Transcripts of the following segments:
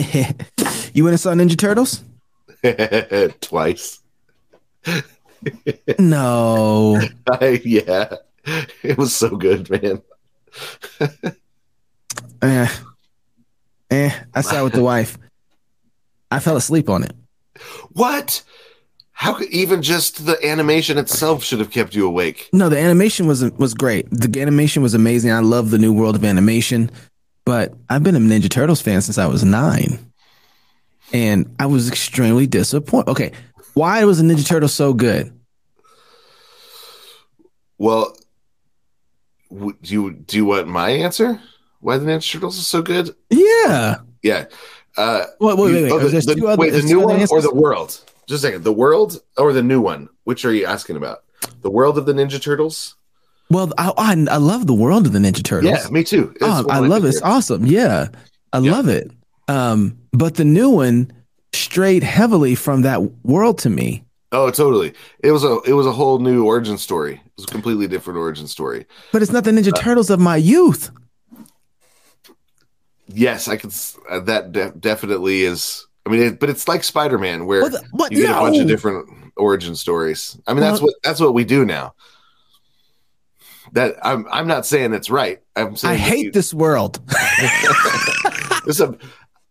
you went and saw Ninja Turtles? Twice. no. I, yeah. It was so good, man. eh. Eh. I saw it with the wife. I fell asleep on it. What? How could even just the animation itself should have kept you awake? No, the animation was was great. The animation was amazing. I love the new world of animation, but I've been a Ninja Turtles fan since I was nine, and I was extremely disappointed. Okay, why was the Ninja Turtles so good? Well, do you do you want my answer? Why the Ninja Turtles is so good? Yeah, yeah. Uh, wait, wait, wait. Oh, the, there's the, two other, wait, the new one answers? or the world? Just a second. The world or the new one? Which are you asking about? The world of the Ninja Turtles? Well, I, I, I love the world of the Ninja Turtles. Yeah, me too. Oh, I love it. It's awesome. Yeah, I yeah. love it. Um, but the new one strayed heavily from that world to me. Oh, totally. It was a it was a whole new origin story. It was a completely different origin story. But it's not the Ninja uh, Turtles of my youth. Yes, I can. Uh, that de- definitely is. I mean, it, but it's like Spider Man, where what the, what? you get no. a bunch of different origin stories. I mean, that's what that's what we do now. That I'm I'm not saying it's right. I'm saying I hate you, this world. this a,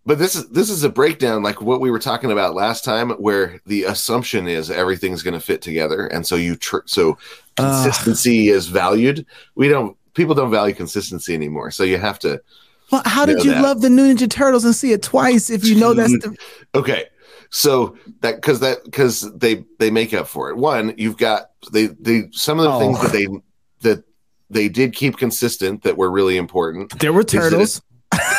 but this is this is a breakdown like what we were talking about last time, where the assumption is everything's going to fit together, and so you tr- so consistency uh, is valued. We don't people don't value consistency anymore, so you have to well, how did you that. love the new Ninja Turtles and see it twice if you know that's the okay? So that because that because they they make up for it. One, you've got they they some of the oh. things that they they did keep consistent that were really important. There were turtles.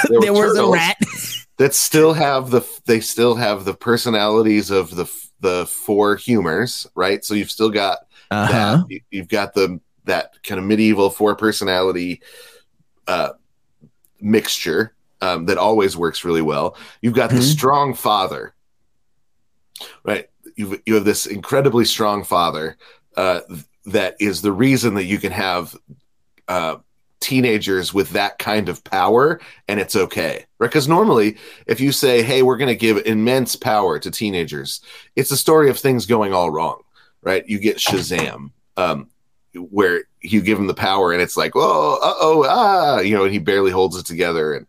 There, there was a rat that still have the they still have the personalities of the the four humors, right? So you've still got uh-huh. that. You've got the that kind of medieval four personality uh, mixture um, that always works really well. You've got mm-hmm. the strong father, right? You you have this incredibly strong father uh, that is the reason that you can have uh, teenagers with that kind of power, and it's okay, right? Because normally, if you say, "Hey, we're going to give immense power to teenagers," it's a story of things going all wrong, right? You get Shazam. Um, where you give him the power and it's like, oh, oh, ah, you know, and he barely holds it together. And,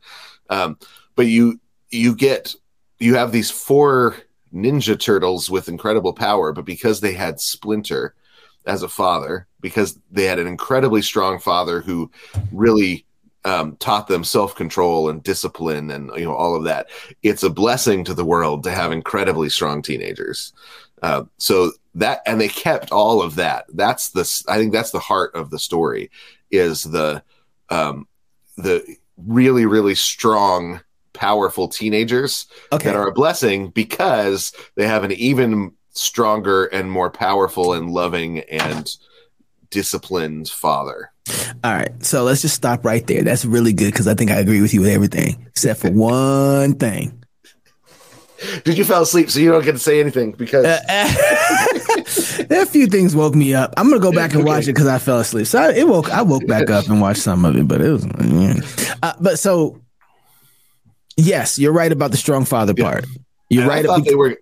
um, but you, you get, you have these four ninja turtles with incredible power, but because they had Splinter as a father, because they had an incredibly strong father who really um, taught them self control and discipline and you know all of that. It's a blessing to the world to have incredibly strong teenagers. Uh, so that and they kept all of that. That's the I think that's the heart of the story is the um, the really really strong powerful teenagers okay. that are a blessing because they have an even stronger and more powerful and loving and disciplined father. All right, so let's just stop right there. That's really good because I think I agree with you with everything except for one thing. Did you fall asleep so you don't get to say anything because uh, a few things woke me up. I'm gonna go back and watch it because I fell asleep. So I, it woke I woke back up and watched some of it, but it was yeah. uh, but so yes, you're right about the strong father yeah. part. You're and right. I thought they were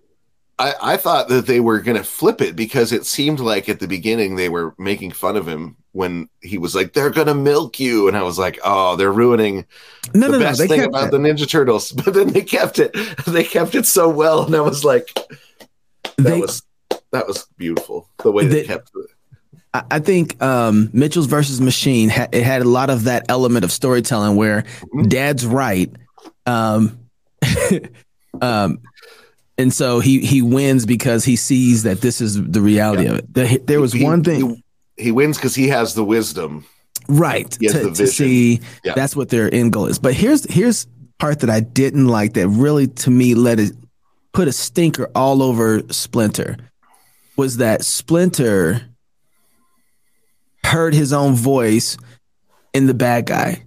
I, I thought that they were going to flip it because it seemed like at the beginning they were making fun of him when he was like, "They're going to milk you," and I was like, "Oh, they're ruining no, the no, best no, thing about it. the Ninja Turtles." But then they kept it. They kept it so well, and I was like, "That they, was that was beautiful." The way they, they kept it. I think um, Mitchells versus Machine it had a lot of that element of storytelling where mm-hmm. Dad's right. Um, um, and so he he wins because he sees that this is the reality yeah. of it. The, there was he, one thing he, he wins because he has the wisdom, right? To, to, see yeah. that's what their end goal is. But here's here's part that I didn't like that really to me let it put a stinker all over Splinter was that Splinter heard his own voice in the bad guy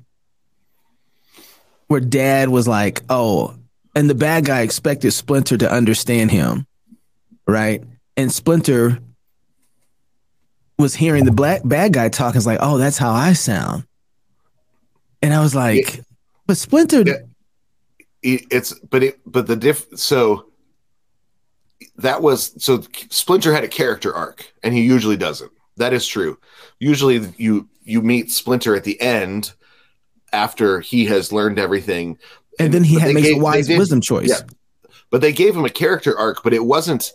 where dad was like, "Oh, and the bad guy expected Splinter to understand him, right? And Splinter was hearing the black bad guy talking. It's like, oh, that's how I sound. And I was like, yeah. but Splinter, yeah. it's but it but the diff so that was so Splinter had a character arc, and he usually doesn't. That is true. Usually, you you meet Splinter at the end after he has learned everything, and, and then he had, makes gave, a wise did, wisdom choice. Yeah. But they gave him a character arc, but it wasn't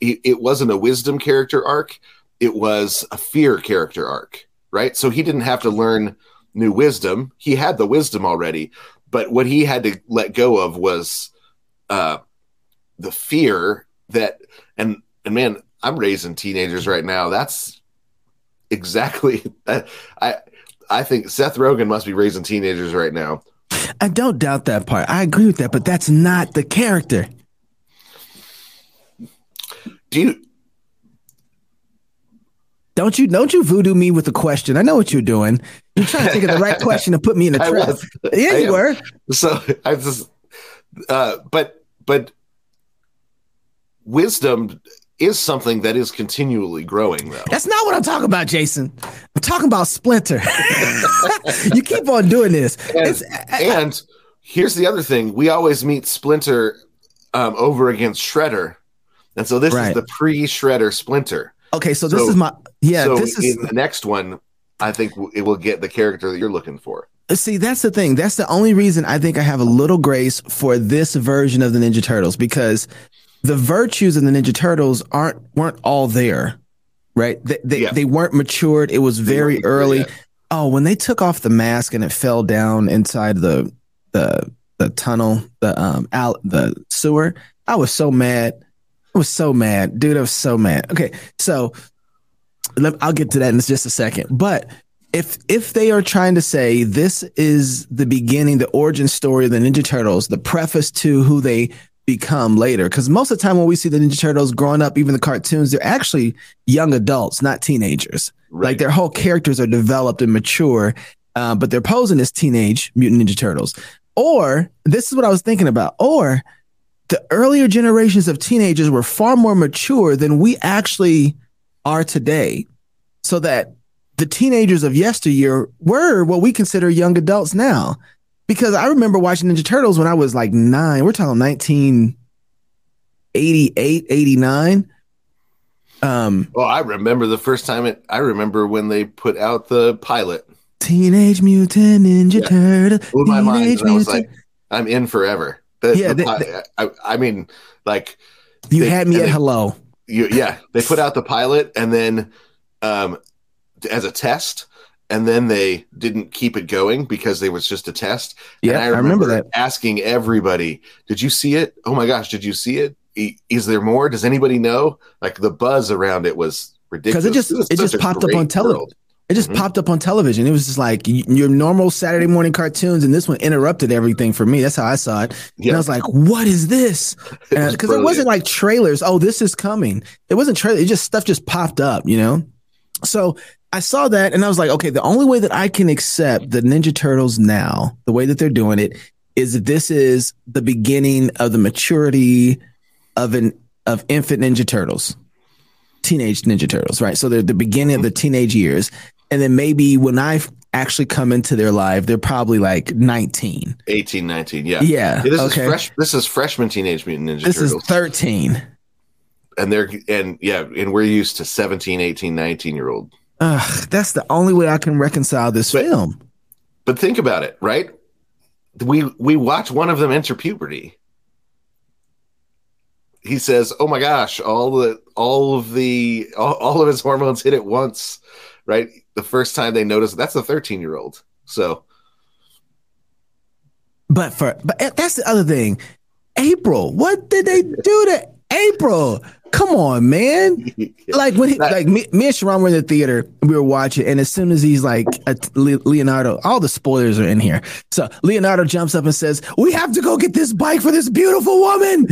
it, it wasn't a wisdom character arc. It was a fear character arc, right? So he didn't have to learn new wisdom. He had the wisdom already, but what he had to let go of was uh, the fear that and and man, I'm raising teenagers right now. That's exactly I I think Seth Rogen must be raising teenagers right now. I don't doubt that part. I agree with that, but that's not the character. Do you don't you don't you voodoo me with a question? I know what you're doing. You're trying to think of the right question to put me in a trap. Yeah, you were. So I just uh but but wisdom is something that is continually growing though. That's not what I'm talking about, Jason. I'm talking about Splinter. you keep on doing this. And, uh, uh, uh, and, here's the other thing. We always meet Splinter um, over against Shredder. And so this right. is the pre-Shredder Splinter. Okay, so this so, is my yeah, so this is the next one I think it will get the character that you're looking for. See, that's the thing. That's the only reason I think I have a little grace for this version of the Ninja Turtles because the virtues of the Ninja Turtles aren't weren't all there, right? They they, yeah. they weren't matured. It was very early. Oh, when they took off the mask and it fell down inside the the the tunnel, the um out the sewer, I was so mad. I was so mad, dude. I was so mad. Okay, so let, I'll get to that in just a second. But if if they are trying to say this is the beginning, the origin story of the Ninja Turtles, the preface to who they become later. Because most of the time when we see the Ninja Turtles growing up, even the cartoons, they're actually young adults, not teenagers. Right. Like their whole characters are developed and mature, uh, but they're posing as teenage Mutant Ninja Turtles. Or this is what I was thinking about. Or the earlier generations of teenagers were far more mature than we actually are today. So that the teenagers of yesteryear were what we consider young adults now because I remember watching Ninja Turtles when I was like nine. We're talking 1988, 89. Um, well, I remember the first time it, I remember when they put out the pilot. Teenage Mutant Ninja yeah. Turtle. Blew my mind. I was like, I'm in forever. The, yeah, the, the, I, I, mean, like you they, had me at they, hello. You, yeah, they put out the pilot, and then um, as a test, and then they didn't keep it going because it was just a test. Yeah, I remember, I remember, that asking everybody, "Did you see it? Oh my gosh, did you see it? Is there more? Does anybody know?" Like the buzz around it was ridiculous. Because it just it, it just popped up on television. It just mm-hmm. popped up on television. It was just like your normal Saturday morning cartoons, and this one interrupted everything for me. That's how I saw it. Yeah. And I was like, "What is this?" Because it, it, wasn't like trailers. Oh, this is coming. It wasn't trailer. It just stuff just popped up, you know. So I saw that and I was like, okay, the only way that I can accept the Ninja Turtles now, the way that they're doing it, is that this is the beginning of the maturity of an of infant Ninja Turtles, teenage Ninja Turtles, right? So they're the beginning of the mm-hmm. teenage years, and then maybe when I actually come into their life, they're probably like 19. 18, 19, yeah. Yeah. yeah this okay. is fresh this is freshman teenage mutant ninja this turtles. This is 13. And they're and yeah, and we're used to 17, 18, 19 year old. Ugh, that's the only way I can reconcile this but, film. But think about it, right? We we watch one of them enter puberty. He says, "Oh my gosh, all the all of the all, all of his hormones hit at once." Right? The first time they notice that's a 13-year-old. So But for but eh, that's the other thing. April, what did they do to April? Come on, man. Like when he, like me, me, and Sharon were in the theater, we were watching, and as soon as he's like Leonardo, all the spoilers are in here. So Leonardo jumps up and says, "We have to go get this bike for this beautiful woman,"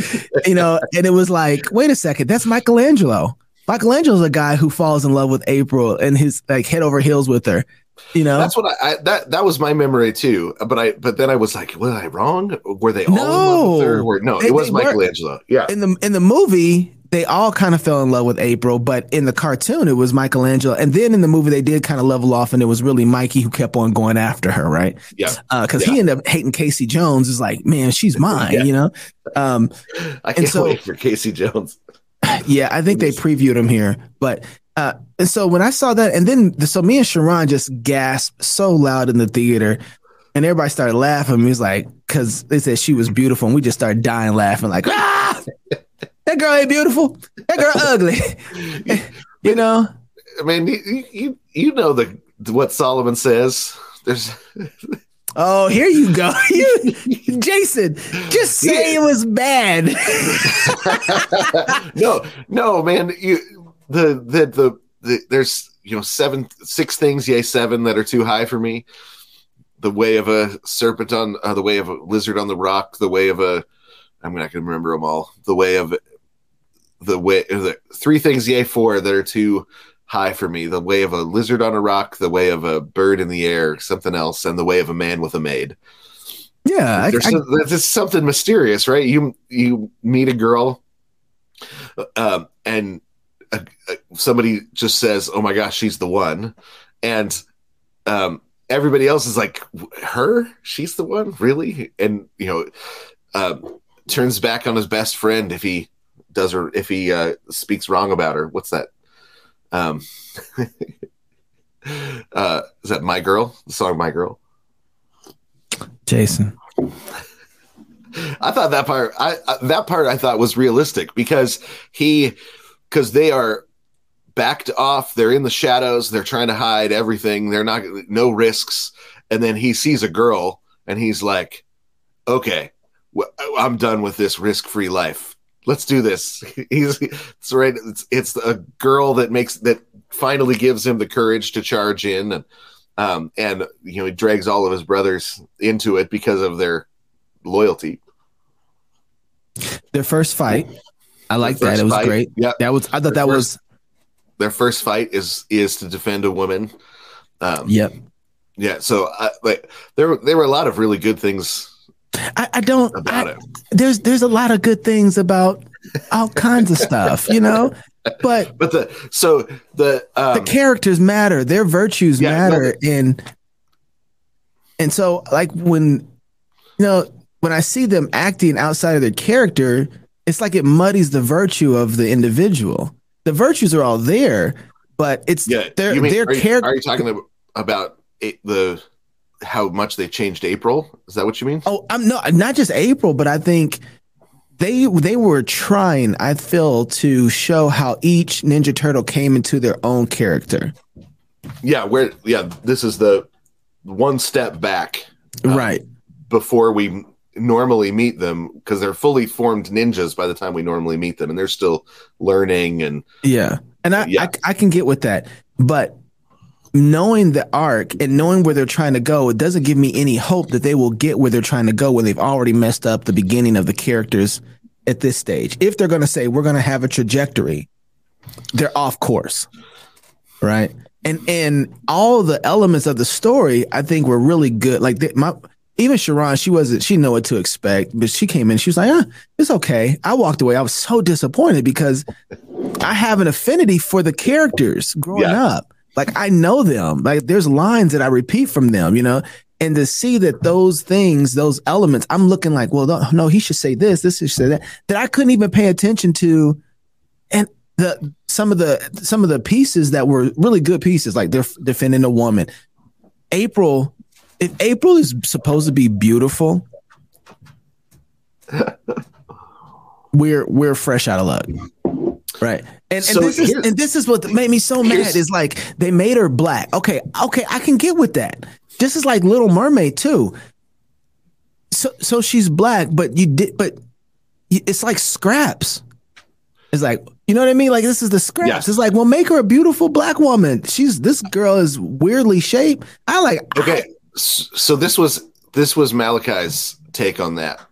you know. and it was like, wait a second, that's Michelangelo. Michelangelo's a guy who falls in love with April and his like head over heels with her. You know, that's what I, I, that that was my memory too. But I but then I was like, was I wrong? Were they all no, Or, no, they, it was Michelangelo. Yeah. In the in the movie, they all kind of fell in love with April, but in the cartoon, it was Michelangelo. And then in the movie, they did kind of level off, and it was really Mikey who kept on going after her, right? Yeah. Because Yeah. he ended up hating Casey Jones. Is like, man, she's mine, Yeah. you know? Um, I can't so- wait for Casey Jones. yeah, I think they previewed him here. But uh, and so when I saw that, and then so me and Sharon just gasped so loud in the theater, and everybody started laughing. He was like, because they said she was beautiful, and we just started dying laughing, like, ah, that girl ain't beautiful. That girl ugly. you know? I mean, you you, you know the what Solomon says. There's Oh, here you go. you, Jason, just say it was bad. no, no, man. You the the the, the there's you know seven six things, yay seven that are too high for me. The way of a serpent on uh, the way of a lizard on the rock. The way of a I'm not gonna remember them all. The way of the way the three things, yay four that are too high for me. The way of a lizard on a rock. The way of a bird in the air. Something else, and the way of a man with a maid. yeah, I, There's, I- some- there's just something mysterious, right? You you meet a girl, um, and uh uh somebody just says, "Oh my gosh, she's the one," and um, everybody else is like, "Her? She's the one? Really?" And you know, um, turns back on his best friend if he does her if he uh, speaks wrong about her. What's that? Um, uh, is that "My Girl"? The song "My Girl." Jason. I thought that part, I, I that part, I thought was realistic because he, because they are backed off, they're in the shadows, they're trying to hide everything, they're not no risks, and then he sees a girl and he's like, "Okay, I'm done with this risk-free life. Let's do this." He's it's right. It's, it's a girl that makes that finally gives him the courage to charge in and. Um, and you know he drags all of his brothers into it because of their loyalty. Their first fight. I like that. It was fight, great. Yeah, That was I thought Their that first- was their first fight is is to defend a woman. Um, yep. yeah, so I, like there there were a lot of really good things I, I don't about I- it. there's there's a lot of good things about all kinds of stuff, you know. But But the so the um, the characters matter, their virtues Yeah, no, matter, and and so like when you know when I see them acting outside of their character, it's like it muddies the virtue of the individual. The virtues are all there, but it's yeah, their mean, their character. are you talking about it, the how much they changed April? Is that what you mean? Oh, I'm no, not just April, but I think they they were trying. I feel to show how each Ninja Turtle came into their own character. Yeah, where yeah, this is the one step back Um, right. before we normally meet them because they're fully formed ninjas by the time we normally meet them, and they're still learning and Yeah. And I, Yeah. I I can get with that, but knowing the arc and knowing where they're trying to go, it doesn't give me any hope that they will get where they're trying to go when they've already messed up the beginning of the characters at this stage. If they're going to say we're going to have a trajectory, they're off course, right? And and all the elements of the story, I think, were really good. Like the, my even Sharon, she wasn't she knew what to expect, but she came in, she was like, ah, it's okay. I walked away. I was so disappointed because I have an affinity for the characters growing Yeah. up. Like I know them. Like there's lines that I repeat from them, you know. And to see that those things, those elements, I'm looking like, well, no, no, he should say this, this should say that, that I couldn't even pay attention to. And the some of the some of the pieces that were really good pieces, like they're defending a woman. April, April is supposed to be beautiful, we're we're fresh out of luck. Right. And, So and this is and this is what made me so mad is like they made her black. Okay, okay, I can get with that. This is like Little Mermaid too. So so she's black, but you did but it's like scraps. It's like you know what I mean? Like this is the scraps. Yes. It's like, well, make her a beautiful black woman. She's this girl is weirdly shaped. I like Okay, so this was this was Malachi's take on that. He-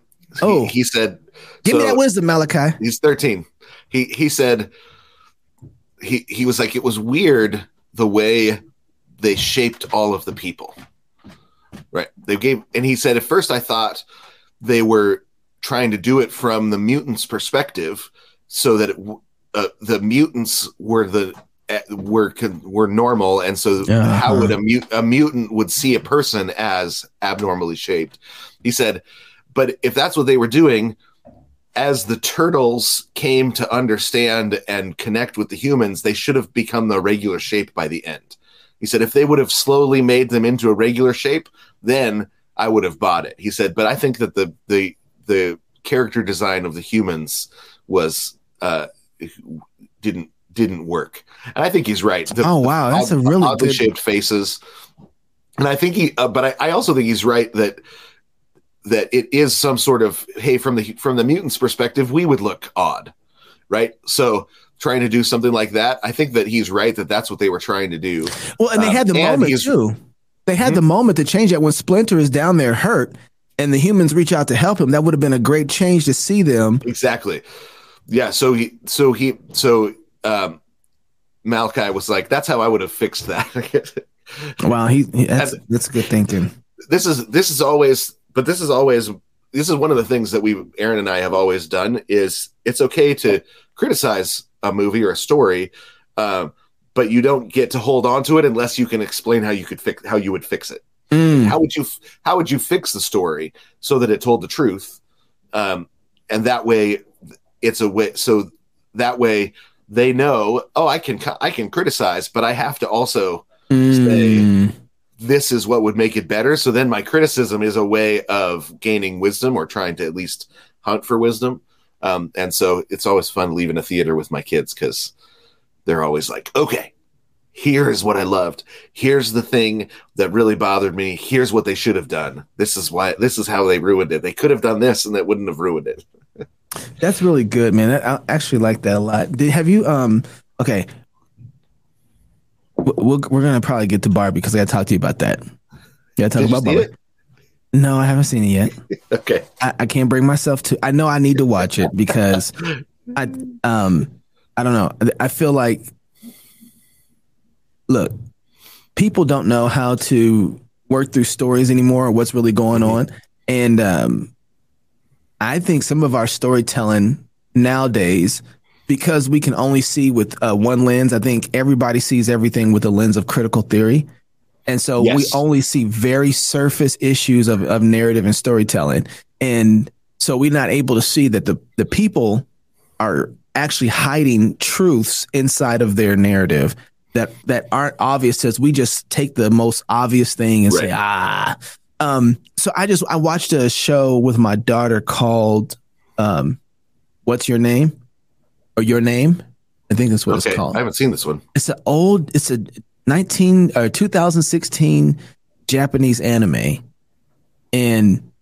Oh. he, said, give me that wisdom, Malachi. He's thirteen. He he said he he was like it was weird the way they shaped all of the people. Right. They gave and he said at first I thought they were trying to do it from the mutant's perspective so that it uh, the mutants were the were were normal, and so uh-huh. how would a, mut- a mutant would see a person as abnormally shaped? He said, but if that's what they were doing, as the turtles came to understand and connect with the humans, they should have become the regular shape by the end. He said, if they would have slowly made them into a regular shape, then I would have bought it. He said, but I think that the the the character design of the humans was uh, didn't didn't work, and I think he's right. The, oh wow, that's the, a really oddly good... shaped faces, and I think he. Uh, but I, I also think he's right that that it is some sort of hey from the from the mutants perspective we would look odd right? So trying to do something like that i think that he's right that that's what they were trying to do. Well and they had the um, moment too. They had mm-hmm. the moment to change that. When splinter is down there hurt and the humans reach out to help him that would have been a great change to see them. Exactly. Yeah so he so he so um malachi was like that's how i would have fixed that wow he, he that's, that's good thinking this is this is always but this is always this is one of the things that we Aaron and I have always done is it's okay to criticize a movie or a story, uh, but you don't get to hold on to it unless you can explain how you could fix how you would fix it. Mm. How would you how would you fix the story so that it told the truth, um, and that way it's a way so that way they know oh I can I can criticize, but I have to also mm. say this is what would make it better. So then my criticism is a way of gaining wisdom or trying to at least hunt for wisdom. Um, and so it's always fun leaving a theater with my kids because they're always like, okay, here's what I loved. Here's the thing that really bothered me. Here's what they should have done. This is why, this is how they ruined it. They could have done this and that wouldn't have ruined it. That's really good, man. I actually like that a lot. Did, have you, um, okay, we're, we're gonna probably get to Barbie because I got to talk to you about that. Yeah, talk about Barbie. It? No, I haven't seen it yet. okay, I, I, can't bring myself to. I know I need to watch it because I um I don't know. I feel like look, people don't know how to work through stories anymore. what's really going on, and um, I think some of our storytelling nowadays because we can only see with uh, one lens. I think everybody sees everything with the lens of critical theory. And so yes. we only see very surface issues of, of narrative and storytelling. And so we're not able to see that the, the people are actually hiding truths inside of their narrative that, that aren't obvious to us. We just take the most obvious thing and right. say, ah. Um, so I just, I watched a show with my daughter called, um, What's Your Name? or your name. I think that's what okay. it's called. I haven't seen this one. It's an old. It's a 19 or 2016 Japanese anime, and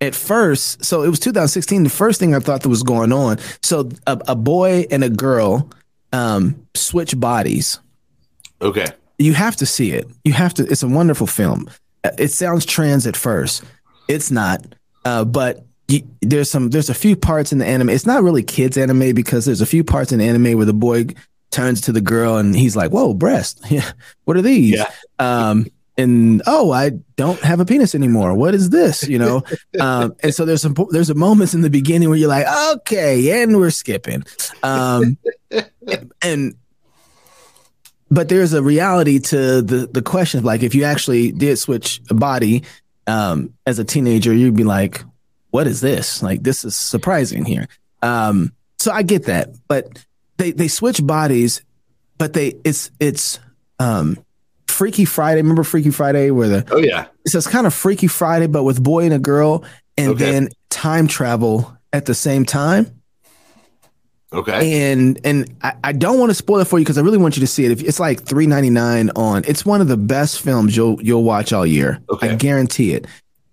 at first, so it was 2016. The first thing I thought that was going on. So a, a boy and a girl um, switch bodies. Okay. You have to see it. You have to. It's a wonderful film. It sounds trans at first. It's not. Uh, but you, there's some there's a few parts in the anime. It's not really kids anime because there's a few parts in the anime where the boy turns to the girl and he's like, "Whoa, breast! What are these?" Yeah. Um, and oh, I don't have a penis anymore. What is this? You know. um, and so there's some there's a moments in the beginning where you're like, okay, and we're skipping. Um, and but there's a reality to the the question of like if you actually did switch a body um, as a teenager, you'd be like, what is this? Like, this is surprising here. Um, so I get that, but they they switch bodies, but they it's it's um Freaky Friday. Remember Freaky Friday where the oh yeah, so it's kind of Freaky Friday, but with boy and a girl, and okay. then time travel at the same time. Okay. And and I, I don't want to spoil it for you because I really want you to see it. If it's like three ninety nine on, it's one of the best films you'll you'll watch all year. Okay. I guarantee it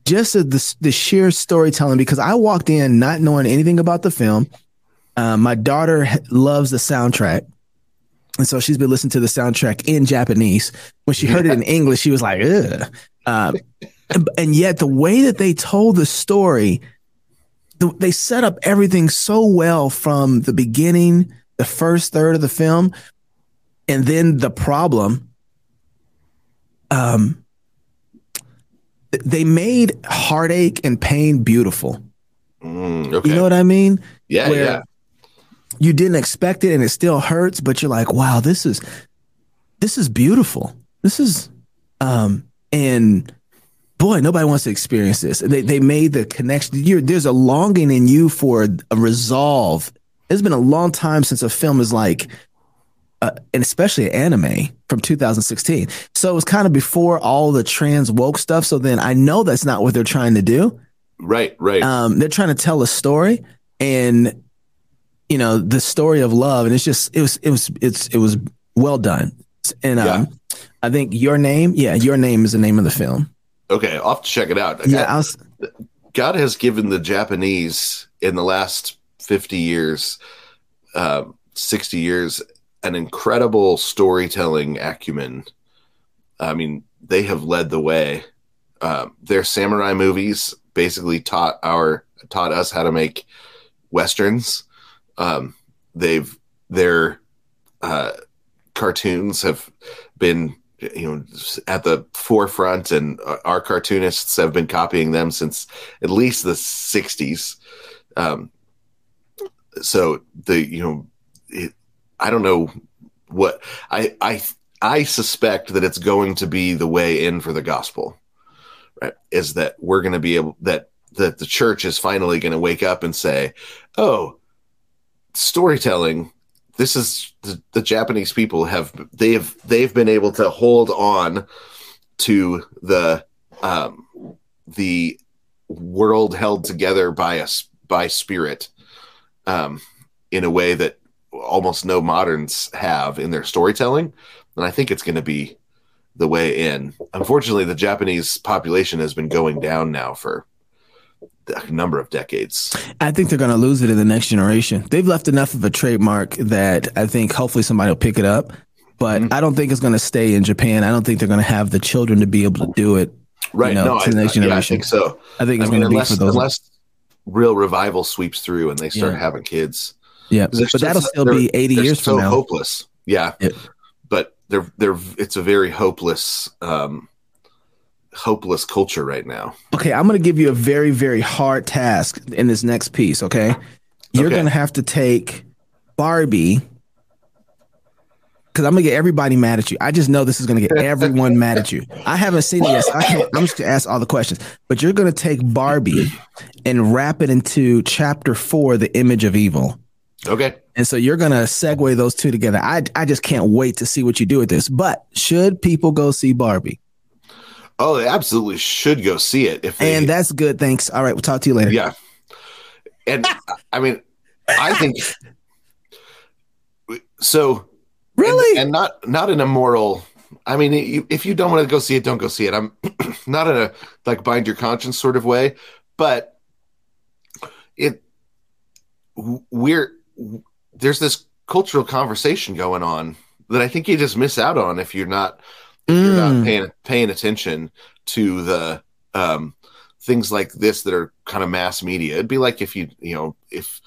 just the, the sheer storytelling because I walked in not knowing anything about the film. Uh, my daughter loves the soundtrack. And so she's been listening to the soundtrack in Japanese. When she heard it in English, she was like, ugh. Um, and, and, yet, the way that they told the story, they set up everything so well from the beginning, the first third of the film, and then the problem. Um, they made heartache and pain beautiful. Mm, okay. You know what I mean? Yeah, Where, yeah. you didn't expect it and it still hurts, but you're like, wow, this is this is beautiful. This is um and boy, nobody wants to experience this. They they made the connection. You're, there's a longing in you for a resolve. It's been a long time since a film is like, uh, and especially anime from 2016. So it was kind of before all the trans woke stuff. So then I know that's not what they're trying to do. Right, right. Um, they're trying to tell a story, and you know the story of love, and it's just it was it was it's it was well done. And um, yeah. I think your name, yeah, your name is the name of the film. Okay, I'll have to check it out. Yeah, God, was, God has given the Japanese in the last fifty years, uh, sixty years, an incredible storytelling acumen. I mean, they have led the way. Uh, their samurai movies basically taught our taught us how to make westerns. Um, they've their uh, cartoons have been you know at the forefront and our cartoonists have been copying them since at least the 60s um, so the you know it, i don't know what i i i suspect that it's going to be the way in for the gospel right? Is that we're going to be able that that the church is finally going to wake up and say oh storytelling this is the, the Japanese people have they've they've been able to hold on to the um, the world held together by us by spirit um, in a way that almost no moderns have in their storytelling. And i think it's going to be the way in. Unfortunately the japanese population has been going down now for a number of decades. I think they're going to lose it in the next generation. They've left enough of a trademark that I think hopefully somebody will pick it up. But mm-hmm. I don't think it's going to stay in Japan. I don't think they're going to have the children to be able to do it. Right. You know, no, to the next I, generation. Yeah, I think so. I think it's I mean, going to be for those. Unless real revival sweeps through and they start yeah. having kids. Yeah, but just, that'll still be eighty years so from now. Hopeless. Yeah. yeah, but they're they're it's a very hopeless um, hopeless culture right now. Okay, I'm going to give you a very, very hard task in this next piece. Okay, you're okay. going to have to take Barbie because I'm gonna get everybody mad at you. I just know this is gonna get everyone mad at you. I haven't seen it yet. So I can't, I'm just gonna ask all the questions. But you're gonna take Barbie and wrap it into chapter four, the image of evil. Okay. And so you're gonna segue those two together. I I just can't wait to see what you do with this. But should people go see Barbie? Oh, they absolutely should go see it. If they, and that's good. Thanks. All right, we'll talk to you later. Yeah, and I mean, I think so. Really, and, and not not an immoral. I mean, if you don't want to go see it, don't go see it. I'm not in a like bind your conscience sort of way, but it we're there's this cultural conversation going on that I think you just miss out on if you're not mm. you're not mm. paying paying attention to the um, things like this that are kind of mass media. It'd be like if you you know if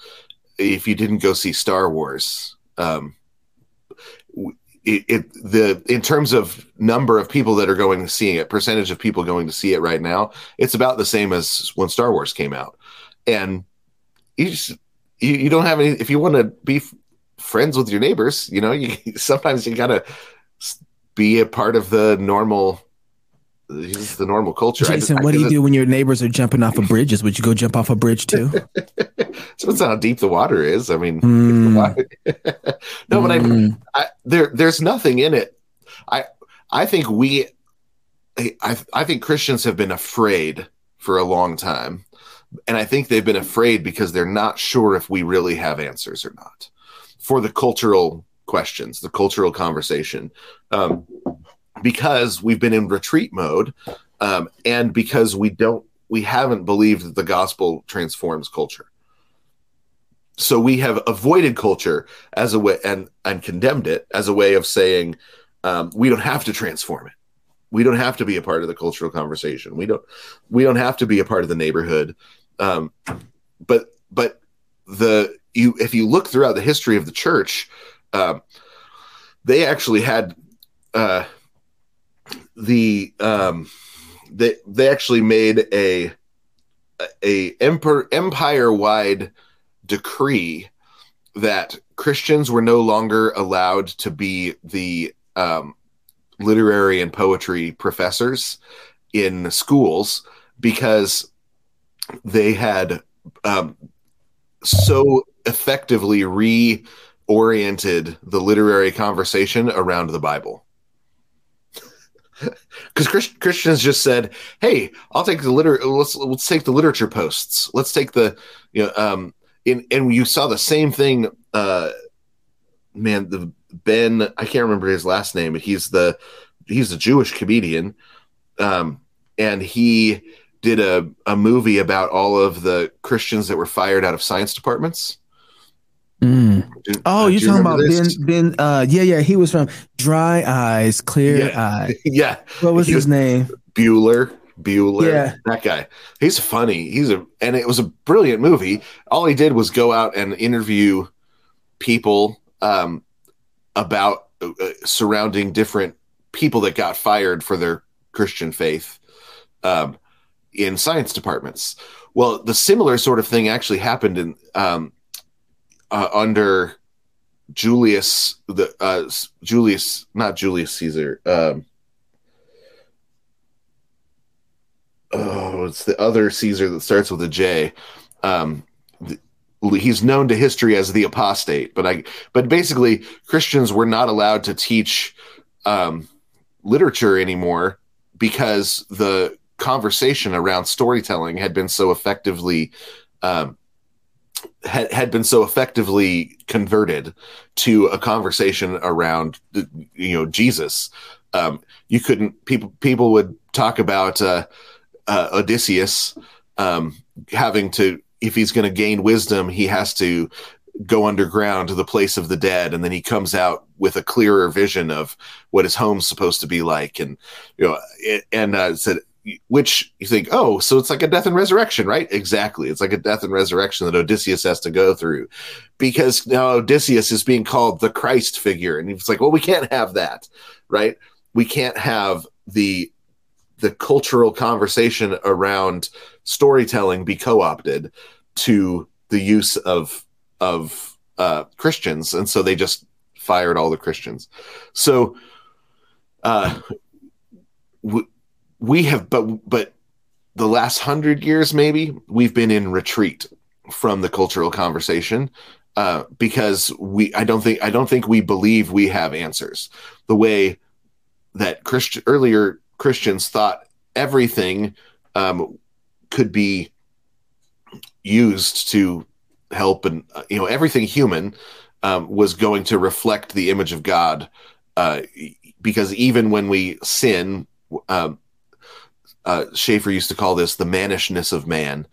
if you didn't go see Star Wars. Um, it, it, the in terms of number of people that are going to see it, percentage of people going to see it right now, it's about the same as when Star Wars came out. And you just you, you don't have any. If you want to be f- friends with your neighbors, you know, you sometimes you gotta be a part of the normal the normal culture. Jason, just, what do you do when your neighbors are jumping off of bridges? Would you go jump off a bridge too? Depends how deep the water is. I mean, mm. no, but mm. I, I, there, there's nothing in it. I, I think we, I, I think Christians have been afraid for a long time, and I think they've been afraid because they're not sure if we really have answers or not for the cultural questions, the cultural conversation, um, because we've been in retreat mode, um, and because we don't, we haven't believed that the gospel transforms culture. So we have avoided culture as a way and and condemned it as a way of saying um, we don't have to transform it. We don't have to be a part of the cultural conversation. We don't we don't have to be a part of the neighborhood. Um, but but the you if you look throughout the history of the church, um, they actually had uh, the um, they they actually made a a empire wide decree that Christians were no longer allowed to be the um, literary and poetry professors in schools because they had um, so effectively reoriented the literary conversation around the Bible. Because Christ- Christians just said, "Hey, I'll take the liter. Let's let's take the literature posts. Let's take the you know um in and you saw the same thing. Uh, man, the Ben I can't remember his last name, but he's the he's a Jewish comedian, um, and he did a, a movie about all of the Christians that were fired out of science departments. Mm. oh, you're you talking about this? Ben? Ben? Uh, yeah, yeah. He was from Dry Eyes, Clear yeah. Eyes. yeah. What was he his was name? Bueller. Bueller. Yeah. That guy. He's funny. He's a and it was a brilliant movie. All he did was go out and interview people um, about uh, surrounding different people that got fired for their Christian faith. Um, in science departments. Well, the similar sort of thing actually happened in um, uh, under Julius the uh, Julius not Julius Caesar. Um, oh, it's the other Caesar that starts with a J. Um, the, he's known to history as the apostate, but I but basically Christians were not allowed to teach um, literature anymore because the conversation around storytelling had been so effectively um, had, had been so effectively converted to a conversation around you know Jesus. Um, you couldn't people people would talk about uh, uh, Odysseus um, having to if he's going to gain wisdom, he has to go underground to the place of the dead and then he comes out with a clearer vision of what his home's supposed to be like and you know it, and uh, said which you think, oh, so it's like a death and resurrection, right? Exactly. It's like a death and resurrection that Odysseus has to go through because now Odysseus is being called the Christ figure. And it's like, well, we can't have that, right? We can't have the the cultural conversation around storytelling be co-opted to the use of of uh, Christians, and so they just fired all the Christians. So, uh, w- we have but but the last hundred years maybe we've been in retreat from the cultural conversation uh, because we I don't think I don't think we believe we have answers. The way that Christian earlier Christians thought everything um, could be used to help and uh, you know everything human um, was going to reflect the image of God uh, because even when we sin um, uh, Schaeffer used to call this the mannishness of man.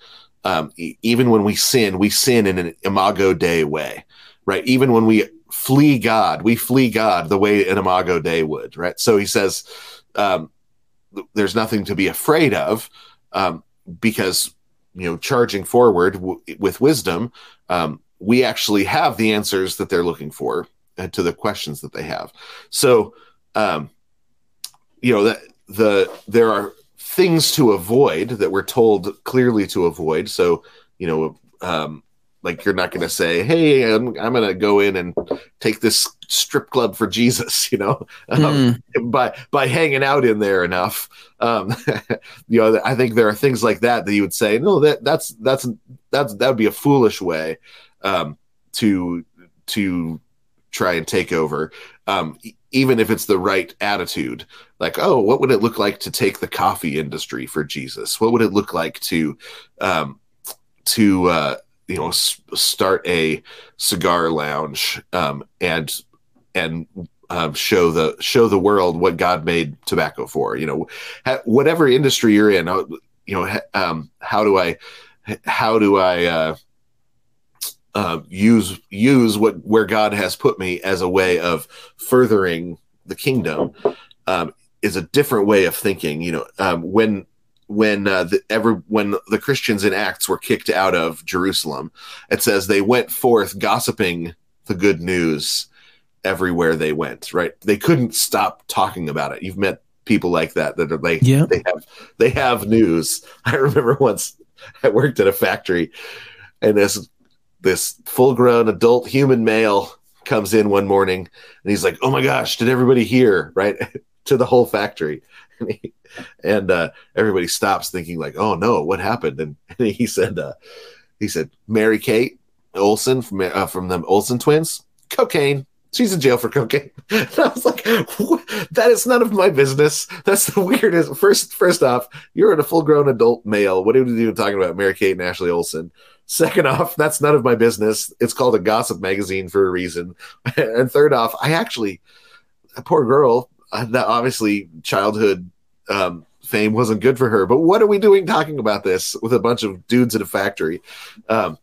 Um, e- even when we sin, we sin in an imago Dei way, right? Even when we flee God, we flee God the way an imago Dei would, right? So he says, um, there's nothing to be afraid of um, because, you know, charging forward w- with wisdom, um, we actually have the answers that they're looking for uh, to the questions that they have. So, um, you know, that the there are things to avoid that we're told clearly to avoid. So, you know, um, like you're not going to say, "Hey, I'm, I'm going to go in and take this strip club for Jesus," you know, um, mm. by by hanging out in there enough. Um, you know, I think there are things like that that you would say, "No, that that's that's that's that would be a foolish way um, to to try and take over." Um, even if it's the right attitude like oh what would it look like to take the coffee industry for jesus what would it look like to um to uh you know s- start a cigar lounge um and and um, show the show the world what God made tobacco for. You know, ha- whatever industry you're in, uh, you know, ha- um, how do I how do I uh, uh, use use what where God has put me as a way of furthering the kingdom um, is a different way of thinking. You know, um, when when uh, the, ever when the Christians in Acts were kicked out of Jerusalem, it says they went forth gossiping the good news everywhere they went. Right? They couldn't stop talking about it. You've met people like that that are like yeah. they have they have news. I remember once I worked at a factory and this this full grown adult human male comes in one morning and he's like, "Oh my gosh, did everybody hear?" Right to the whole factory, and, uh, everybody stops thinking like, "Oh no, what happened?" And, and he said, uh, "He said Mary Kate Olsen from uh, from the Olsen twins, cocaine." She's in jail for cocaine. And I was like, that is none of my business. That's the weirdest. First, first off, you're a full grown adult male. What are you even talking about? Mary Kate and Ashley Olsen. Second off, that's none of my business. It's called a gossip magazine for a reason. and third off, I actually, poor girl, uh, that obviously childhood um, fame wasn't good for her. But what are we doing talking about this with a bunch of dudes at a factory? Um,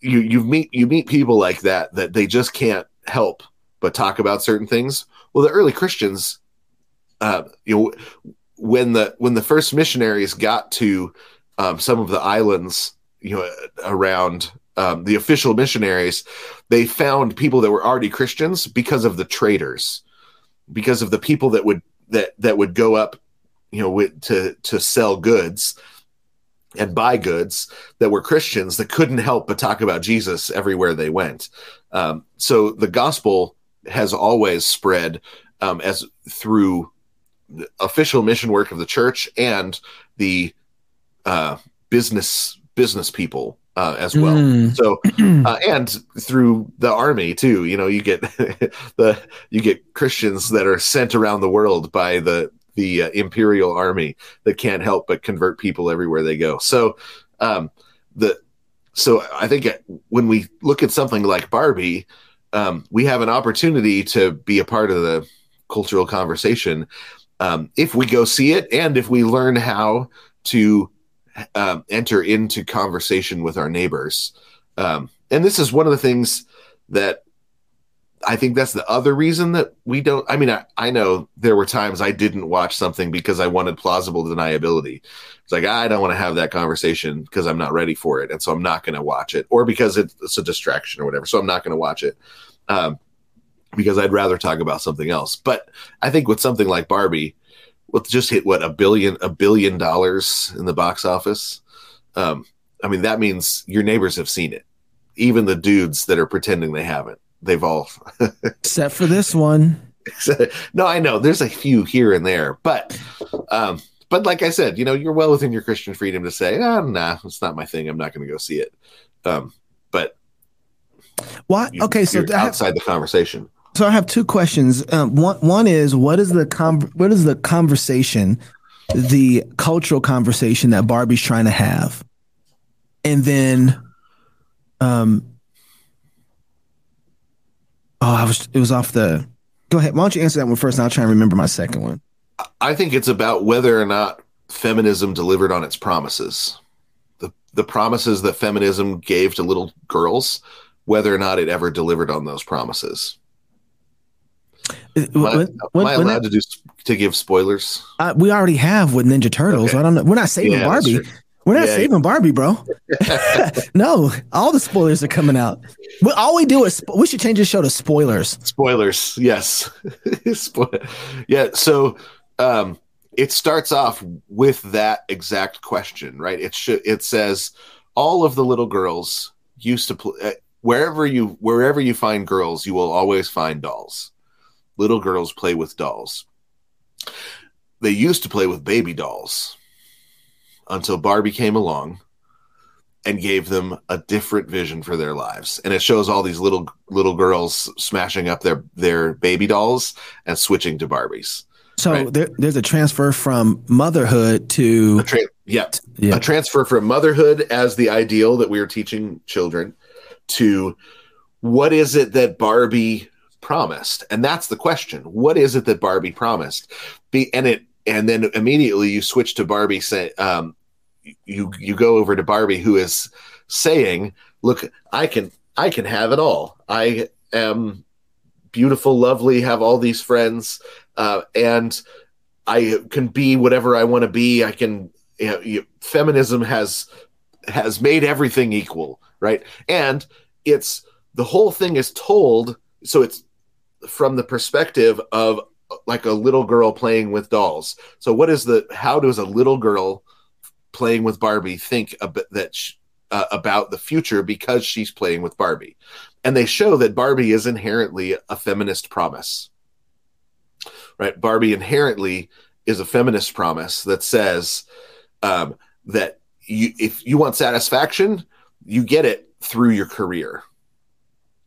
you you meet you meet people like that that they just can't help but talk about certain things. Well, the early Christians, uh, you know, when the when the first missionaries got to um, some of the islands you know around um, the official missionaries they found people that were already christians because of the traders because of the people that would that that would go up you know with, to to sell goods and buy goods that were christians that couldn't help but talk about jesus everywhere they went. Um, so the gospel has always spread um, as through official mission work of the church and the uh, business business people uh, as well. Mm. So, uh, and through the army too, you know, you get the you get Christians that are sent around the world by the the uh, imperial army that can't help but convert people everywhere they go. So, um, the so I think when we look at something like Barbie, um, we have an opportunity to be a part of the cultural conversation um, if we go see it and if we learn how to um, enter into conversation with our neighbors. Um, and this is one of the things that I think that's the other reason that we don't. I mean, I, I know there were times I didn't watch something because I wanted plausible deniability. It's like, I don't want to have that conversation because I'm not ready for it. And so I'm not going to watch it, or because it's a distraction or whatever. So I'm not going to watch it. Um, because I'd rather talk about something else. But I think with something like Barbie, with just hit what a billion a billion dollars in the box office. Um, I mean, that means your neighbors have seen it. Even the dudes that are pretending they haven't, they've all except for this one. no, I know there's a few here and there, but um, but like I said, you know, you're well within your Christian freedom to say, oh, nah, it's not my thing. I'm not going to go see it. Um, but why? Okay, so outside have, the conversation. So I have two questions. Um, one one is what is the what is the conversation, the cultural conversation that Barbie's trying to have, and then, um, oh, I was it was off the. Go ahead. Why don't you answer that one first? And I'll try and remember my second one. I think it's about whether or not feminism delivered on its promises. The the promises that feminism gave to little girls, whether or not it ever delivered on those promises. Am I, when, am I allowed that, to do to give spoilers? Uh, we already have with Ninja Turtles. Okay. I don't know. We're not saving yeah, Barbie. We're not yeah, saving yeah. Barbie, bro. no, all the spoilers are coming out. But all we do is we should change the show to spoilers. Spoilers, yes. yeah. So um, it starts off with that exact question, right? It should. It says all of the little girls used to play. Uh, wherever you wherever you find girls, you will always find dolls little girls play with dolls. They used to play with baby dolls until Barbie came along and gave them a different vision for their lives. And it shows all these little little girls smashing up their their baby dolls and switching to Barbies. So right? there, there's a transfer from motherhood to tra- yeah, yeah, a transfer from motherhood as the ideal that we are teaching children to what is it that Barbie promised? And that's the question. What is it that Barbie promised? Be and it and then immediately you switch to Barbie say um you you go over to Barbie who is saying, "Look, I can I can have it all. I am beautiful, lovely, have all these friends, uh, and I can be whatever I want to be. I can. You know, you, feminism has has made everything equal, right? And it's the whole thing is told. So it's from the perspective of like a little girl playing with dolls. So what is the how does a little girl playing with Barbie think that sh- uh, about the future because she's playing with Barbie. And they show that Barbie is inherently a feminist promise. Right? Barbie inherently is a feminist promise that says um, that you, if you want satisfaction, you get it through your career.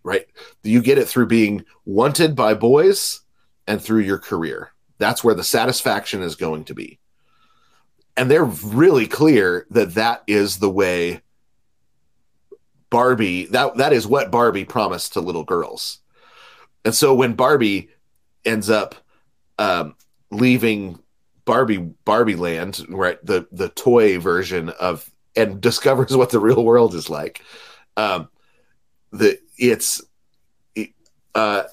Right? You get it through being wanted by boys and through your career. That's where the satisfaction is going to be. And they're really clear that that is the way Barbie that that is what Barbie promised to little girls. And so when Barbie ends up um, leaving Barbie Barbie Land, right, the the toy version of and discovers what the real world is like, um, the it's uh,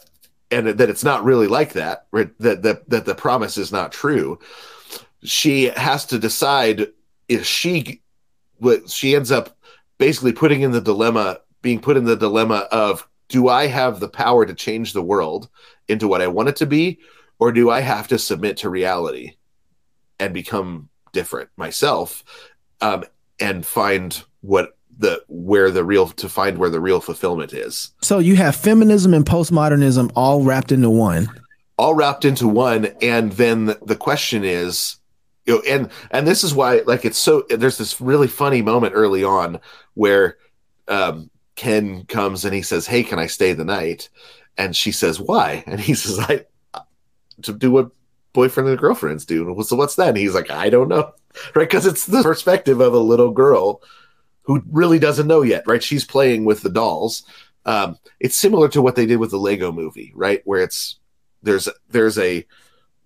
and that it's not really like that, right? That that that the promise is not true. She has to decide if she what she ends up basically putting in the dilemma, being put in the dilemma of do I have the power to change the world into what I want it to be, or do I have to submit to reality and become different myself um, and find what the where the real to find where the real fulfillment is. So you have feminism and postmodernism all wrapped into one. All wrapped into one, and then the question is, you know, and and this is why like it's so there's this really funny moment early on where um, Ken comes and he says, "Hey, can I stay the night?" And she says, "Why?" And he says, "I to do what boyfriend and girlfriends do." So what's that? And he's like, "I don't know," right? Because it's the perspective of a little girl who really doesn't know yet, right? She's playing with the dolls. Um, it's similar to what they did with the Lego Movie, right? Where it's there's there's a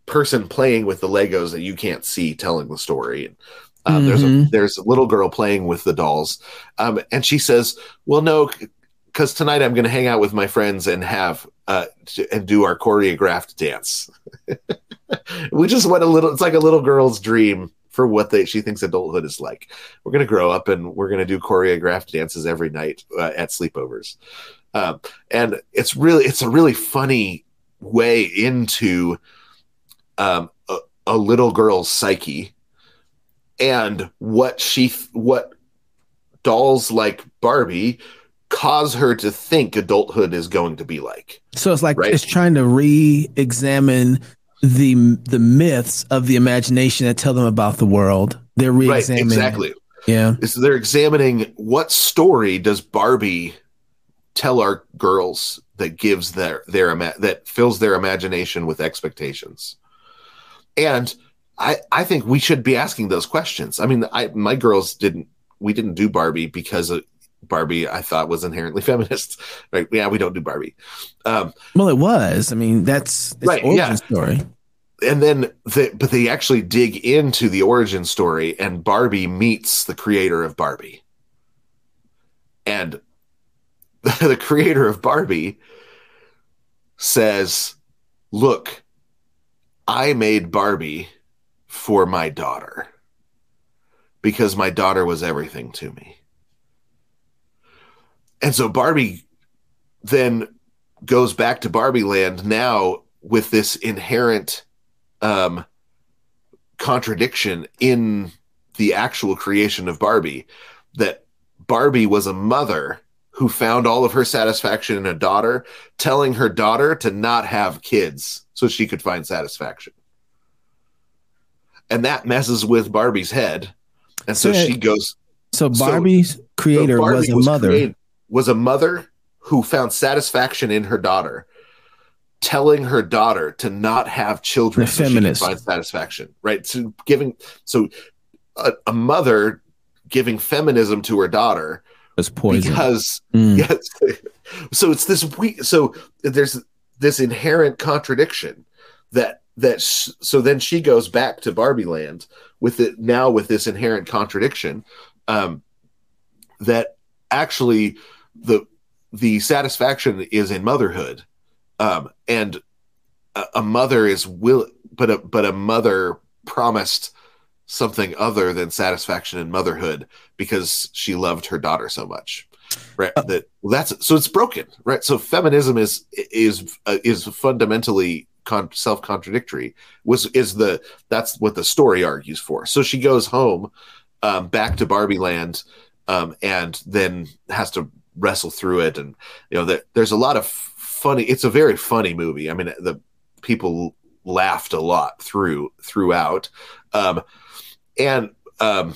person playing with the Legos that you can't see telling the story. Uh, mm-hmm. There's a mm-hmm. there's a little girl playing with the dolls, um, and she says, "Well, no, because tonight I'm going to hang out with my friends and have uh, and do our choreographed dance." we just want a little. It's like a little girl's dream for what they she thinks adulthood is like. We're going to grow up and we're going to do choreographed dances every night uh, at sleepovers, um, and it's really it's a really funny way into um, a, a little girl's psyche and what she what dolls like Barbie cause her to think adulthood is going to be like. So it's like right? it's trying to re-examine the the myths of the imagination that tell them about the world. They're re-examining right, exactly. Yeah. So they're examining what story does Barbie tell our girls that gives their their that fills their imagination with expectations. And I, I think we should be asking those questions. I mean, I my girls didn't we didn't do Barbie because Barbie I thought was inherently feminist. Right? Yeah, we don't do Barbie. Um, well, it was. I mean, that's right. Origin yeah. story. And then, the, but they actually dig into the origin story, and Barbie meets the creator of Barbie, and the creator of Barbie says, "Look, I made Barbie." for my daughter because my daughter was everything to me. And so Barbie then goes back to Barbie land now with this inherent um, contradiction in the actual creation of Barbie that Barbie was a mother who found all of her satisfaction in a daughter, telling her daughter to not have kids so she could find satisfaction and that messes with Barbie's head, and so, so she goes. So Barbie's so, creator so Barbie was a was mother. Created, was a mother who found satisfaction in her daughter, telling her daughter to not have children. The so feminist find satisfaction, right? So giving so a, a, mother giving feminism to her daughter was poison because mm. yes. So it's this we so there's this inherent contradiction that that sh- so then she goes back to Barbie Land with it now with this inherent contradiction um, that actually the the satisfaction is in motherhood. Um, and a, a, mother is will but a but a mother promised something other than satisfaction in motherhood because she loved her daughter so much right? Uh, that that's so it's broken right? So feminism is is uh, is fundamentally con- self contradictory was is the that's what the story argues for. So she goes home, um, back to Barbie Land, um, and then has to wrestle through it. And you know, there, there's a lot of funny. It's a very funny movie. I mean, the people laughed a lot through throughout, um, and um,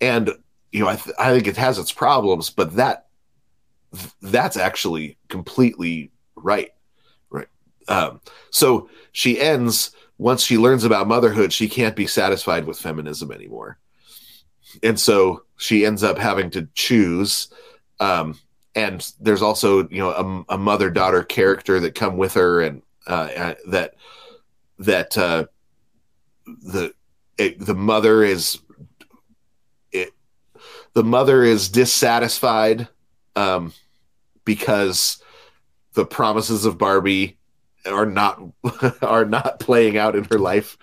and you know, I, th- I think it has its problems, but that that's actually completely right. Right. Um, so she ends once she learns about motherhood, she can't be satisfied with feminism anymore. And so she ends up having to choose. Um, and there's also, you know, a, a mother daughter character that come with her and uh, uh, that, that uh, the, it, the mother is, it, the mother is dissatisfied um, because the promises of Barbie are not are not playing out in her life.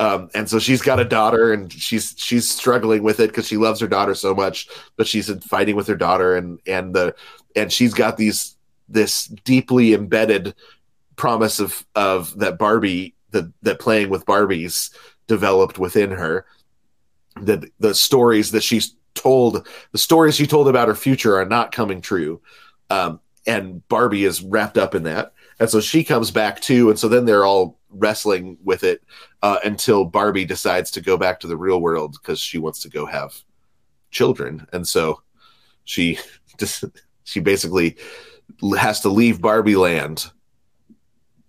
Um, and so she's got a daughter and she's she's struggling with it because she loves her daughter so much, but she's fighting with her daughter and and the and she's got these this deeply embedded promise of of that Barbie that that playing with Barbies developed within her. That the stories that she's told, the stories she told about her future are not coming true. Um, and Barbie is wrapped up in that. And so she comes back too. And so then they're all wrestling with it uh, until Barbie decides to go back to the real world because she wants to go have children. And so she just, she basically has to leave Barbie land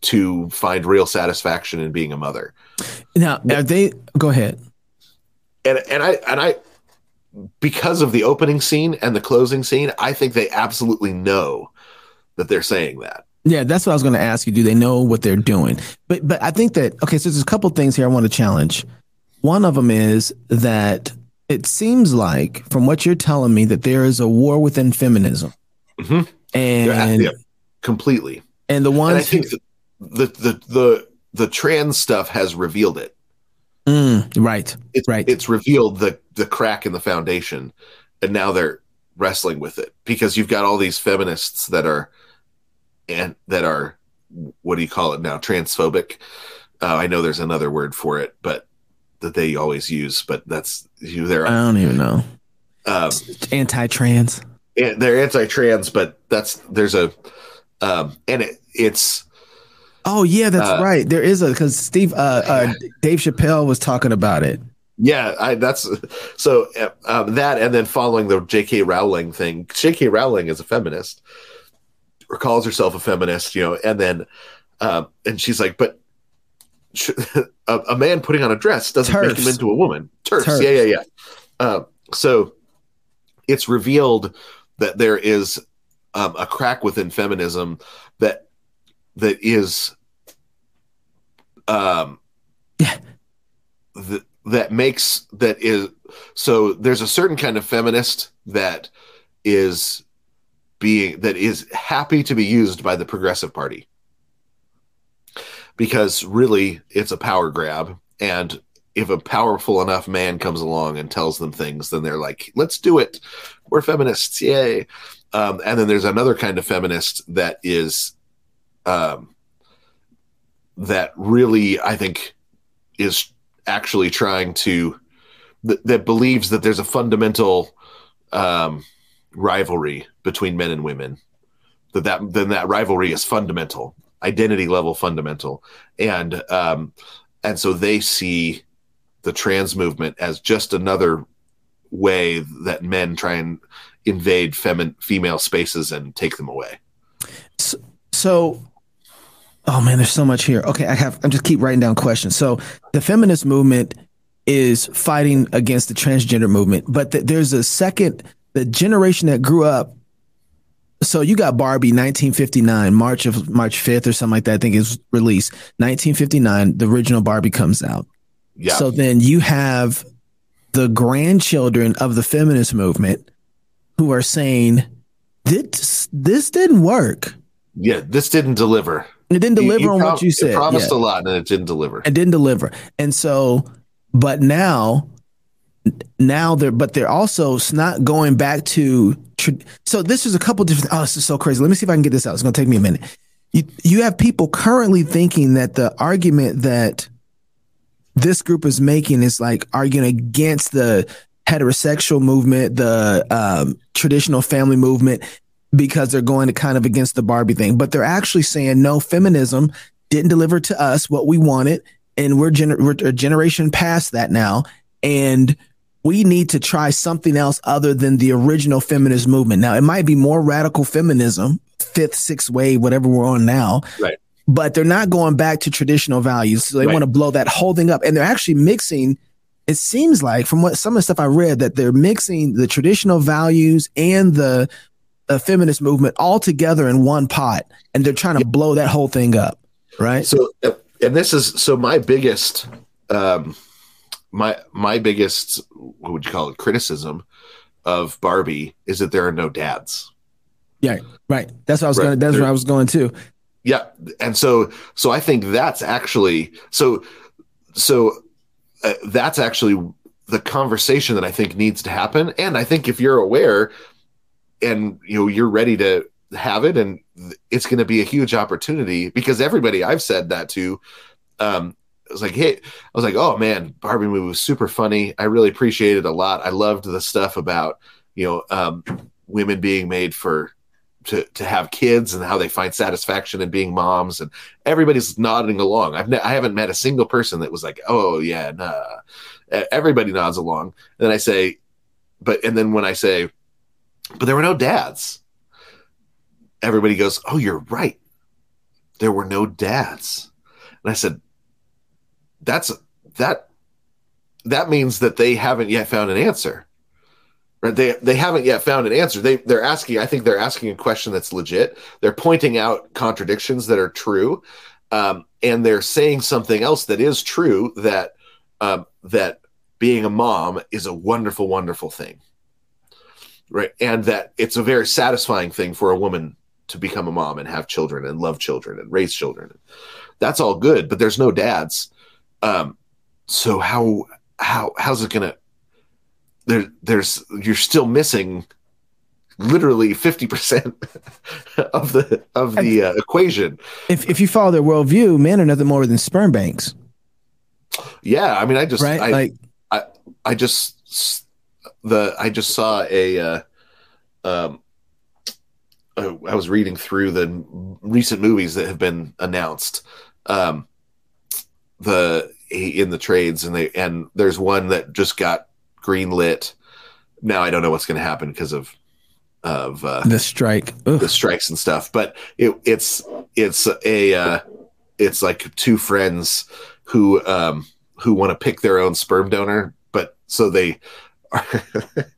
to find real satisfaction in being a mother. Now, are they, go ahead. And, and I, and I, because of the opening scene and the closing scene, I think they absolutely know that they're saying that. Yeah, that's what I was going to ask you. Do they know what they're doing? But but I think that okay. So there's a couple things here I want to challenge. One of them is that it seems like, from what you're telling me, that there is a war within feminism, mm-hmm. and yeah, completely. And the ones and I think who, the, the the the trans stuff has revealed it. Mm, right. It's right. It's revealed the the crack in the foundation, and now they're wrestling with it because you've got all these feminists that are and that are what do you call it now transphobic uh, i know there's another word for it but that they always use but that's you there i don't even know um, anti-trans they're anti-trans but that's there's a um, and it, it's oh yeah that's uh, right there is a because steve uh, uh, dave chappelle was talking about it yeah, I, that's so uh, um, that, and then following the J.K. Rowling thing. J.K. Rowling is a feminist, or calls herself a feminist, you know, and then um, and she's like, but sh- a, a, man putting on a dress doesn't TERFs. make him into a woman. TERFs, TERFs. yeah, yeah, yeah. Uh, so it's revealed that there is um, a crack within feminism that that is um yeah that that makes that is so there's a certain kind of feminist that is being that is happy to be used by the progressive party. Because really it's a power grab. And if a powerful enough man comes along and tells them things then they're like let's do it. We're feminists. Yay. Um, and then there's another kind of feminist that is um, that really i think is actually trying to that, that believes that there's a fundamental um, rivalry between men and women that that then that rivalry is fundamental identity level fundamental. And um and so they see the trans movement as just another way that men try and invade femin- female spaces and take them away. So, so oh man there's so much here. Okay i have i'm just keep writing down questions. So the feminist movement is fighting against the transgender movement but th- there's a second the generation that grew up so you got Barbie 1959, March of March 5th or something like that. I think is released 1959. The original Barbie comes out. Yeah. So then you have the grandchildren of the feminist movement who are saying this this didn't work. Yeah, this didn't deliver. It didn't deliver you, you on prom- what you said. It promised yeah. a lot and it didn't deliver. It didn't deliver. And so, but now now they're but they're also not going back to so this is a couple different oh this is so crazy let me see if i can get this out it's going to take me a minute you you have people currently thinking that the argument that this group is making is like arguing against the heterosexual movement, the um, traditional family movement, because they're going to kind of against the Barbie thing. But they're actually saying, no, feminism didn't deliver to us what we wanted. And we're, gener- we're a generation past that now. And we need to try something else other than the original feminist movement. Now, it might be more radical feminism, fifth, sixth wave, whatever we're on now. Right. But they're not going back to traditional values. So they right. want to blow that whole thing up. And they're actually mixing, it seems like from what some of the stuff I read, that they're mixing the traditional values and the, the feminist movement all together in one pot. And they're trying to blow that whole thing up. Right. So, and this is so my biggest, um, my my biggest what would you call it criticism of Barbie is that there are no dads. Yeah, right. That's what I was right. going. That's there, where I was going to. Yeah, and so so I think that's actually so so uh, that's actually the conversation that I think needs to happen. And I think if you're aware and you know you're ready to have it, and it's going to be a huge opportunity because everybody I've said that to um, I was like, hey, I was like, oh man, Barbie movie was super funny. I really appreciated it a lot. I loved the stuff about you know um, women being made for to to have kids and how they find satisfaction in being moms, and everybody's nodding along. I've ne- I haven't met a single person that was like, oh yeah, nah. Everybody nods along, and then I say, but and then when I say, but there were no dads. Everybody goes, oh, you're right. There were no dads. And I said, that's that that means that they haven't yet found an answer right? They they haven't yet found an answer. They they're asking i think they're asking a question that's legit. They're pointing out contradictions that are true um, and they're saying something else that is true that um, that being a mom is a wonderful wonderful thing right? And that it's a very satisfying thing for a woman to become a mom and have children and love children and raise children. That's all good but there's no dads um, so how how how's it gonna? There, there's you're still missing literally 50% of the of the uh, equation. If, if you follow their worldview men are nothing more than sperm banks. Yeah i mean i just right? I, like i i just the i just saw a uh um uh, i was reading through the recent movies that have been announced. Um the in the trades, and they and there's one that just got green lit. Now I don't know what's going to happen because of of uh, the strike, Ugh. the strikes and stuff. But it, it's it's a uh, it's like two friends who um, who want to pick their own sperm donor, but so they are.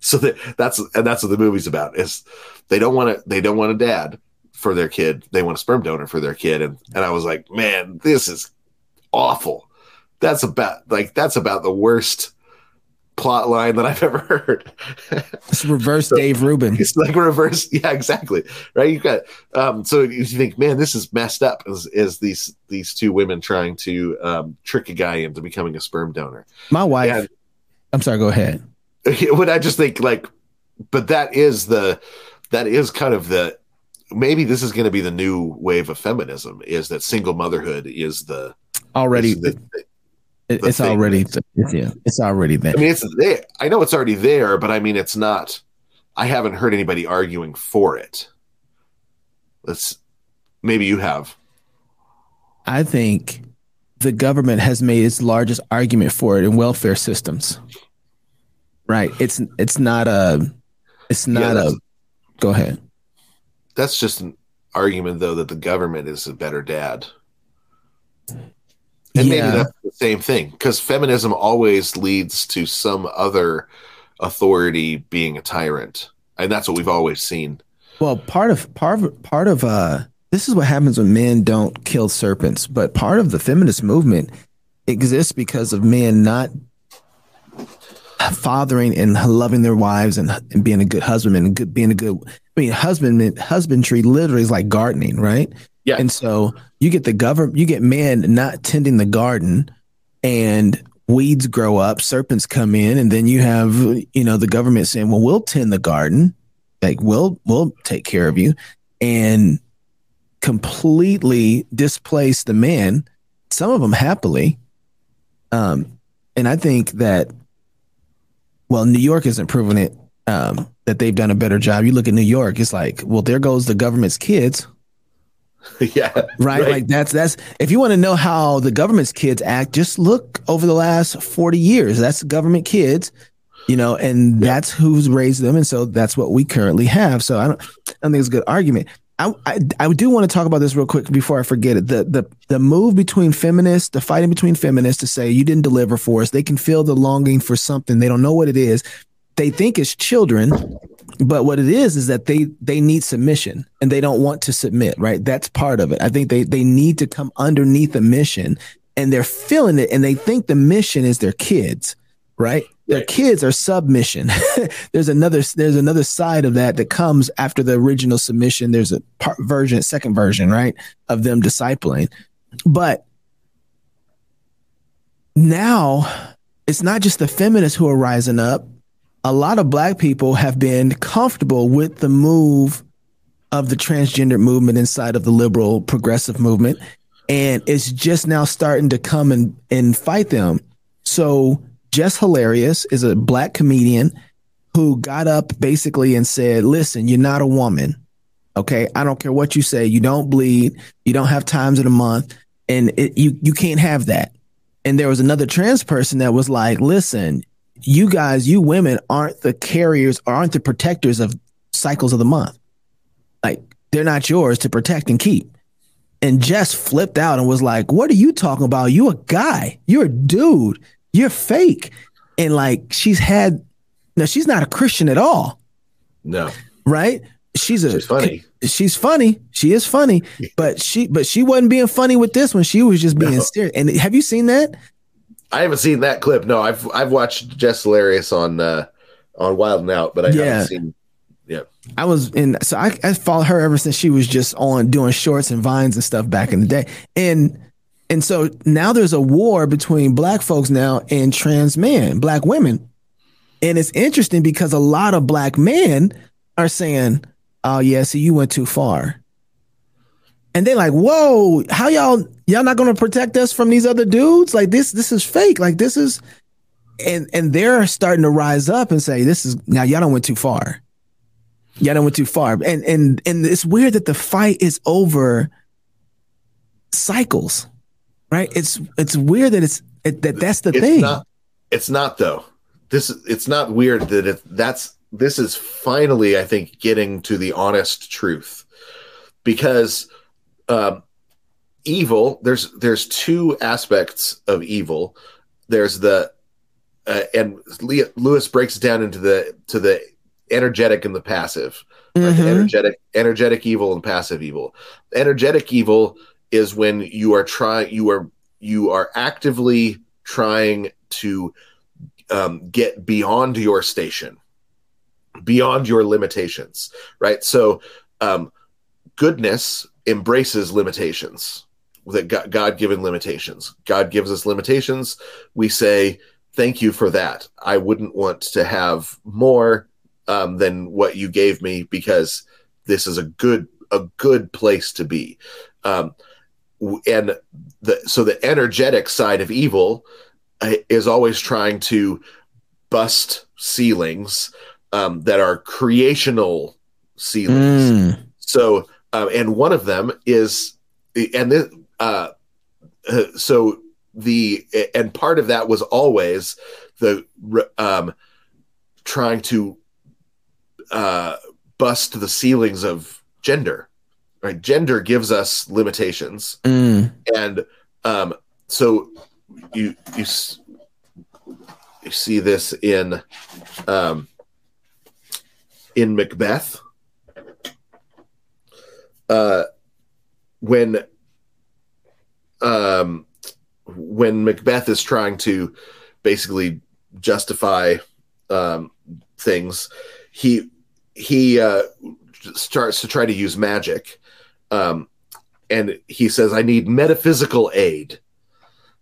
so that that's and that's what the movie's about is they don't want to they don't want a dad for their kid they want a sperm donor for their kid and and i was like man this is awful. That's about like that's about the worst plot line that I've ever heard. it's reverse so, Dave Rubin. It's like reverse, yeah, exactly. Right. You got um so you think, man, this is messed up is is these these two women trying to um trick a guy into becoming a sperm donor. My wife and, I'm sorry, go ahead. What I just think like but that is the that is kind of the maybe this is going to be the new wave of feminism is that single motherhood is the already the, the, it's already it's, yeah it's already there. I mean it's there. I know it's already there but i mean it's not i haven't heard anybody arguing for it. Let's maybe you have. I think the government has made its largest argument for it in welfare systems. Right it's it's not a it's not yeah, a go ahead. That's just an argument though that the government is a better dad and yeah. maybe that's the same thing because feminism always leads to some other authority being a tyrant, and that's what we've always seen. Well, part of part of part of uh, this is what happens when men don't kill serpents. But part of the feminist movement exists because of men not fathering and loving their wives and, and being a good husband and good being a good I mean husband husbandry literally is like gardening, right? Yeah. And so you get the government, you get men not tending the garden and weeds grow up, serpents come in, and then you have, you know, the government saying, well, we'll tend the garden. Like we'll, we'll take care of you and completely displace the men, some of them happily. Um, and I think that well, New York isn't proving it um, that they've done a better job. You look at New York, it's like, well, there goes the government's kids. yeah. Right? right? Like that's that's if you want to know how the government's kids act, just look over the last 40 years. That's government kids, you know, and yeah. that's who's raised them. And so that's what we currently have. So I don't I don't think it's a good argument. I, I, I do want to talk about this real quick before I forget it. The the the move between feminists, the fighting between feminists to say you didn't deliver for us. They can feel the longing for something. They don't know what it is. They think it's children, but what it is is that they they need submission and they don't want to submit. Right, that's part of it. I think they they need to come underneath a mission and they're feeling it and they think the mission is their kids. Right, their kids are submission. there's another there's another side of that that comes after the original submission. There's a part version, second version, right, of them discipling. But now it's not just the feminists who are rising up. A lot of black people have been comfortable with the move of the transgender movement inside of the liberal progressive movement. And it's just now starting to come and, and fight them. So Jess Hilarious is a black comedian who got up basically and said, Listen, you're not a woman. Okay. I don't care what you say. You don't bleed. You don't have times in a month. And it, you, you can't have that. And there was another trans person that was like, Listen, you guys, you women aren't the carriers or aren't the protectors of cycles of the month. Like they're not yours to protect and keep. And Jess flipped out and was like, What are you talking about? You a guy. You're a dude you're fake. And like she's had no, she's not a Christian at all. No. Right? She's a she's funny. She's funny. She is funny, but she but she wasn't being funny with this one. She was just being no. serious. And have you seen that? I haven't seen that clip. No, I've I've watched Jess Hilarious on uh on Wild and Out, but I yeah. haven't seen yeah. I was in so I, I followed her ever since she was just on doing shorts and vines and stuff back in the day. And and so now there's a war between black folks now and trans men, black women. And it's interesting because a lot of black men are saying, Oh yeah, so you went too far. And they're like, whoa, how y'all y'all not gonna protect us from these other dudes? Like this, this is fake. Like this is and and they're starting to rise up and say, This is now y'all don't went too far. Y'all don't went too far. And and and it's weird that the fight is over cycles right? It's it's weird that it's it, that that's the it's thing. Not, it's not though. This it's not weird that it that's this is finally I think getting to the honest truth because um, evil there's there's two aspects of evil. There's the uh, and Lewis breaks it down into the to the energetic and the passive. Mm-hmm. The energetic energetic evil and passive evil. Energetic evil is when you are trying you are you are actively trying to um, get beyond your station beyond your limitations right so um, goodness embraces limitations that god given limitations god gives us limitations we say thank you for that i wouldn't want to have more um, than what you gave me because this is a good a good place to be um, and the so the energetic side of evil uh, is always trying to bust ceilings um, that are creational ceilings. Mm. So, uh, and one of them is, and this, uh, so the and part of that was always the um, trying to uh, bust the ceilings of gender right? Gender gives us limitations. Mm. and um so you you you see this in um in macbeth uh when um when macbeth is trying to basically justify um things he he uh starts to try to use magic um, and he says, I need metaphysical aid,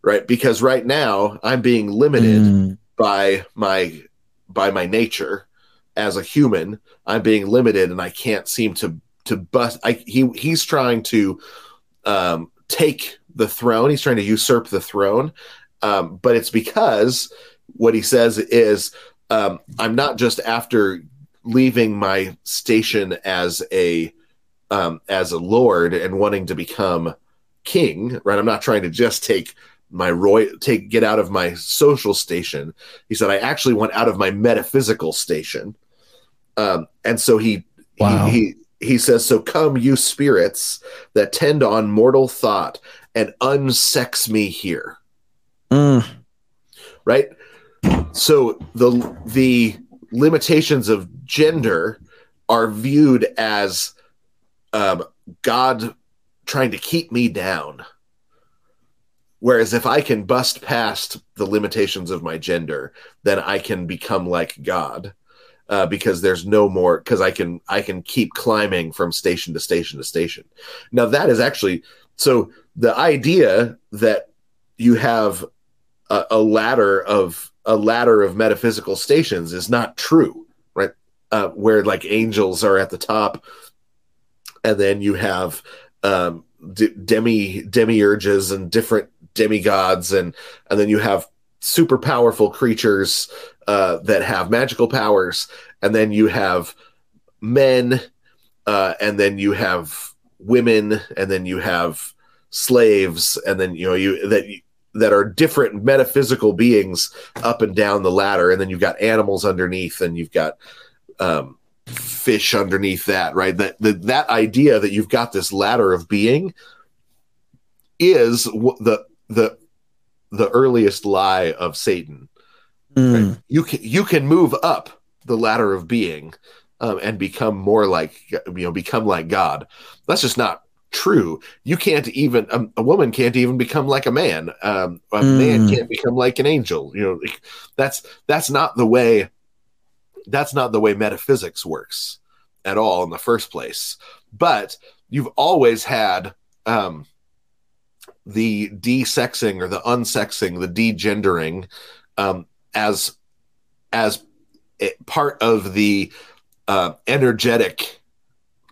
right? Because right now I'm being limited mm. by my by my nature as a human. I'm being limited, and I can't seem to to bust. I, he he's trying to um, take the throne. He's trying to usurp the throne, um, but it's because what he says is um, I'm not just after leaving my station as a um, as a lord and wanting to become king, right? I'm not trying to just take my roy take get out of my social station. He said I actually went out of my metaphysical station. Um, and so he, wow. he he he says, "So come, you spirits that tend on mortal thought, and unsex me here." Mm. Right. So the the limitations of gender are viewed as um, God trying to keep me down. Whereas if I can bust past the limitations of my gender, then I can become like God. Uh, because there's no more because I can I can keep climbing from station to station to station. Now that is actually so the idea that you have a, a ladder of a ladder of metaphysical stations is not true, right? Uh, where like angels are at the top, and then you have um, d- demi demiurges and different demigods, and and then you have super powerful creatures uh, that have magical powers, and then you have men, uh, and then you have women, and then you have slaves, and then you know you that that are different metaphysical beings up and down the ladder, and then you've got animals underneath, and you've got um, fish underneath that, right? That the, that idea that you've got this ladder of being is the the the earliest lie of Satan. Mm. Right? You can you can move up the ladder of being um, and become more like you know become like God. That's just not true. You can't even um, a woman can't even become like a man. Um, a mm. man can't become like an angel. You know, that's that's not the way. That's not the way metaphysics works at all in the first place. But you've always had um, the desexing or the unsexing, the degendering, um, as as part of the uh, energetic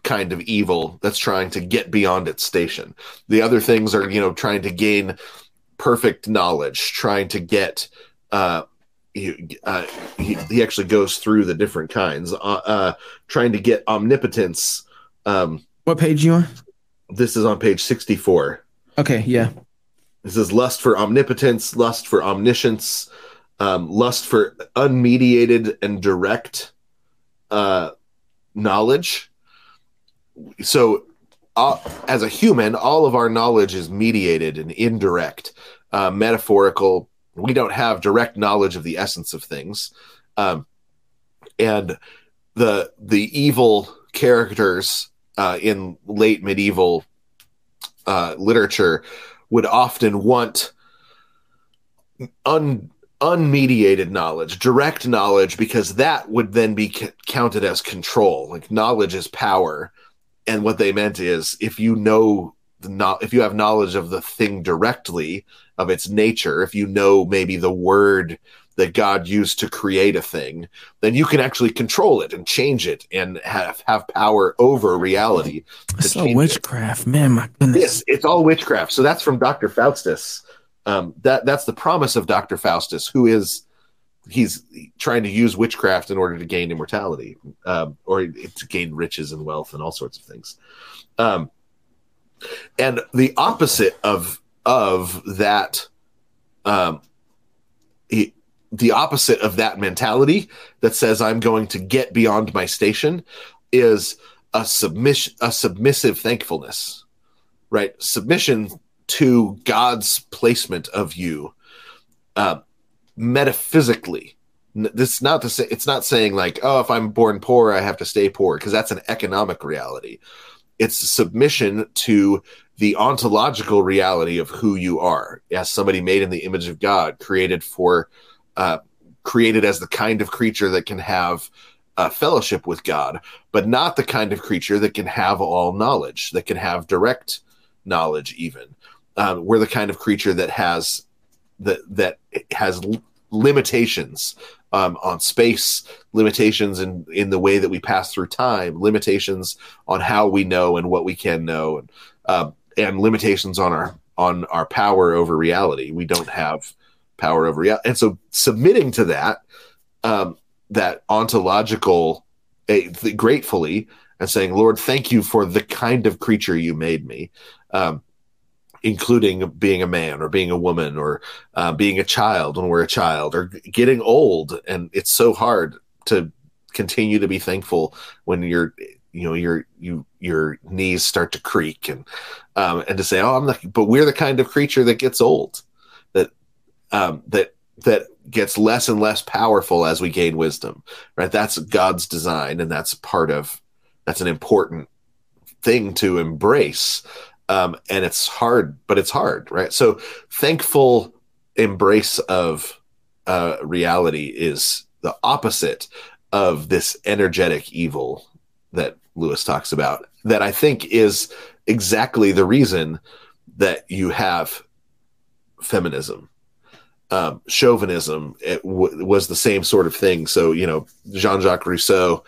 kind of evil that's trying to get beyond its station. The other things are, you know, trying to gain perfect knowledge, trying to get. Uh, he, uh, he, he actually goes through the different kinds, uh, uh, trying to get omnipotence. Um, what page you on? This is on page sixty-four. Okay, yeah. This is lust for omnipotence, lust for omniscience, um, lust for unmediated and direct uh, knowledge. So, uh, as a human, all of our knowledge is mediated and indirect, uh, metaphorical. We don't have direct knowledge of the essence of things, um, and the the evil characters uh, in late medieval uh, literature would often want un, unmediated knowledge, direct knowledge, because that would then be c- counted as control. Like knowledge is power, and what they meant is if you know the no- if you have knowledge of the thing directly of its nature, if you know maybe the word that God used to create a thing, then you can actually control it and change it and have have power over reality. It's all witchcraft, it. man. My goodness. Yes, it's all witchcraft. So that's from Dr. Faustus. Um, that that's the promise of Dr. Faustus, who is he's trying to use witchcraft in order to gain immortality, um, or to gain riches and wealth and all sorts of things. Um, and the opposite of of that um, he, the opposite of that mentality that says I'm going to get beyond my station is a submission a submissive thankfulness right submission to God's placement of you uh, metaphysically. This is not to say it's not saying like oh if I'm born poor I have to stay poor because that's an economic reality. It's submission to the ontological reality of who you are. As somebody made in the image of God created for uh, created as the kind of creature that can have uh, fellowship with God, but not the kind of creature that can have all knowledge, that can have direct knowledge. Even um, we're the kind of creature that has that that has limitations um, on space, limitations in in the way that we pass through time, limitations on how we know and what we can know, and um, and limitations on our on our power over reality. We don't have power over reality. And so submitting to that um, that ontological a, gratefully and saying, Lord, thank you for the kind of creature you made me. Um, including being a man or being a woman or uh, being a child when we're a child or getting old. And it's so hard to continue to be thankful when you're, you know, your, you, your knees start to creak and, um, and to say, Oh, I'm the, but we're the kind of creature that gets old that, um, that, that gets less and less powerful as we gain wisdom, right? That's God's design. And that's part of, that's an important thing to embrace um, and it's hard, but it's hard, right? So thankful embrace of uh, reality is the opposite of this energetic evil that Lewis talks about. That I think is exactly the reason that you have feminism. Um, chauvinism w- was the same sort of thing. So you know, Jean Jacques Rousseau,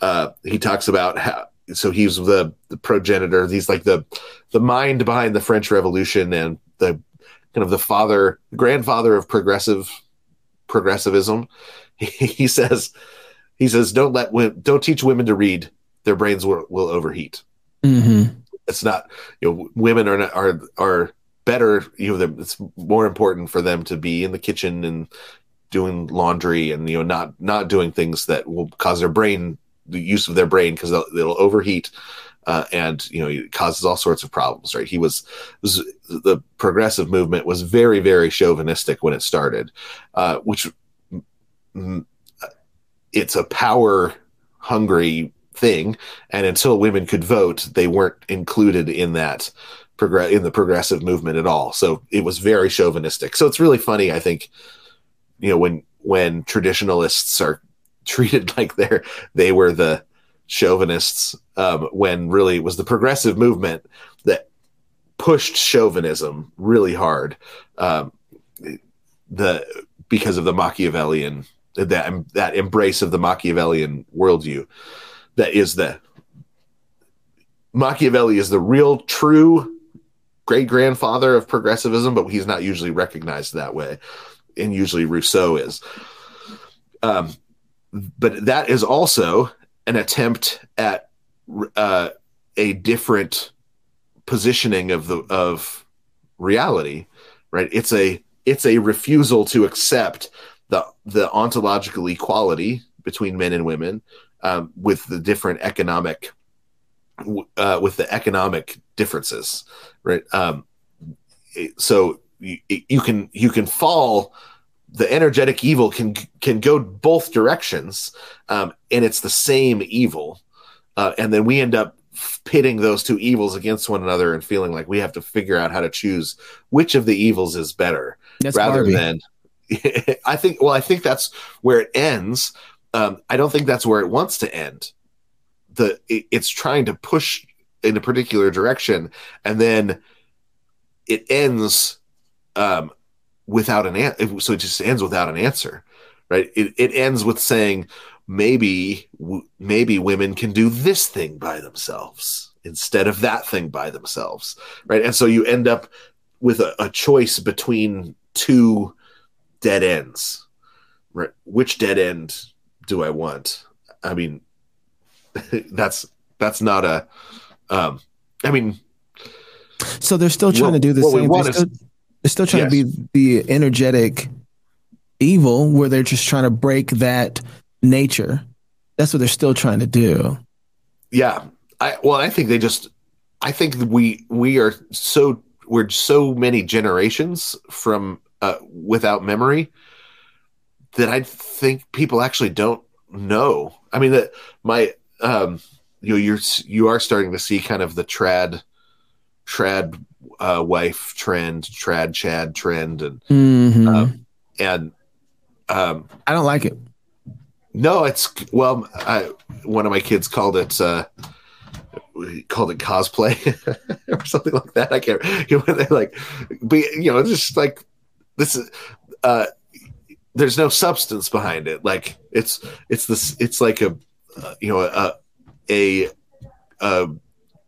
uh, he talks about how so he's the, the progenitor. He's like the the mind behind the French Revolution and the kind of the father, grandfather of progressive progressivism. He, he says he says don't let don't teach women to read; their brains will, will overheat. Mm-hmm. It's not you know women are not, are are better. You know it's more important for them to be in the kitchen and doing laundry and you know not not doing things that will cause their brain the use of their brain because it'll overheat uh, and you know it causes all sorts of problems right? He was, was, the progressive movement was very very chauvinistic when it started uh, which it's a power hungry thing and until women could vote they weren't included in that progress in the progressive movement at all. So it was very chauvinistic. So it's really funny i think you know when when traditionalists are treated like they're they were the chauvinists um, when really it was the progressive movement that pushed chauvinism really hard um, the because of the Machiavellian that that embrace of the Machiavellian worldview that is the Machiavelli is the real true great grandfather of progressivism, but he's not usually recognized that way, and usually Rousseau is. Um, but that is also an attempt at uh, a different positioning of the of reality right? It's a it's a refusal to accept the the ontological equality between men and women um, with the different economic uh, with the economic differences right? Um, so you, you can you can fall the energetic evil can can go both directions, um, and it's the same evil. Uh, and then we end up pitting those two evils against one another and feeling like we have to figure out how to choose which of the evils is better, that's rather Barbie. than. I think. Well, I think that's where it ends. Um, I don't think that's where it wants to end. The it, it's trying to push in a particular direction, and then it ends um, without an answer. So it just ends without an answer, right? It, it ends with saying maybe maybe women can do this thing by themselves instead of that thing by themselves, right? And so you end up with a, a choice between two dead ends. Right? Which dead end do I want? I mean, that's that's not a. Um, I mean, so they're still trying well, to do the same. They're still, they're still trying yes. to be the energetic evil, where they're just trying to break that nature. That's what they're still trying to do. Yeah, I well, I think they just. I think we we are so we're so many generations from uh, without memory that I think people actually don't know. I mean, that my um, you know, you're you are starting to see kind of the trad trad uh, wife trend, trad chad trend, and mm-hmm. um, and um, I don't like it. No, it's well, I, one of my kids called it. Uh, called it cosplay or something like that. I can't. You know, like, but you know, just like this is. Uh, there's no substance behind it. Like it's it's this. It's like a uh, you know a a, a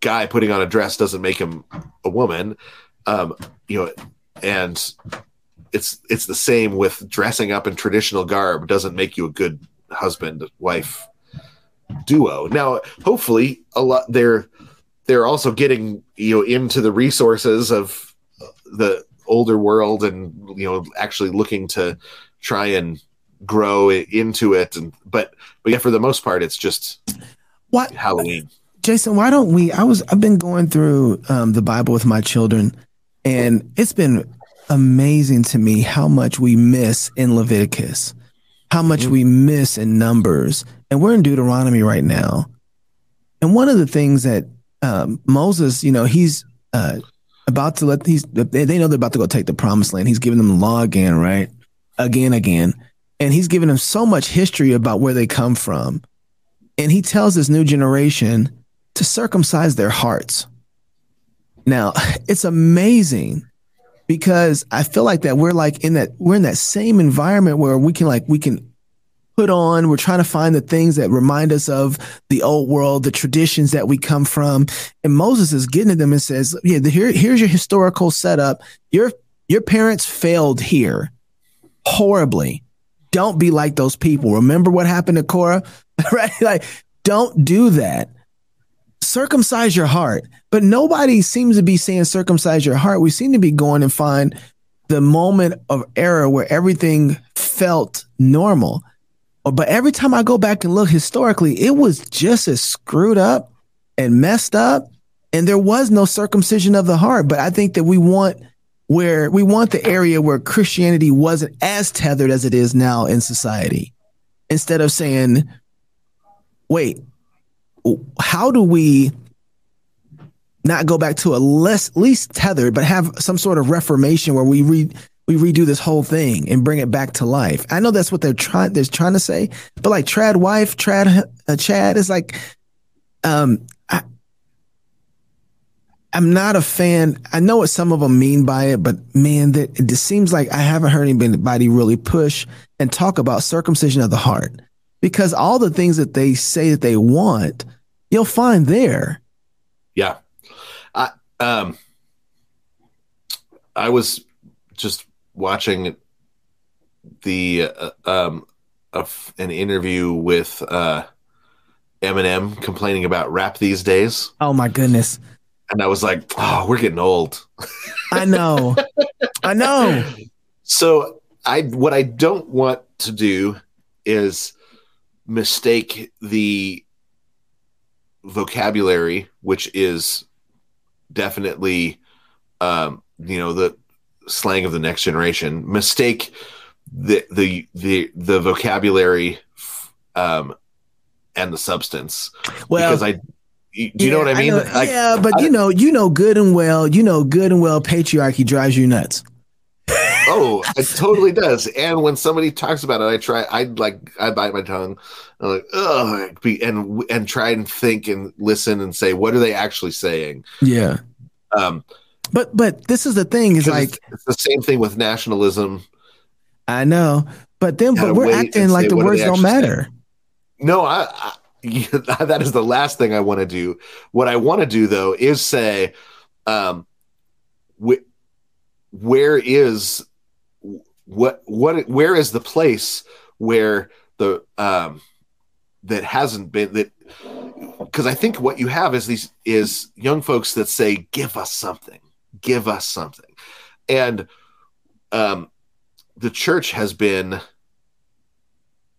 guy putting on a dress doesn't make him a woman. Um, you know, and it's it's the same with dressing up in traditional garb doesn't make you a good husband wife duo. Now, hopefully, a lot they're they're also getting you know into the resources of the older world and you know actually looking to try and grow into it and but but yeah for the most part it's just what halloween jason why don't we i was i've been going through um, the bible with my children and it's been amazing to me how much we miss in leviticus how much mm-hmm. we miss in numbers and we're in deuteronomy right now and one of the things that um, moses you know he's uh, about to let these they know they're about to go take the promised land he's giving them the law again right again again and he's giving them so much history about where they come from. And he tells this new generation to circumcise their hearts. Now, it's amazing because I feel like that we're like in that we're in that same environment where we can like we can put on we're trying to find the things that remind us of the old world the traditions that we come from and moses is getting to them and says yeah here, here's your historical setup your your parents failed here horribly don't be like those people. Remember what happened to Korah? right? Like, don't do that. Circumcise your heart. But nobody seems to be saying circumcise your heart. We seem to be going and find the moment of error where everything felt normal. But every time I go back and look historically, it was just as screwed up and messed up. And there was no circumcision of the heart. But I think that we want where we want the area where Christianity wasn't as tethered as it is now in society. Instead of saying, wait, how do we not go back to a less least tethered, but have some sort of reformation where we read we redo this whole thing and bring it back to life. I know that's what they're trying they're trying to say, but like trad wife, trad uh, Chad is like um I'm not a fan. I know what some of them mean by it, but man, that it just seems like I haven't heard anybody really push and talk about circumcision of the heart because all the things that they say that they want, you'll find there. Yeah. I, um, I was just watching the, uh, um, an interview with, uh, Eminem complaining about rap these days. Oh my goodness and I was like, "Oh, we're getting old." I know, I know. So I, what I don't want to do is mistake the vocabulary, which is definitely, um, you know, the slang of the next generation. Mistake the the the the vocabulary, um, and the substance. Well, because I do you yeah, know what I mean? I like, yeah, but I, you know, you know good and well, you know good and well patriarchy drives you nuts. Oh, it totally does. And when somebody talks about it, I try. I like. I bite my tongue. I'm like, oh, and and try and think and listen and say, what are they actually saying? Yeah. Um, but but this is the thing is like it's, the same thing with nationalism. I know, but then but we're acting like the words don't matter. Saying? No, I, I that is the last thing I want to do. What I want to do though is say, um, wh- where is what what where is the place where the um that hasn't been that because I think what you have is these is young folks that say, "Give us something, give us something," and um, the church has been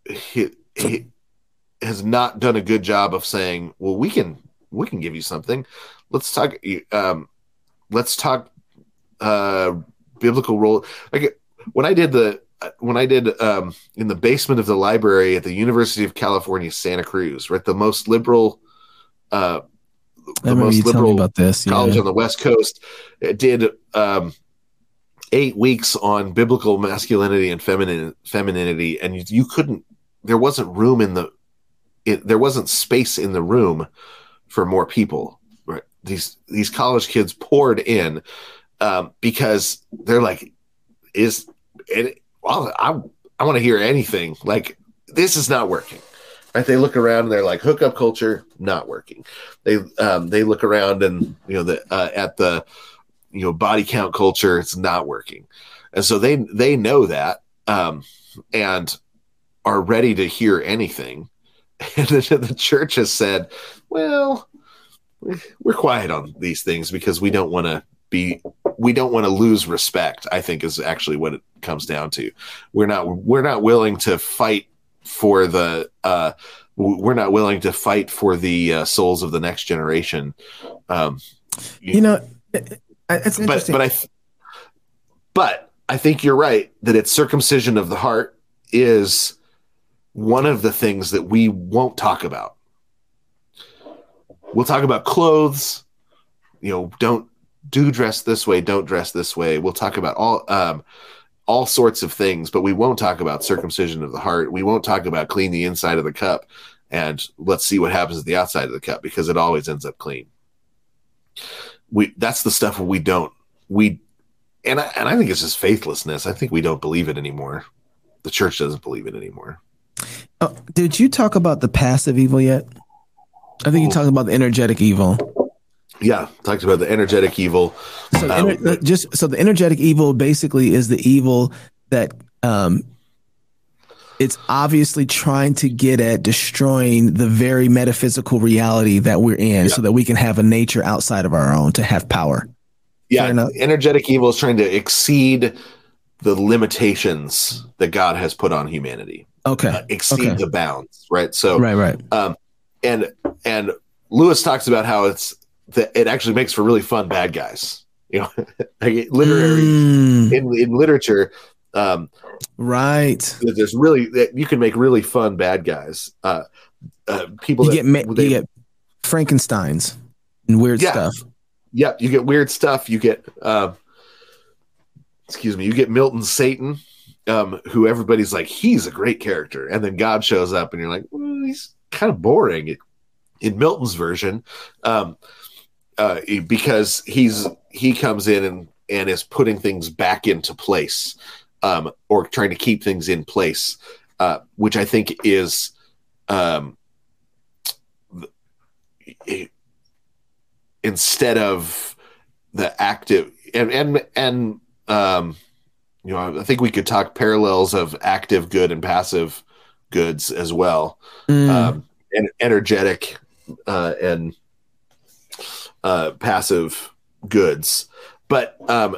hit has not done a good job of saying, "Well, we can we can give you something. Let's talk. Um, let's talk uh, biblical role." Like when I did the when I did um, in the basement of the library at the University of California, Santa Cruz, right, the most liberal, uh, the most liberal about this college on the West Coast, it did um, eight weeks on biblical masculinity and feminine femininity, and you, you couldn't. There wasn't room in the it, there wasn't space in the room for more people. Right? These these college kids poured in um, because they're like, is and Well, I I want to hear anything. Like this is not working. Right? They look around and they're like, hookup culture not working. They um, they look around and you know the uh, at the you know body count culture it's not working, and so they they know that um, and are ready to hear anything. And the church has said, well, we're quiet on these things because we don't want to be we don't want to lose respect i think is actually what it comes down to we're not we're not willing to fight for the uh we're not willing to fight for the uh, souls of the next generation um you know it's but but i but i think you're right that it's circumcision of the heart is one of the things that we won't talk about. We'll talk about clothes, you know, don't do dress this way, don't dress this way. We'll talk about all um, all sorts of things, but we won't talk about circumcision of the heart. We won't talk about clean the inside of the cup and let's see what happens at the outside of the cup because it always ends up clean. We that's the stuff we don't we and I, and I think it's just faithlessness. I think we don't believe it anymore. The church doesn't believe it anymore. Oh, did you talk about the passive evil yet? I think you talked about the energetic evil. Yeah, talked about the energetic evil. So um, uh, just so the energetic evil basically is the evil that um, it's obviously trying to get at destroying the very metaphysical reality that we're in, yeah. so that we can have a nature outside of our own to have power. Yeah, energetic evil is trying to exceed the limitations that God has put on humanity. Okay. Uh, exceed okay. the bounds, right? So Right, right. Um and and Lewis talks about how it's that it actually makes for really fun bad guys. You know, like literary mm. in in literature um right there's really you can make really fun bad guys uh, uh people you, that, get, they, you get frankensteins and weird yeah, stuff yep yeah, you get weird stuff you get uh, excuse me, you get Milton Satan, um, who everybody's like, he's a great character. And then God shows up and you're like, well, he's kind of boring in Milton's version. Um, uh, because he's, he comes in and, and is putting things back into place, um, or trying to keep things in place, uh, which I think is, um, instead of the active and and and um, you know, I think we could talk parallels of active good and passive goods as well, mm. um, and energetic uh, and uh, passive goods. But um,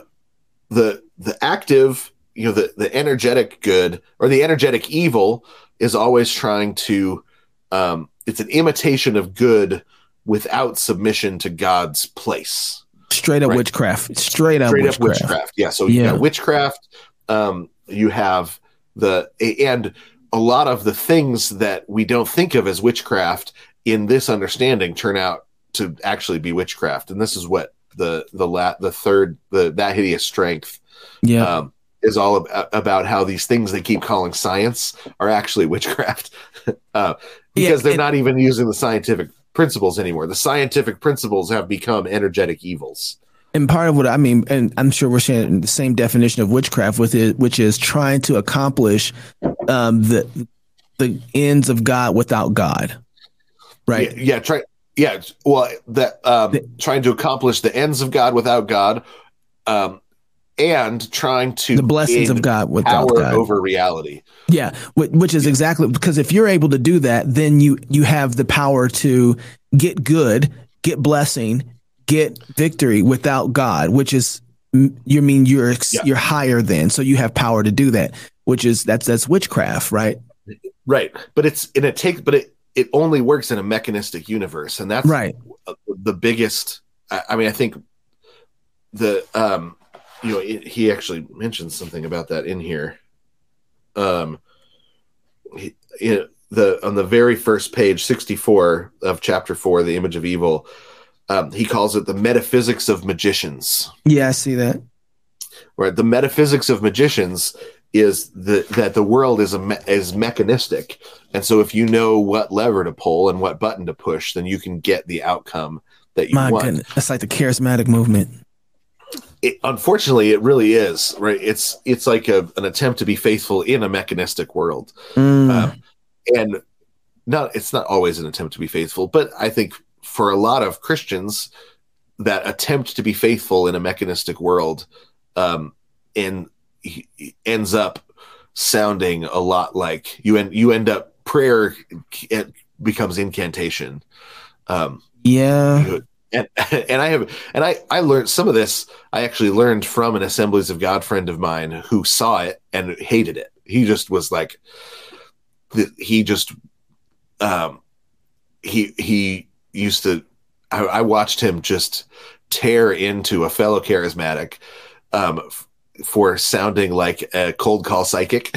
the the active, you know, the the energetic good or the energetic evil is always trying to. Um, it's an imitation of good without submission to God's place. Straight up right. witchcraft. Straight up Straight witchcraft. Up witchcraft. Yeah. So you yeah. witchcraft. Um, you have the and a lot of the things that we don't think of as witchcraft in this understanding turn out to actually be witchcraft. And this is what the the la- the third the that hideous strength yeah um, is all about, about how these things they keep calling science are actually witchcraft uh, because yeah, they're not even using the scientific principles anymore. The scientific principles have become energetic evils. And part of what I mean, and I'm sure we're sharing the same definition of witchcraft with it, which is trying to accomplish um, the the ends of God without God. Right. Yeah. yeah try. Yeah. Well, that um, the, trying to accomplish the ends of God without God, um, and trying to the blessings of God without power God. over reality. Yeah, which is exactly because if you're able to do that, then you you have the power to get good, get blessing, get victory without God, which is you mean you're yeah. you're higher than, so you have power to do that, which is that's that's witchcraft, right? Right, but it's and it takes, but it it only works in a mechanistic universe, and that's right. The biggest, I, mean, I think the um you know, it, he actually mentions something about that in here. Um, he, it, the on the very first page, sixty four of chapter four, the image of evil. Um, he calls it the metaphysics of magicians. Yeah, I see that. Right, the metaphysics of magicians is the, that the world is a me- is mechanistic, and so if you know what lever to pull and what button to push, then you can get the outcome that you My want. Goodness. That's like the charismatic movement it, unfortunately, it really is right. It's it's like a, an attempt to be faithful in a mechanistic world, mm. Um, and not it's not always an attempt to be faithful, but I think for a lot of Christians, that attempt to be faithful in a mechanistic world, um, and ends up sounding a lot like you end you end up prayer becomes incantation. Um, yeah. And, and I have and I I learned some of this I actually learned from an Assemblies of God friend of mine who saw it and hated it. He just was like he just um he he used to I, I watched him just tear into a fellow charismatic um f- for sounding like a cold call psychic.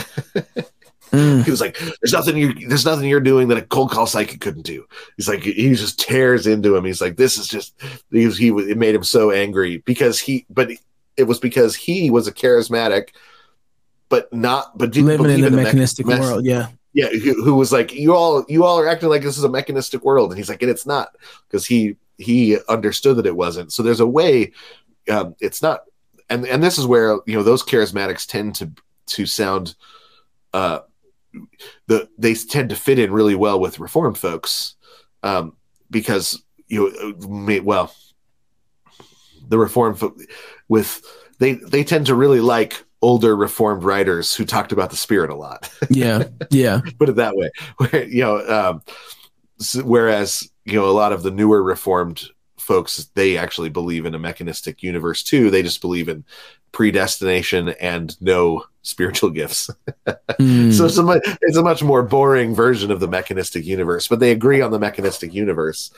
Mm. He was like, "There's nothing you, there's nothing you're doing that a cold call psychic couldn't do." He's like, he just tears into him. He's like, "This is just," he, was, he it made him so angry because he, but it was because he was a charismatic, but not, but didn't living in a mechanistic me- world. Yeah, yeah. Who, who was like, "You all, you all are acting like this is a mechanistic world," and he's like, "And it's not," because he he understood that it wasn't. So there's a way. Um, it's not, and and this is where you know those charismatics tend to to sound. Uh, the they tend to fit in really well with reformed folks um, because you know, well the reformed fo- with they they tend to really like older reformed writers who talked about the spirit a lot yeah yeah put it that way Where, you know um, whereas you know a lot of the newer reformed folks they actually believe in a mechanistic universe too they just believe in predestination and no spiritual gifts. mm. So it's a, much, it's a much more boring version of the mechanistic universe, but they agree on the mechanistic universe.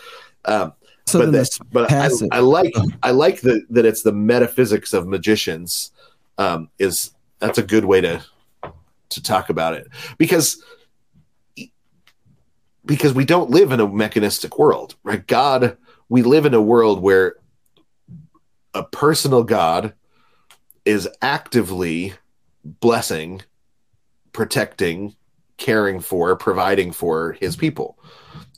Um, so but that, but I, I, like I like the, that it's the metaphysics of magicians. Um, is that's a good way to to talk about it because because we don't live in a mechanistic world, right? God, we live in a world where a personal God is actively blessing, protecting, caring for, providing for his people,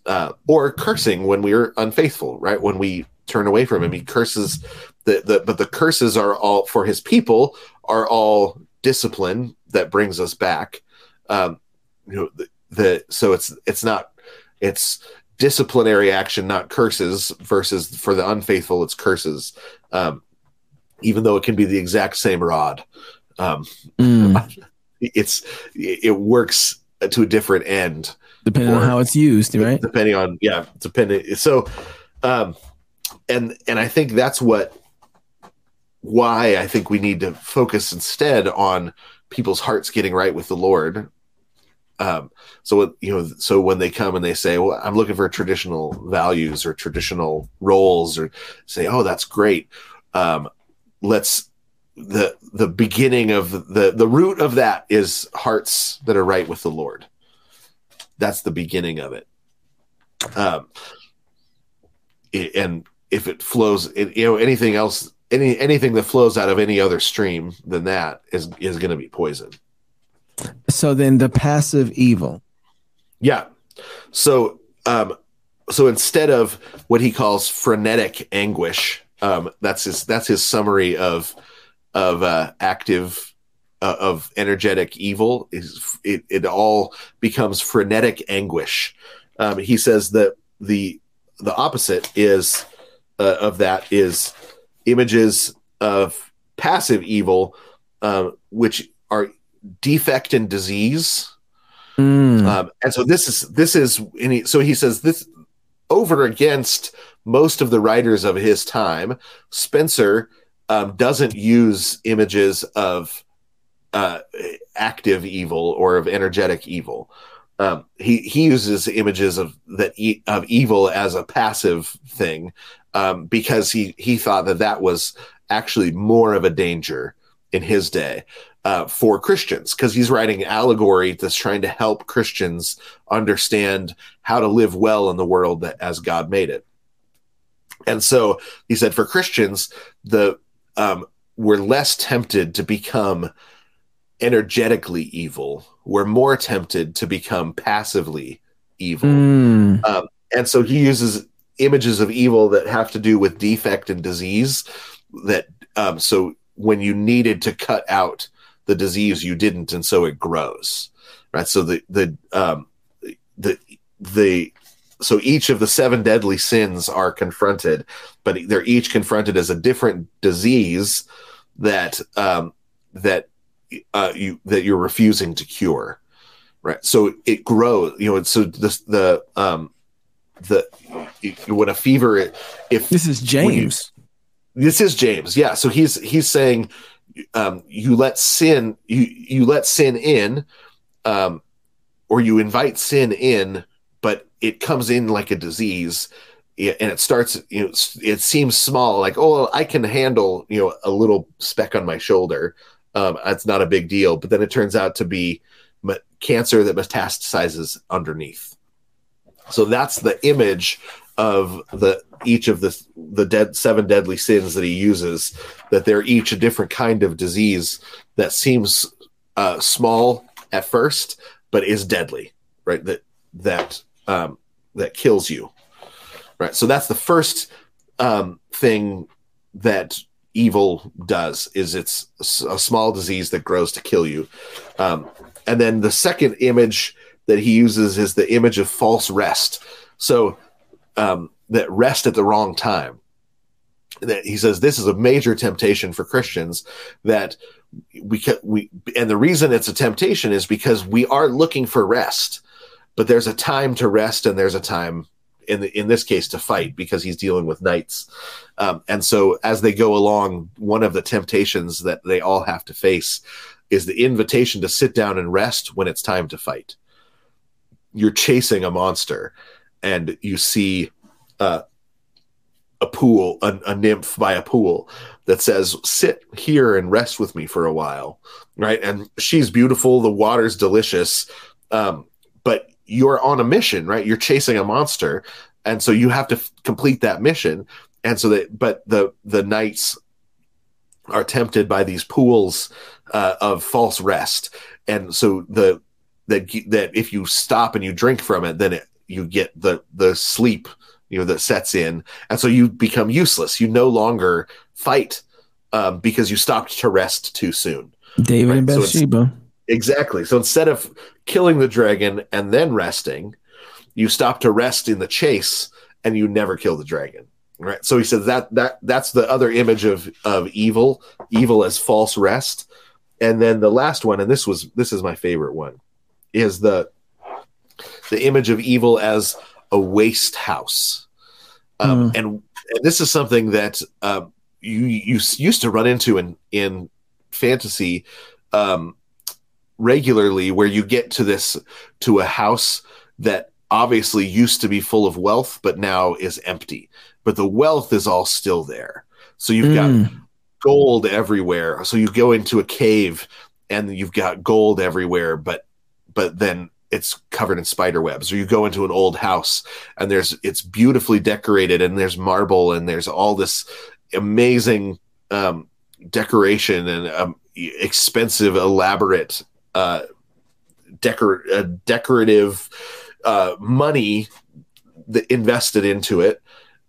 uh, or cursing when we're unfaithful, right? When we turn away from him, he curses the, the but the curses are all for his people are all discipline that brings us back. Um, you know, the, the so it's it's not it's disciplinary action, not curses, versus for the unfaithful, it's curses. Um, even though it can be the exact same rod. Um, mm. It's it works to a different end depending on how it's used, right? Depending on yeah, depending. So, um, and and I think that's what why I think we need to focus instead on people's hearts getting right with the Lord. Um, so you know, so when they come and they say, "Well, I'm looking for traditional values or traditional roles," or say, "Oh, that's great," um, let's the the beginning of the the root of that is hearts that are right with the Lord. That's the beginning of it. Um, and if it flows, it, you know, anything else, any anything that flows out of any other stream than that is is going to be poison. So then, the passive evil. Yeah. So, um, so instead of what he calls frenetic anguish, um, that's his that's his summary of of uh, active uh, of energetic evil is it, it all becomes frenetic anguish um, he says that the the opposite is uh, of that is images of passive evil um, which are defect and disease mm. um, and so this is this is he, so he says this over against most of the writers of his time Spenser um, doesn't use images of uh, active evil or of energetic evil. Um, he he uses images of that e- of evil as a passive thing um, because he he thought that that was actually more of a danger in his day uh, for Christians because he's writing allegory that's trying to help Christians understand how to live well in the world that as God made it. And so he said for Christians, the um, we're less tempted to become energetically evil. We're more tempted to become passively evil. Mm. Um, and so he uses images of evil that have to do with defect and disease. That um, so when you needed to cut out the disease, you didn't, and so it grows. Right. So the the um, the the so each of the seven deadly sins are confronted, but they're each confronted as a different disease that um, that uh, you that you're refusing to cure, right? So it grows. You know, so the the um the when a fever if this is James. You, this is James. Yeah. So he's he's saying um, you let sin you you let sin in, um, or you invite sin in, but it comes in like a disease. And it starts you know it seems small like oh i can handle you know a little speck on my shoulder. Um, it's not a big deal. But then it turns out to be cancer that metastasizes underneath. So that's the image of the each of the the dead seven deadly sins that he uses that they're each a different kind of disease that seems uh, small at first but is deadly right? That that um, that kills you. Right. So that's the first um, thing that evil does is it's a small disease that grows to kill you. Um, and then the second image that he uses is the image of false rest. So um, that rest at the wrong time that he says this is a major temptation for christians that we we and the reason it's a temptation is because we are looking for rest but there's a time to rest and there's a time in the, in this case to fight because he's dealing with knights. Um, and so as they go along, one of the temptations that they all have to face is the invitation to sit down and rest when it's time to fight. You're chasing a monster, and you see uh, a pool, a, a, nymph by a pool that says, "Sit here and rest with me for a while." Right, and she's beautiful. The water's delicious. Um, but you're on a mission, right? You're chasing a monster, and so you have to f- complete that mission. And so that, but the the knights are tempted by these pools uh, of false rest, and so the that that if you stop and you drink from it, then it, you get the the sleep you know that sets in, and so you become useless. You no longer fight um, because you stopped to rest too soon. David right? and Bathsheba. So Exactly. So instead of killing the dragon and then resting, you stop to rest in the chase and you never kill the dragon. Right. So he says that that that's the other image of of evil, evil as false rest. And then the last one, and this was this is my favorite one, is the the image of evil as a waste house. Um, mm. and, and, this is something that uh, you you used to run into in in fantasy um, regularly where you get to this to a house that obviously used to be full of wealth but now is empty but the wealth is all still there so you've mm. got gold everywhere so you go into a cave and you've got gold everywhere but but then it's covered in spider webs or you go into an old house and there's it's beautifully decorated and there's marble and there's all this amazing um, decoration and um, expensive elaborate uh, decor- uh, decorative uh, money that invested into it,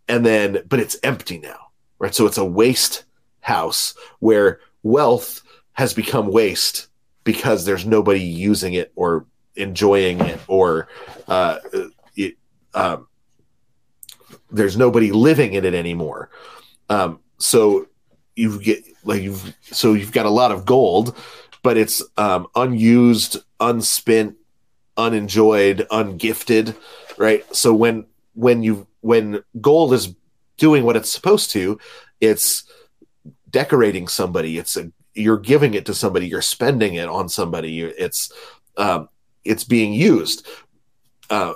and then but it's empty now, right? So it's a waste house where wealth has become waste because there's nobody using it or enjoying it or uh, it, um, there's nobody living in it anymore. Um, so you get like you've so you've got a lot of gold but it's um, unused, unspent, unenjoyed, ungifted, right? So when when you when gold is doing what it's supposed to, it's decorating somebody. It's a you're giving it to somebody. You're spending it on somebody. It's um, it's being used. Uh,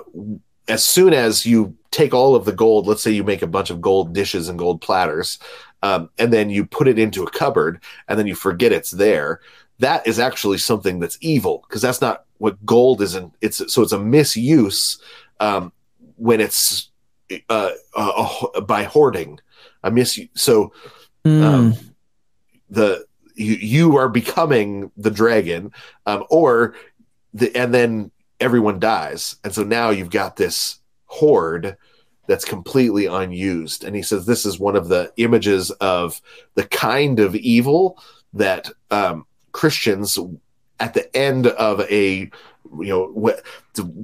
as soon as you take all of the gold, let's say you make a bunch of gold dishes and gold platters, um, and then you put it into a cupboard, and then you forget it's there that is actually something that's evil because that's not what gold is. In, it's so it's a misuse um, when it's uh, uh, by hoarding. A misuse. So mm. um, the you, you are becoming the dragon, um, or the and then everyone dies, and so now you've got this hoard that's completely unused. And he says this is one of the images of the kind of evil that um, Christians at the end of a you know what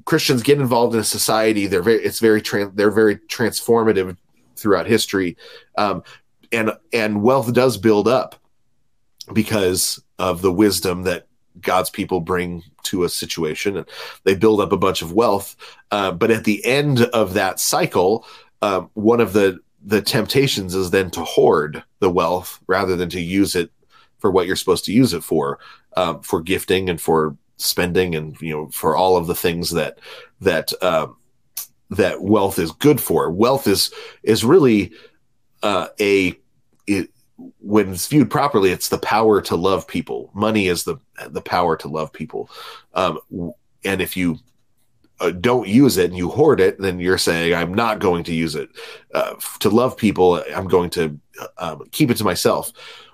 Christians get involved in a society. They're very it's very trans, they're very transformative throughout history. Um, and and wealth does build up because of the wisdom that God's people bring to a situation, and they build up a bunch of wealth. Uh, but at the end of that cycle, uh, one of the the temptations is then to hoard the wealth rather than to use it for what you're supposed to use it for, um, for gifting and for spending, and you know for all of the things that that um, that wealth is good for. Wealth is is really uh, a it, when it's viewed properly, it's the power to love people. Money is the the power to love people. Um, and if you uh, don't use it and you hoard it, then you're saying, I'm not going to use it. Uh, to love people, I'm going to um, keep it to myself.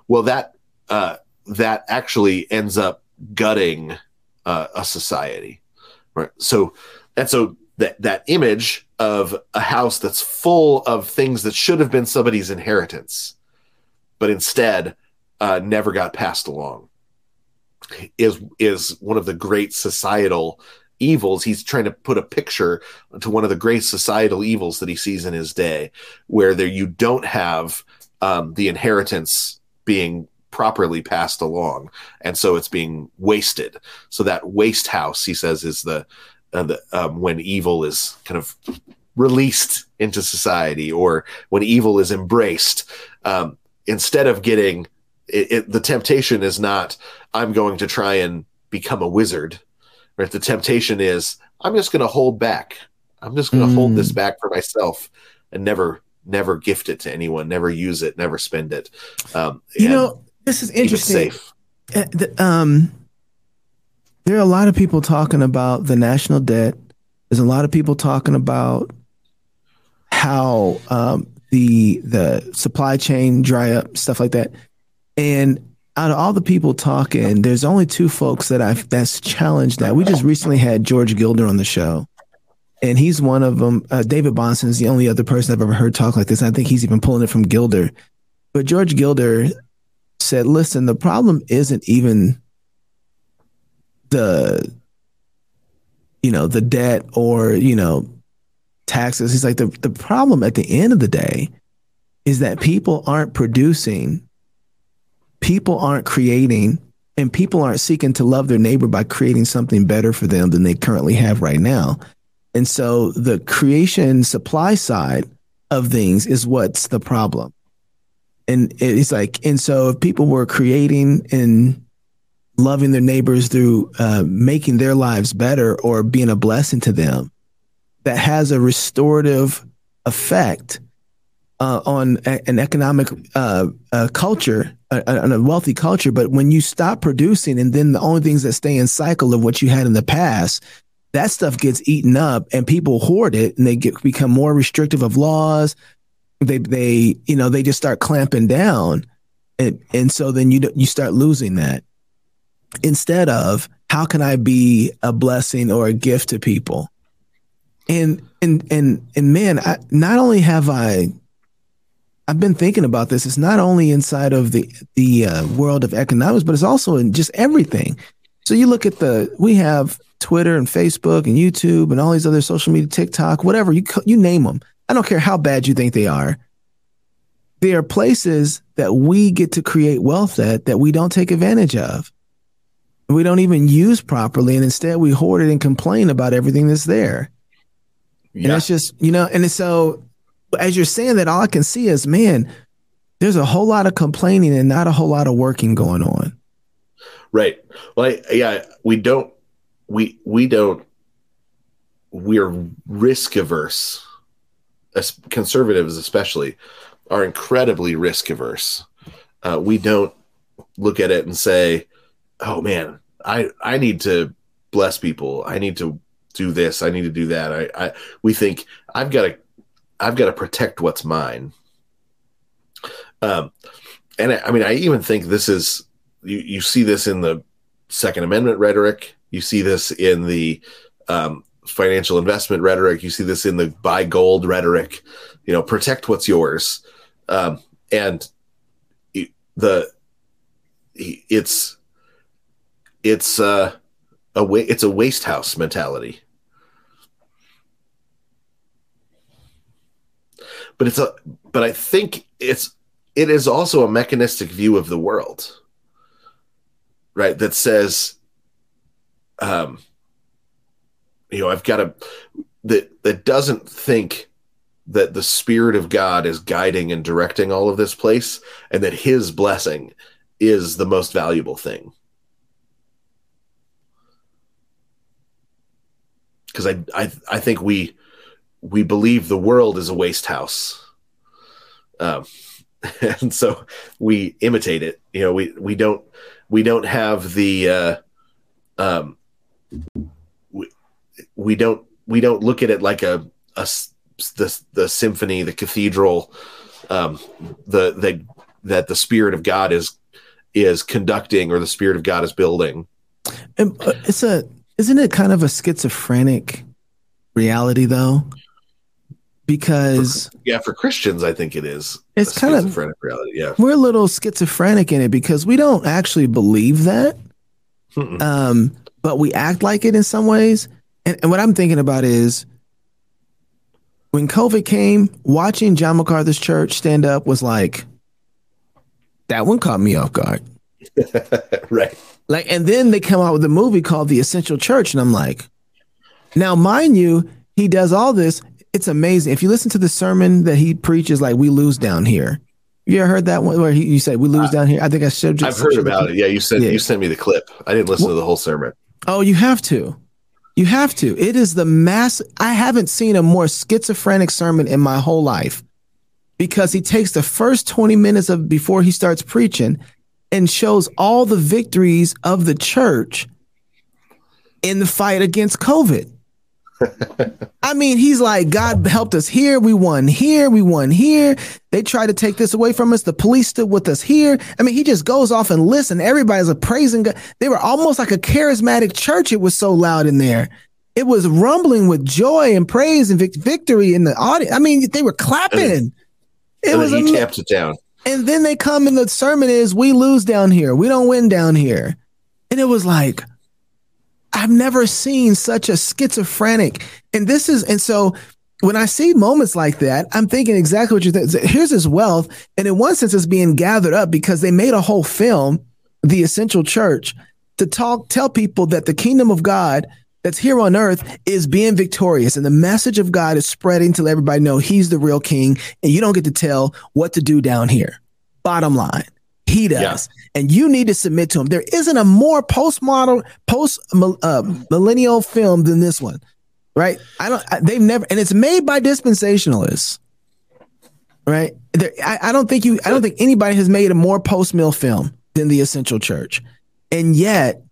Well, that uh, that actually ends up gutting uh, a society, right? So, and so that that image of a house that's full of things that should have been somebody's inheritance but instead uh, never got passed along. Is is one of the great societal evils. He's trying to put a picture to one of the great societal evils that he sees in his day where there you don't have um, the inheritance being properly passed along. And so it's being wasted. So that waste house he says is the, uh, the um, when evil is kind of released into society or when evil is embraced um, instead of getting it, it, the temptation is not i'm going to try and become a wizard right the temptation is i'm just going to hold back i'm just going to mm. hold this mm. back for myself and never never gift it to anyone never use it never spend it um, you know this is interesting. Uh, the, um, there are a lot of people talking about the national debt there's a lot of people talking about how um, the the supply chain dry up, stuff like that. And out of all the people talking, there's only two folks that I've that's challenged that. We just recently had George Gilder on the show, and he's one of them. Uh, David Bahnsen is the only other person I've ever heard talk like this. I think he's even pulling it from Gilder. But George Gilder said, "Listen, the problem isn't even the, you know, the debt or you know taxes. He's like, the, the problem at the end of the day is that people aren't producing, people aren't creating, and people aren't seeking to love their neighbor by creating something better for them than they currently have right now. And so the creation supply side of things is what's the problem. And it's like, and so if people were creating and loving their neighbors through uh, making their lives better or being a blessing to them, that has a restorative effect uh, on a, an economic uh, uh, culture, on a wealthy culture. But when you stop producing, and then the only things that stay in cycle of what you had in the past, that stuff gets eaten up, and people hoard it, and they get become more restrictive of laws. They they you know they just start clamping down, and and so then you you start losing that. Instead of how can I be a blessing or a gift to people? And and and and man, I, not only have I I've been thinking about this. It's not only inside of the the uh, world of economics, but it's also in just everything. So you look at the we have Twitter and Facebook and YouTube and all these other social media, TikTok, whatever you you name them. I don't care how bad you think they are. There are places that we get to create wealth at that we don't take advantage of. We don't even use properly, and instead we hoard it and complain about everything that's there. Yeah. And it's just, you know, and so as you're saying that, all I can see is, man, there's a whole lot of complaining and not a whole lot of working going on. Right. Well, yeah, we don't, we, we don't, we're risk averse. As conservatives, especially, are incredibly risk averse. Uh, we don't look at it and say, "Oh man, I I need to bless people. I need to do this. I need to do that. I, I we think I've got to I've got to protect what's mine. Um, and I, I mean, I even think this is you. You see this in the Second Amendment rhetoric. You see this in the um, financial investment rhetoric. You see this in the buy gold rhetoric. You know, protect what's yours. Um, and the it's it's uh, a wa- it's a waste house mentality. but it's a but I think it's it is also a mechanistic view of the world. right? That says, um, you know, I've got to that that doesn't think that the spirit of God is guiding and directing all of this place, and that His blessing is the most valuable thing. Because I, I I think we we believe the world is a waste house. Um, and so we imitate it. You know, we we don't we don't have the uh, um, we, we don't we don't look at it like a, a the the symphony, the cathedral, um, the the that the spirit of God is is conducting or the spirit of God is building. Uh, it's a isn't it kind of a schizophrenic reality though? because for, yeah, for Christians, I think it is. It's kind of schizophrenic reality. Yeah, we're a little schizophrenic in it because we don't actually believe that, um, but we act like it in some ways. And, and what I'm thinking about is when COVID came, watching John MacArthur's church stand up was like that one caught me off guard. right. Like, and then they come out with a movie called The Essential Church, and I'm like, now, mind you, he does all this it's amazing. If you listen to the sermon that he preaches, like we lose down here. You ever heard that one where he, you said we lose uh, down here? I think I should. Just, I've heard about it. Yeah, you said yeah. you sent me the clip. I didn't listen well, to the whole sermon. Oh, you have to. You have to. It is the mass. I haven't seen a more schizophrenic sermon in my whole life because he takes the first 20 minutes of before he starts preaching and shows all the victories of the church in the fight against COVID. I mean, he's like, God helped us here. We won here. We won here. They tried to take this away from us. The police stood with us here. I mean, he just goes off and listen. Everybody's praising God. They were almost like a charismatic church. It was so loud in there. It was rumbling with joy and praise and victory in the audience. I mean, they were clapping. It was he am- taps it down. And then they come and the sermon is, we lose down here. We don't win down here. And it was like, I've never seen such a schizophrenic. And this is, and so when I see moments like that, I'm thinking exactly what you think. Here's his wealth. And in one sense, it's being gathered up because they made a whole film, The Essential Church, to talk, tell people that the kingdom of God that's here on earth is being victorious. And the message of God is spreading to let everybody know he's the real king. And you don't get to tell what to do down here. Bottom line. He does. Yeah. And you need to submit to him. There isn't a more postmodern, post uh, millennial film than this one, right? I don't, they've never, and it's made by dispensationalists, right? There, I, I don't think you, I don't think anybody has made a more post mill film than The Essential Church. And yet,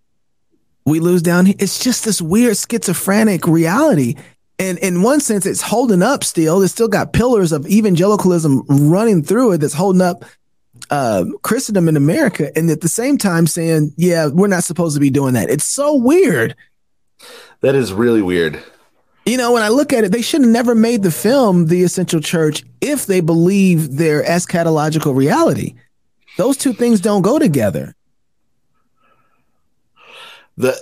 we lose down here. It's just this weird schizophrenic reality. And in one sense, it's holding up still. It's still got pillars of evangelicalism running through it that's holding up uh, Christendom in America, and at the same time saying, "Yeah, we're not supposed to be doing that." It's so weird. That is really weird. You know, when I look at it, they should have never made the film The Essential Church if they believe their eschatological reality. Those two things don't go together. The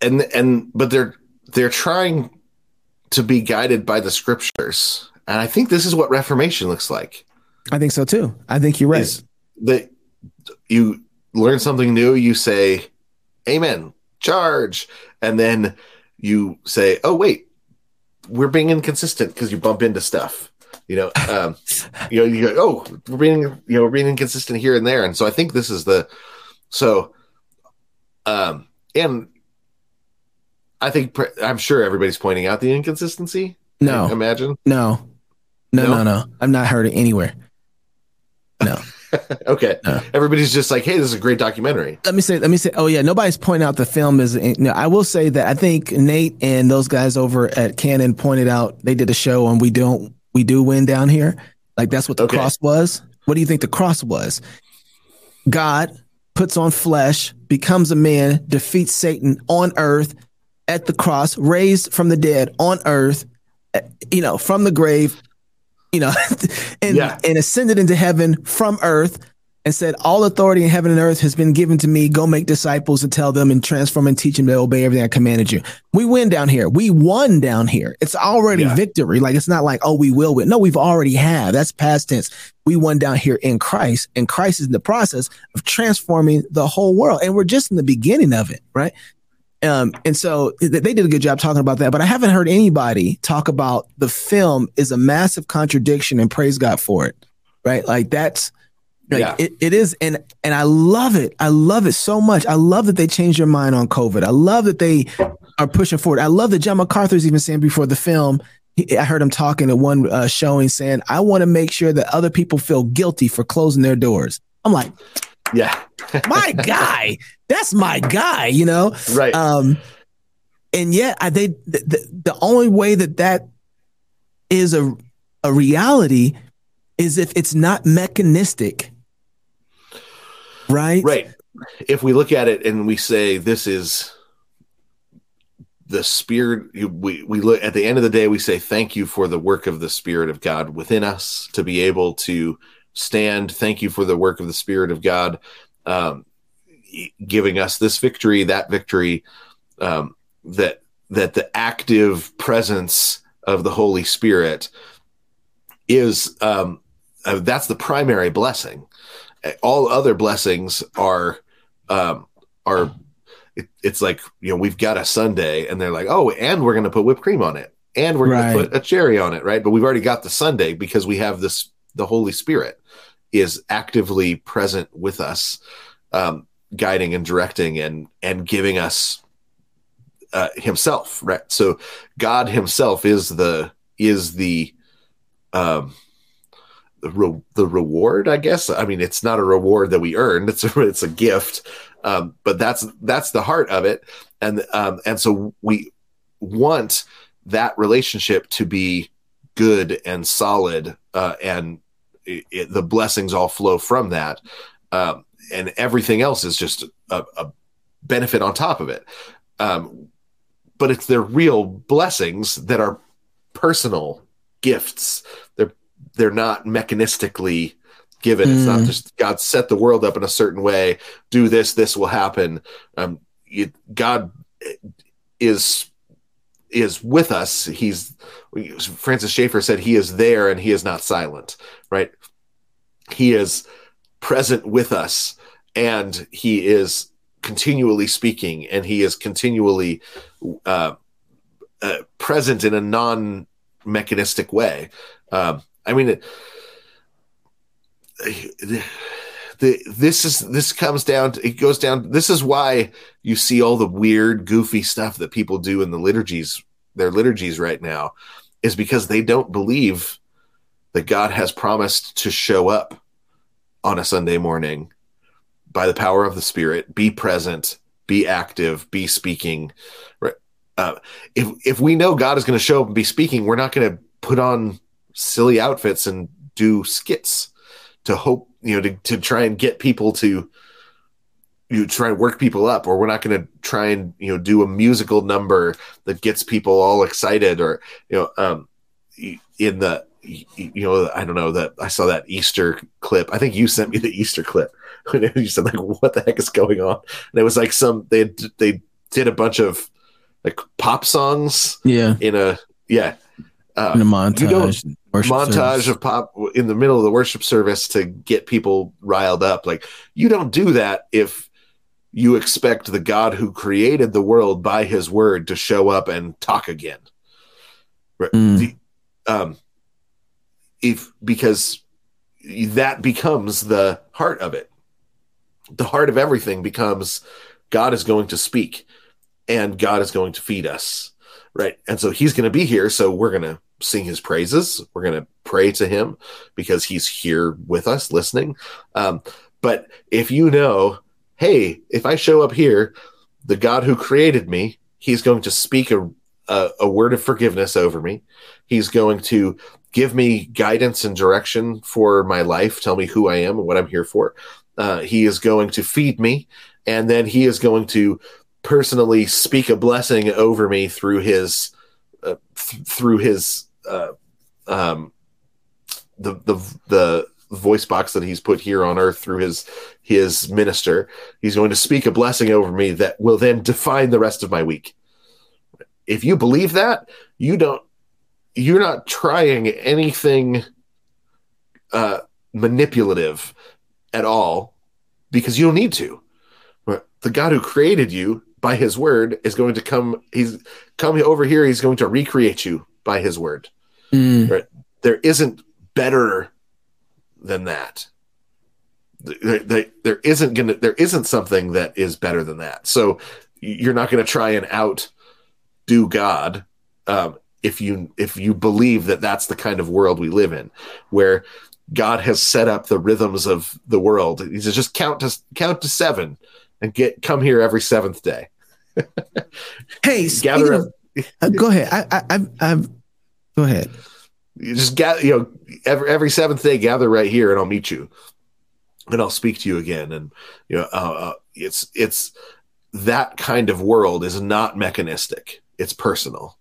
and and but they're they're trying to be guided by the scriptures. And I think this is what Reformation looks like. I think so too. I think you're right. That you learn something new, you say, Amen, charge. And then you say, Oh, wait, we're being inconsistent because you bump into stuff. You know, um, you know, you go, oh, we're being, you know, we're being inconsistent here and there. And so I think this is the so um and I think I'm sure everybody's pointing out the inconsistency. No, I imagine. No, no, no, no, no. I've not heard it anywhere. No. okay. No. Everybody's just like, hey, this is a great documentary. Let me say, let me say, oh yeah, nobody's pointing out the film is. You know, I will say that I think Nate and those guys over at Canon pointed out they did a show on we don't we do win down here. Like that's what the okay. cross was. What do you think the cross was? God puts on flesh, becomes a man, defeats Satan on earth at the cross, raised from the dead on earth, eh, you know, from the grave, you know, and yeah. and ascended into heaven from earth, and said, All authority in heaven and earth has been given to me. Go make disciples and tell them and transform and teach them to obey everything I commanded you. We win down here. We won down here. It's already yeah. victory. Like it's not like, oh, we will win. No, we've already have. That's past tense. We won down here in Christ, and Christ is in the process of transforming the whole world. And we're just in the beginning of it, right? Um, and so they did a good job talking about that, but I haven't heard anybody talk about the film is a massive contradiction and praise God for it. Right. Like that's like yeah. it, it is and and I love it. I love it so much. I love that they changed their mind on COVID. I love that they are pushing forward. I love that John MacArthur's even saying before the film, he, I heard him talking at one uh, showing saying, I want to make sure that other people feel guilty for closing their doors. I'm like, yeah, my guy, that's my guy, you know? Right. Um, and yet I, they, the, the only way that that is a, a reality is if it's not mechanistic Right. Right. If we look at it and we say this is the spirit we we look at the end of the day we say thank you for the work of the spirit of God within us to be able to stand thank you for the work of the spirit of God um, giving us this victory that victory um, that that the active presence of the Holy Spirit is um, uh, that's the primary blessing all other blessings are um, are it, it's like you know we've got a sundae and they're like oh and we're going to put whipped cream on it. And we're right. going to put a cherry on it right? But we've already got the sundae because we have this the holy spirit is actively present with us um, guiding and directing and and giving us uh, himself right? So god himself is the is the um the, re- the reward i guess? I mean it's not a reward that we earned it's a, it's a gift um, but that's that's the heart of it. And um, and so we want that relationship to be good and solid uh, and it, it, the blessings all flow from that um, and everything else is just a, a benefit on top of it. Um, but it's their real blessings that are personal gifts. They're they're not mechanistically given. Mm. It's not mm. just God set the world up in a certain way. Do this, this will happen. Um, it, God is is with us. He's Francis Schaeffer said he is there and he is not silent. Right? He is present with us and he is continually speaking and he is continually uh, uh, present in a non mechanistic way. Um, I mean, the, this is this comes down to it goes down. This is why you see all the weird, goofy stuff that people do in the liturgies, their liturgies right now, is because they don't believe that God has promised to show up on a Sunday morning by the power of the Spirit, be present, be active, be speaking. Uh, if if we know God is going to show up and be speaking, we're not going to put on silly outfits and do skits to hope you know to, to try and get people to you try and work people up or we're not going to try and you know do a musical number that gets people all excited or you know um in the you know i don't know that i saw that easter clip. I think you sent me the easter clip. You said like what the heck is going on? And it was like some they they did a bunch of like pop songs yeah. in a yeah uh, in a montage montage service. of pop in the middle of the worship service to get people riled up. Like you don't do that if you expect the God who created the world by his word to show up and talk again. Mm. The, um, if because that becomes the heart of it. The heart of everything becomes God is going to speak and God is going to feed us. Right. And so he's going to be here. So we're going to sing his praises. We're going to pray to him because he's here with us listening. Um, but if you know, hey, if I show up here, the God who created me, he's going to speak a, a, a word of forgiveness over me. He's going to give me guidance and direction for my life, tell me who I am and what I'm here for. Uh, he is going to feed me, and then he is going to personally speak a blessing over me through his uh, th- through his uh, um, the the the voice box that he's put here on earth through his his minister. He's going to speak a blessing over me that will then define the rest of my week. If you believe that, you don't you're not trying anything uh, manipulative at all because you don't need to. The God who created you by his word is going to come he's coming over here he's going to recreate you by his word. Mm. There isn't better than that. There, there, there isn't gonna there isn't something that is better than that. So you're not going to try and outdo God um, if you if you believe that that's the kind of world we live in, where God has set up the rhythms of the world. He says, just count to count to seven and get come here every seventh day. hey, gather. Of, uh, go ahead. I, I, I, I've, go ahead you just gather, you know, every every seventh day, gather right here, and I'll meet you, and I'll speak to you again. And you know, uh, uh, it's it's that kind of world is not mechanistic; it's personal.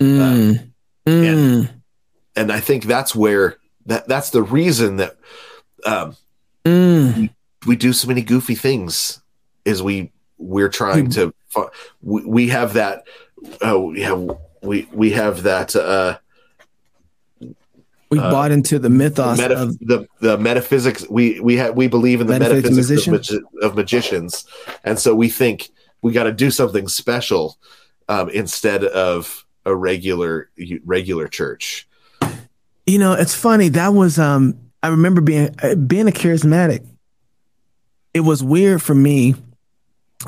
Mm. Uh, mm. And, and I think that's where that that's the reason that um, mm. we, we do so many goofy things. Is we we're trying mm. to we, we have that uh, we have we we have that uh we uh, bought into the mythos the, of the the metaphysics. We we have we believe in the metaphysics, metaphysics of, magi- of, magicians, and so we think we got to do something special um, instead of a regular regular church. You know, it's funny. That was um, I remember being uh, being a charismatic. It was weird for me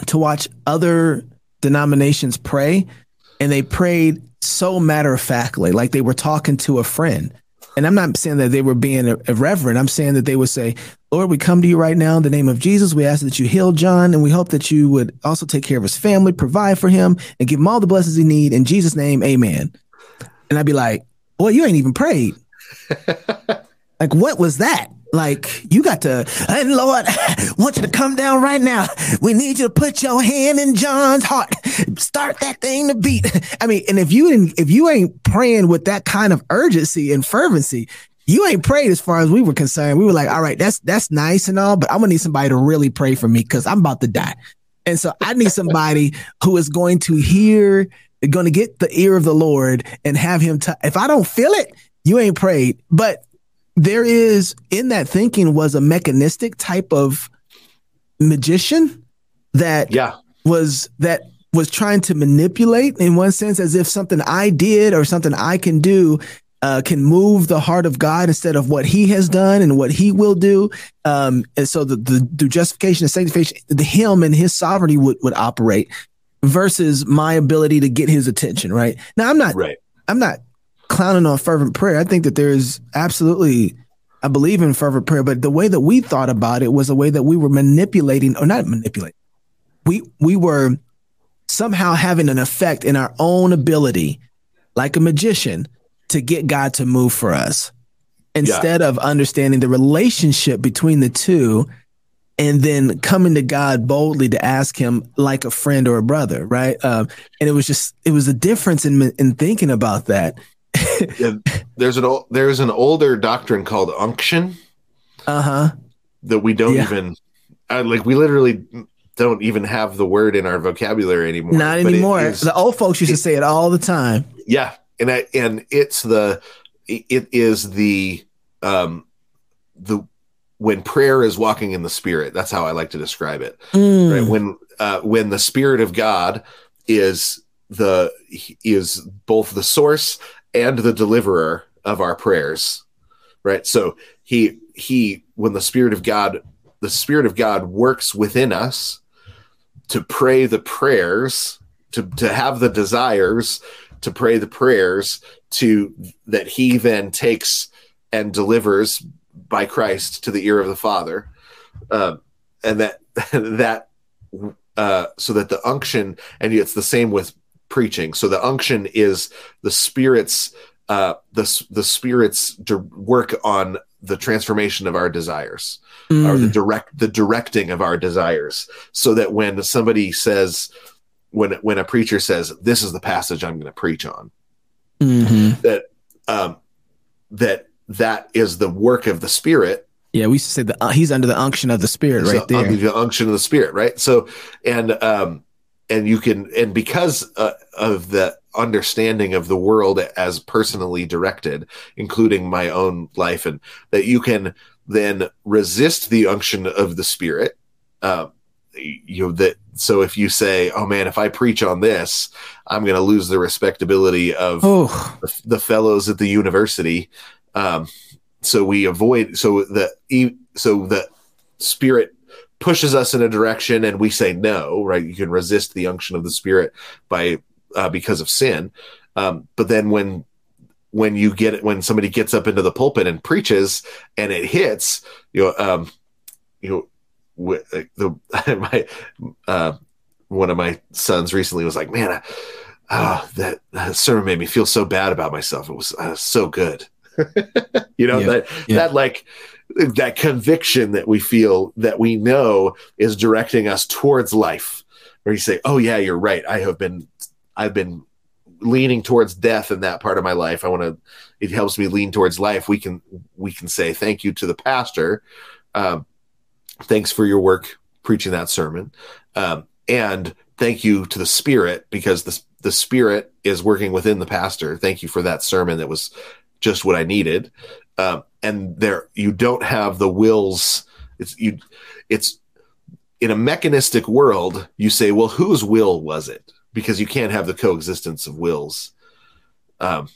to watch other denominations pray, and they prayed so matter of factly, like they were talking to a friend and I'm not saying that they were being irreverent. I'm saying that they would say, Lord, we come to you right now in the name of Jesus. We ask that you heal John, and we hope that you would also take care of his family, provide for him, and give him all the blessings he need. In Jesus' name, amen. And I'd be like, boy, you ain't even prayed. like, what was that? Like you got to, and Lord, I want you to come down right now. We need you to put your hand in John's heart. Start that thing to beat. I mean, and if you didn't, if you ain't praying with that kind of urgency and fervency, you ain't prayed as far as we were concerned. We were like, all right, that's that's nice and all, but I'm gonna need somebody to really pray for me because I'm about to die. And so I need somebody who is going to hear, going to get the ear of the Lord and have him. T- if I don't feel it, you ain't prayed. But there is in that thinking was a mechanistic type of magician that yeah was that was trying to manipulate in one sense as if something I did or something I can do uh, can move the heart of God instead of what He has done and what He will do. Um, and so the, the, the justification and sanctification, the Him and His sovereignty would would operate versus my ability to get His attention. Right now, I'm not right. I'm not clowning on fervent prayer. I think that there's absolutely, I believe in fervent prayer, but the way that we thought about it was the way that we were manipulating, or not manipulating. We we were somehow having an effect in our own ability, like a magician, to get God to move for us, instead yeah. of understanding the relationship between the two and then coming to God boldly to ask Him like a friend or a brother, right? Um, and it was just it was a difference in in thinking about that yeah, there's an old, there's an older doctrine called unction. Uh huh. That we don't yeah. even uh, like. We literally don't even have the word in our vocabulary anymore. Not anymore. Is, the old folks used it, to say it all the time. Yeah, and I, and it's the it is the um the when prayer is walking in the spirit. That's how I like to describe it. Mm. Right when uh, when the spirit of God is the is both the source and the deliverer of our prayers right? So he he when the spirit of god the spirit of god works within us to pray the prayers to to have the desires to pray the prayers to that he then takes and delivers by Christ to the ear of the Father, uh, and that that uh, so that the unction and it's the same with preaching. So the unction is the Spirit's uh, the the Spirit's to work on the transformation of our desires, mm. or the direct the directing of our desires, so that when somebody says, when when a preacher says, "This is the passage I'm going to preach on," mm-hmm. that um, that that is the work of the Spirit Yeah, we say that uh, he's under the unction of the spirit right there. Under the unction of the spirit, right? So, and um, and you can, and because uh, of the understanding of the world as personally directed, including my own life, and that you can then resist the unction of the spirit. Uh, you know that so if you say oh man if i preach on this i'm going to lose the respectability of the, the, fellows at the university um, so we avoid so the so the spirit pushes us in a direction and we say no right? You can resist the unction of the spirit by uh, because of sin. Um, but then when when you get it when somebody gets up into the pulpit and preaches and it hits you know um, you know the my uh, one of my sons recently was like man I, oh, that, that sermon made me feel so bad about myself. It was uh, so good. You know yeah, that yeah. that like that conviction that we feel that we know is directing us towards life. Where you say oh yeah you're right. I have been i've been leaning towards death in that part of my life. I want to it helps me lean towards life. We can we can say thank you to the pastor um, thanks for your work preaching that sermon um, and thank you to the spirit because the, the spirit is working within the pastor. Thank you for that sermon that was just what I needed. Um, and there, you don't have the wills. It's you. It's in a mechanistic world. You say, well, whose will was it? Because you can't have the coexistence of wills. Um,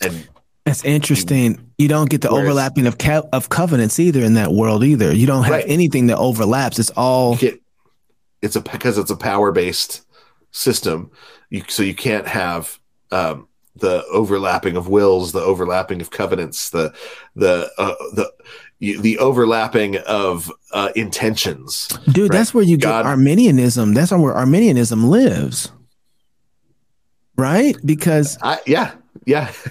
and that's interesting. You don't get the Whereas, overlapping of co- of covenants either in that world either. You don't have right. anything that overlaps. It's all. it's a because it's a power based system. You so you can't have um, the overlapping of wills, the overlapping of covenants, the the uh, the the overlapping of uh, intentions. Dude, right? that's where you God, get Arminianism. That's where Arminianism lives, right? Because I, yeah, yeah.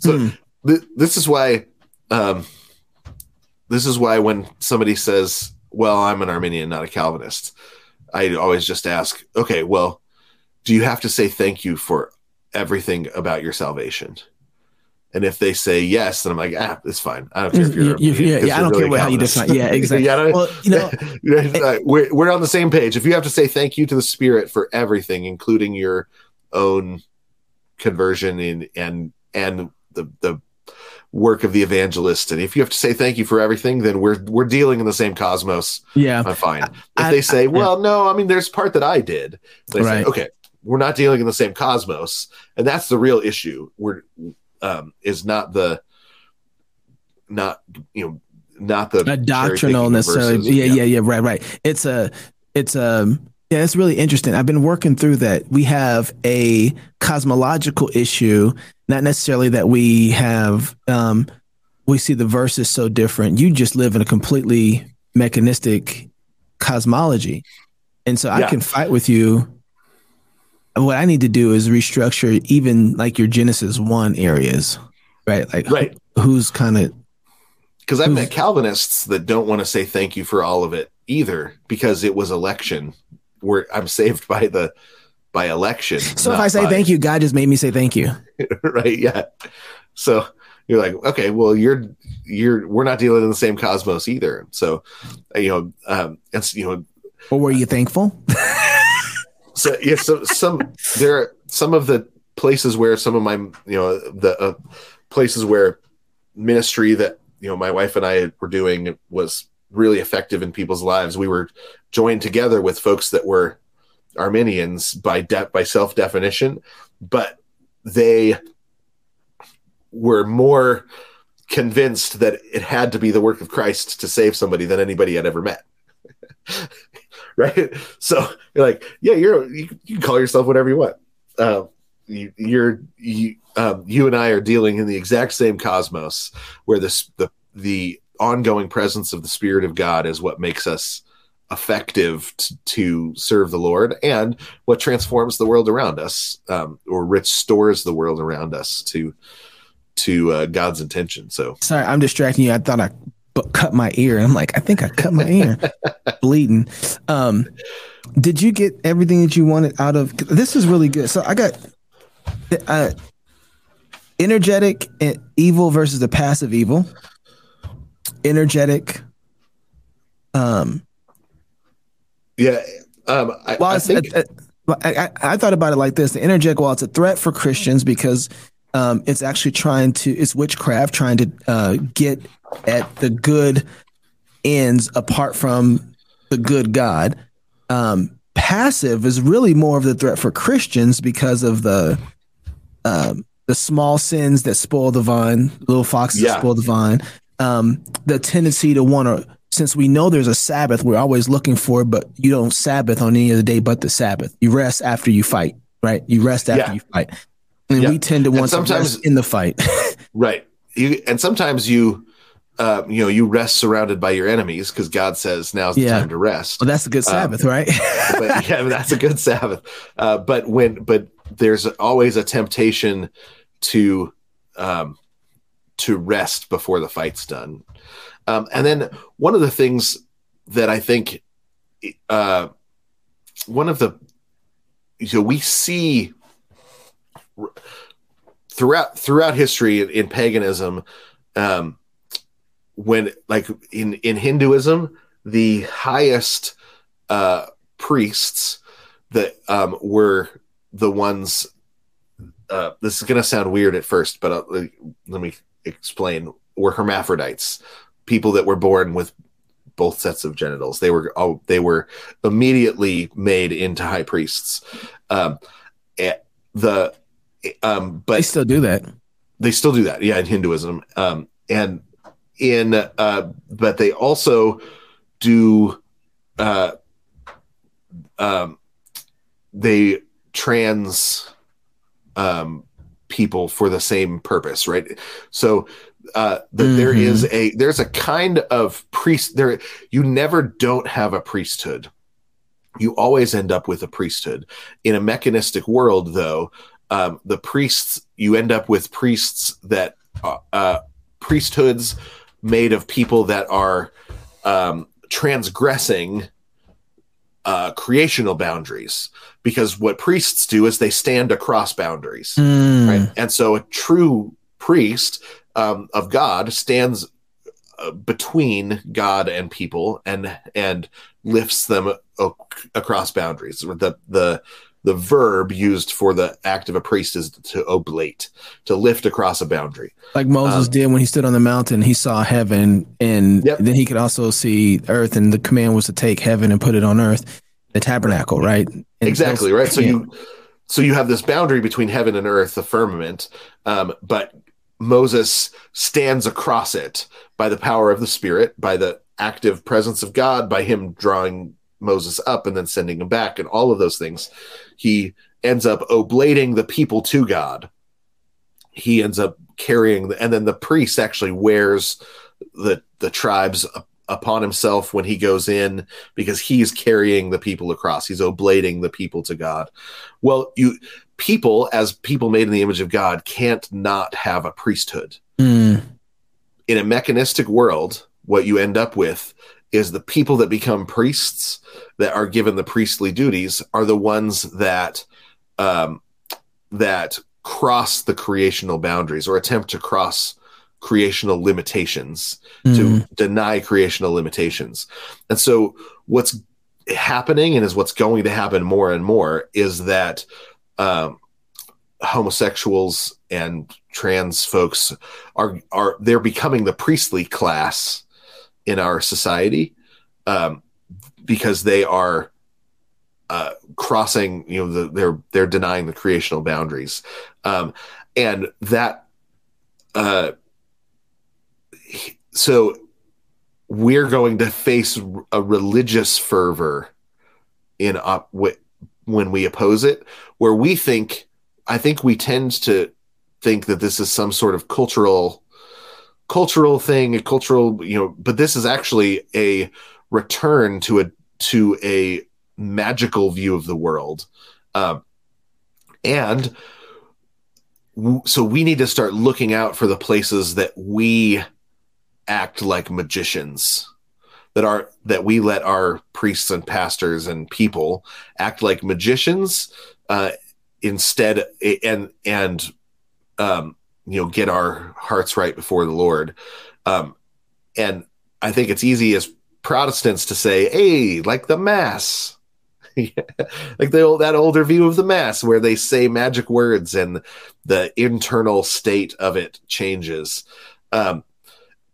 so hmm. th- this is why, um, this is why when somebody says, "Well, I'm an Arminian, not a Calvinist," I always just ask, "Okay, well." Do you have to say thank you for everything about your salvation? And if they say yes, then I'm like, ah, it's fine. I don't care if you're, you're yeah, yeah I don't really care how you define. Yeah, exactly. yeah, well, you know, we're we're on the same page. If you have to say thank you to the Spirit for everything, including your own conversion and and and the the work of the evangelist, and if you have to say thank you for everything, then we're we're dealing in the same cosmos. Yeah, I'm fine. If I, they say, I, well, no, I mean, there's part that I did. They right. say, okay, we're not dealing in the same cosmos, and that's the real issue. We're um, is not the not you know not the doctrinal necessarily. Yeah, yeah, yeah, yeah, right, right. It's a it's a yeah, it's really interesting. I've been working through that. We have a cosmological issue, not necessarily that we have um we see the verses so different. You just live in a completely mechanistic cosmology. And so yeah. I can fight with you what I need to do is restructure even like your Genesis one areas, right? Like right. Who, who's kind of because I've met Calvinists that don't want to say thank you for all of it either because it was election. Where I'm saved by the by election. So if I say by, thank you, God just made me say thank you. right? Yeah. So you're like, okay, well, you're you're we're not dealing in the same cosmos either. So you know, um, it's you know. Well, were you thankful? so yeah, so some there are some of the places where some of my you know the uh, places where ministry that you know my wife and I were doing was really effective in people's lives. We were joined together with folks that were Arminians by de- by self definition, but they were more convinced that it had to be the work of Christ to save somebody than anybody had ever met. right? So you're like, yeah, you're you, you can call yourself whatever you want. Uh, you, you're you, um, you and I are dealing in the exact same cosmos where this the the ongoing presence of the Spirit of God is what makes us effective t- to serve the Lord and what transforms the world around us um, or restores the world around us to to uh, God's intention. So sorry, I'm distracting you. I thought I but cut my ear. I'm like, I think I cut my ear, bleeding. Um, did you get everything that you wanted out of this? Is really good. So I got, uh, energetic and evil versus the passive evil. Energetic. Um. Yeah. Um. I, well, I think. I, I, I, thought about it like this: the energetic, while it's a threat for Christians because um, it's actually trying to, it's witchcraft trying to uh, get at the good ends apart from the good God. Um, passive is really more of the threat for Christians because of the um, the small sins that spoil the vine, little foxes yeah. that spoil the vine. Um, the tendency to want to, since we know there's a Sabbath, we're always looking for it, but you don't Sabbath on any other day but the Sabbath. You rest after you fight, right? You rest after yeah. you fight. And yeah. we tend to want sometimes in the fight. right. You, and sometimes you uh, you know, you rest surrounded by your enemies because God says now's the yeah. time to rest. Well, that's a good Sabbath, um, right? but, yeah, that's a good Sabbath. Uh, but when, but there's always a temptation to, um, to rest before the fight's done. Um, and then one of the things that I think, uh, one of the, you know, we see throughout throughout history in, in paganism, um, when like in in Hinduism, the highest uh, priests that um, were the ones. Uh, this is going to sound weird at first, but uh, let me explain. Were hermaphrodites, people that were born with both sets of genitals. They were oh, they were immediately made into high priests. Um, eh, the um, but they still do that. They still do that, yeah, in Hinduism. Um, and in uh, but they also do uh, um, they trans um, people for the same purpose, right? So uh, the, mm-hmm. there is a there's a kind of priest there. You never don't have a priesthood. You always end up with a priesthood. In a mechanistic world, though, um, the priests you end up with priests that uh, uh priesthoods made of people that are um, transgressing uh, creational boundaries. Because what priests do is they stand across boundaries mm. right? And so a true priest um, of god stands uh, between god and people and and lifts them across boundaries. The the the verb used for the act of a priest is to oblate, to lift across a boundary. Like Moses um, did when he stood on the mountain, he saw heaven, and yep. then he could also see earth, and the command was to take heaven and put it on earth, the tabernacle, right? And exactly, right. So yeah. you so you have this boundary between heaven and earth, the firmament, um, but Moses stands across it by the power of the Spirit, by the active presence of God, by him drawing Moses up and then sending him back, and all of those things. He ends up oblating the people to God. He ends up carrying, the, and then the priest actually wears the the tribes upon himself when he goes in because he's carrying the people across. He's oblating the people to God. Well, you people as people made in the image of God can't not have a priesthood. Mm. In a mechanistic world, what you end up with is the people that become priests that are given the priestly duties are the ones that um, that cross the creational boundaries or attempt to cross creational limitations mm. to hmm. deny creational limitations and so what's happening and is what's going to happen more and more is that um, homosexuals and trans folks are are they're becoming the priestly class in our society um, because they are uh, crossing you know the, they're they're denying the creational boundaries. Um, and that uh, so we're going to face a religious fervor in up w- when we oppose it where we think i think we tend to think that this is some sort of cultural cultural thing, a cultural, you know, but this is actually a return to a to a magical view of the world. Um, and w- so we need to start looking out for the places that we act like magicians that are that we let our priests and pastors and people act like magicians uh, instead and and um, you know get our hearts right before the Lord. Um, and I think it's easy as Protestants to say, "Hey, like the mass." like the old, that older view of the mass where they say magic words and the internal state of it changes. Um,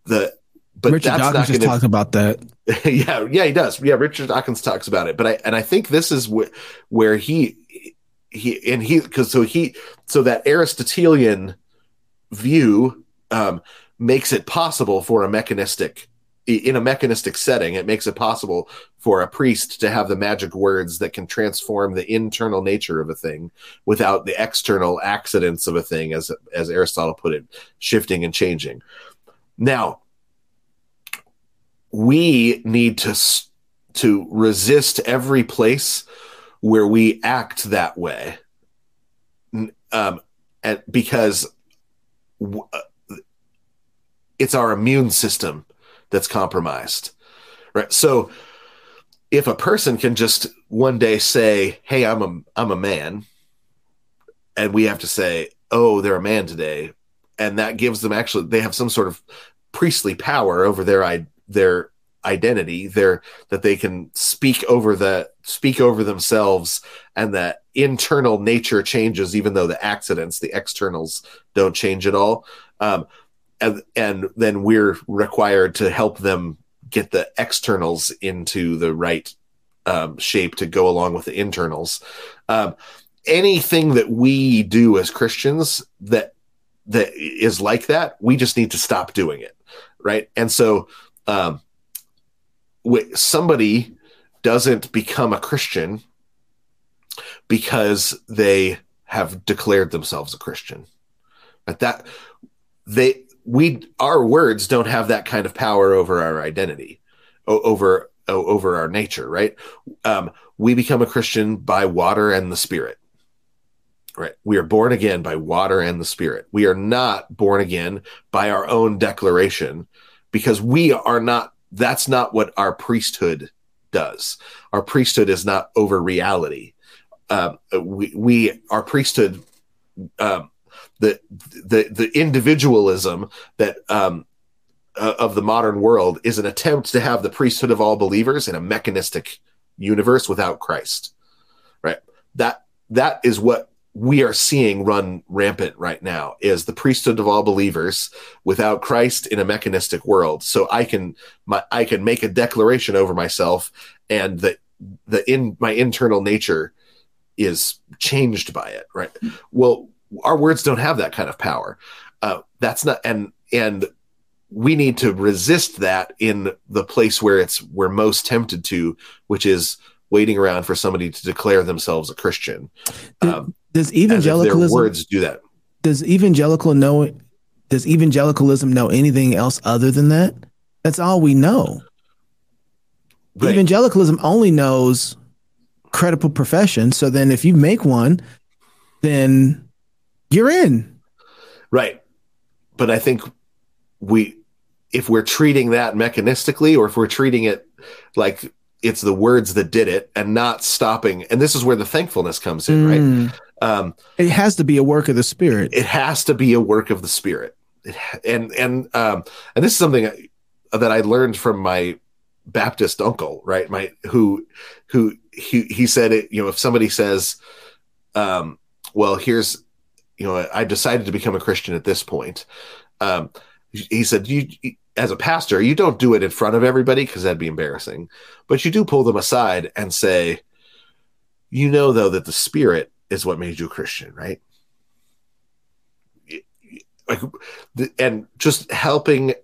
the but Richard that's Dawkins not just talking about that. yeah, yeah, he does. Yeah, Richard Dawkins talks about it, but I and I think this is wh- where he he and he because so he so that Aristotelian view um, makes it possible for a mechanistic in a mechanistic setting it makes it possible for a priest to have the magic words that can transform the internal nature of a thing without the external accidents of a thing as as aristotle put it shifting and changing. Now we need to to resist every place where we act that way um, and because Uh, it's our immune system that's compromised right? So if a person can just one day say hey i'm a i'm a man and we have to say oh they're a man today and that gives them actually they have some sort of priestly power over their their identity their that they can speak over the speak over themselves and that internal nature changes even though the accidents the externals don't change at all. Um, and and then we're required to help them get the externals into the right um, shape to go along with the internals. Um, anything that we do as christians that that is like that we just need to stop doing it right? And so um, somebody doesn't become a Christian because they have declared themselves a Christian. But that they we our words don't have that kind of power over our identity, over over our nature, right? Um, we become a Christian by water and the Spirit. Right. We are born again by water and the Spirit. We are not born again by our own declaration because we are not that's not what our priesthood does. Our priesthood is not over reality. Um, we, we, our priesthood, um, the, the, the individualism that, um, uh, of the modern world is an attempt to have the priesthood of all believers in a mechanistic universe without Christ. Right. That, that is what we are seeing run rampant right now is the priesthood of all believers without Christ in a mechanistic world. So I can my I can make a declaration over myself and that the in my internal nature is changed by it, right? Well, our words don't have that kind of power. Uh, that's not and and we need to resist that in the place where it's we're most tempted to, which is waiting around for somebody to declare themselves a Christian. Um, does evangelicalism words do that? Does evangelical know? Does evangelicalism know anything else other than that? That's all we know. Right. Evangelicalism only knows credible profession. So then, if you make one, then you're in. Right. But I think we, if we're treating that mechanistically, or if we're treating it like it's the words that did it and not stopping, and this is where the thankfulness comes in, mm. right? Um, it has to be a work of the spirit. It has to be a work of the spirit. It, and and um, and this is something that I learned from my Baptist uncle, right? My who who he he said it. You know, if somebody says, um, "Well, here's," you know, I decided to become a Christian at this point. Um, he said, "You." As a pastor, you don't do it in front of everybody because that'd be embarrassing, but you do pull them aside and say, "You know, though, that the Spirit is what made you a Christian, right? Like, and just helping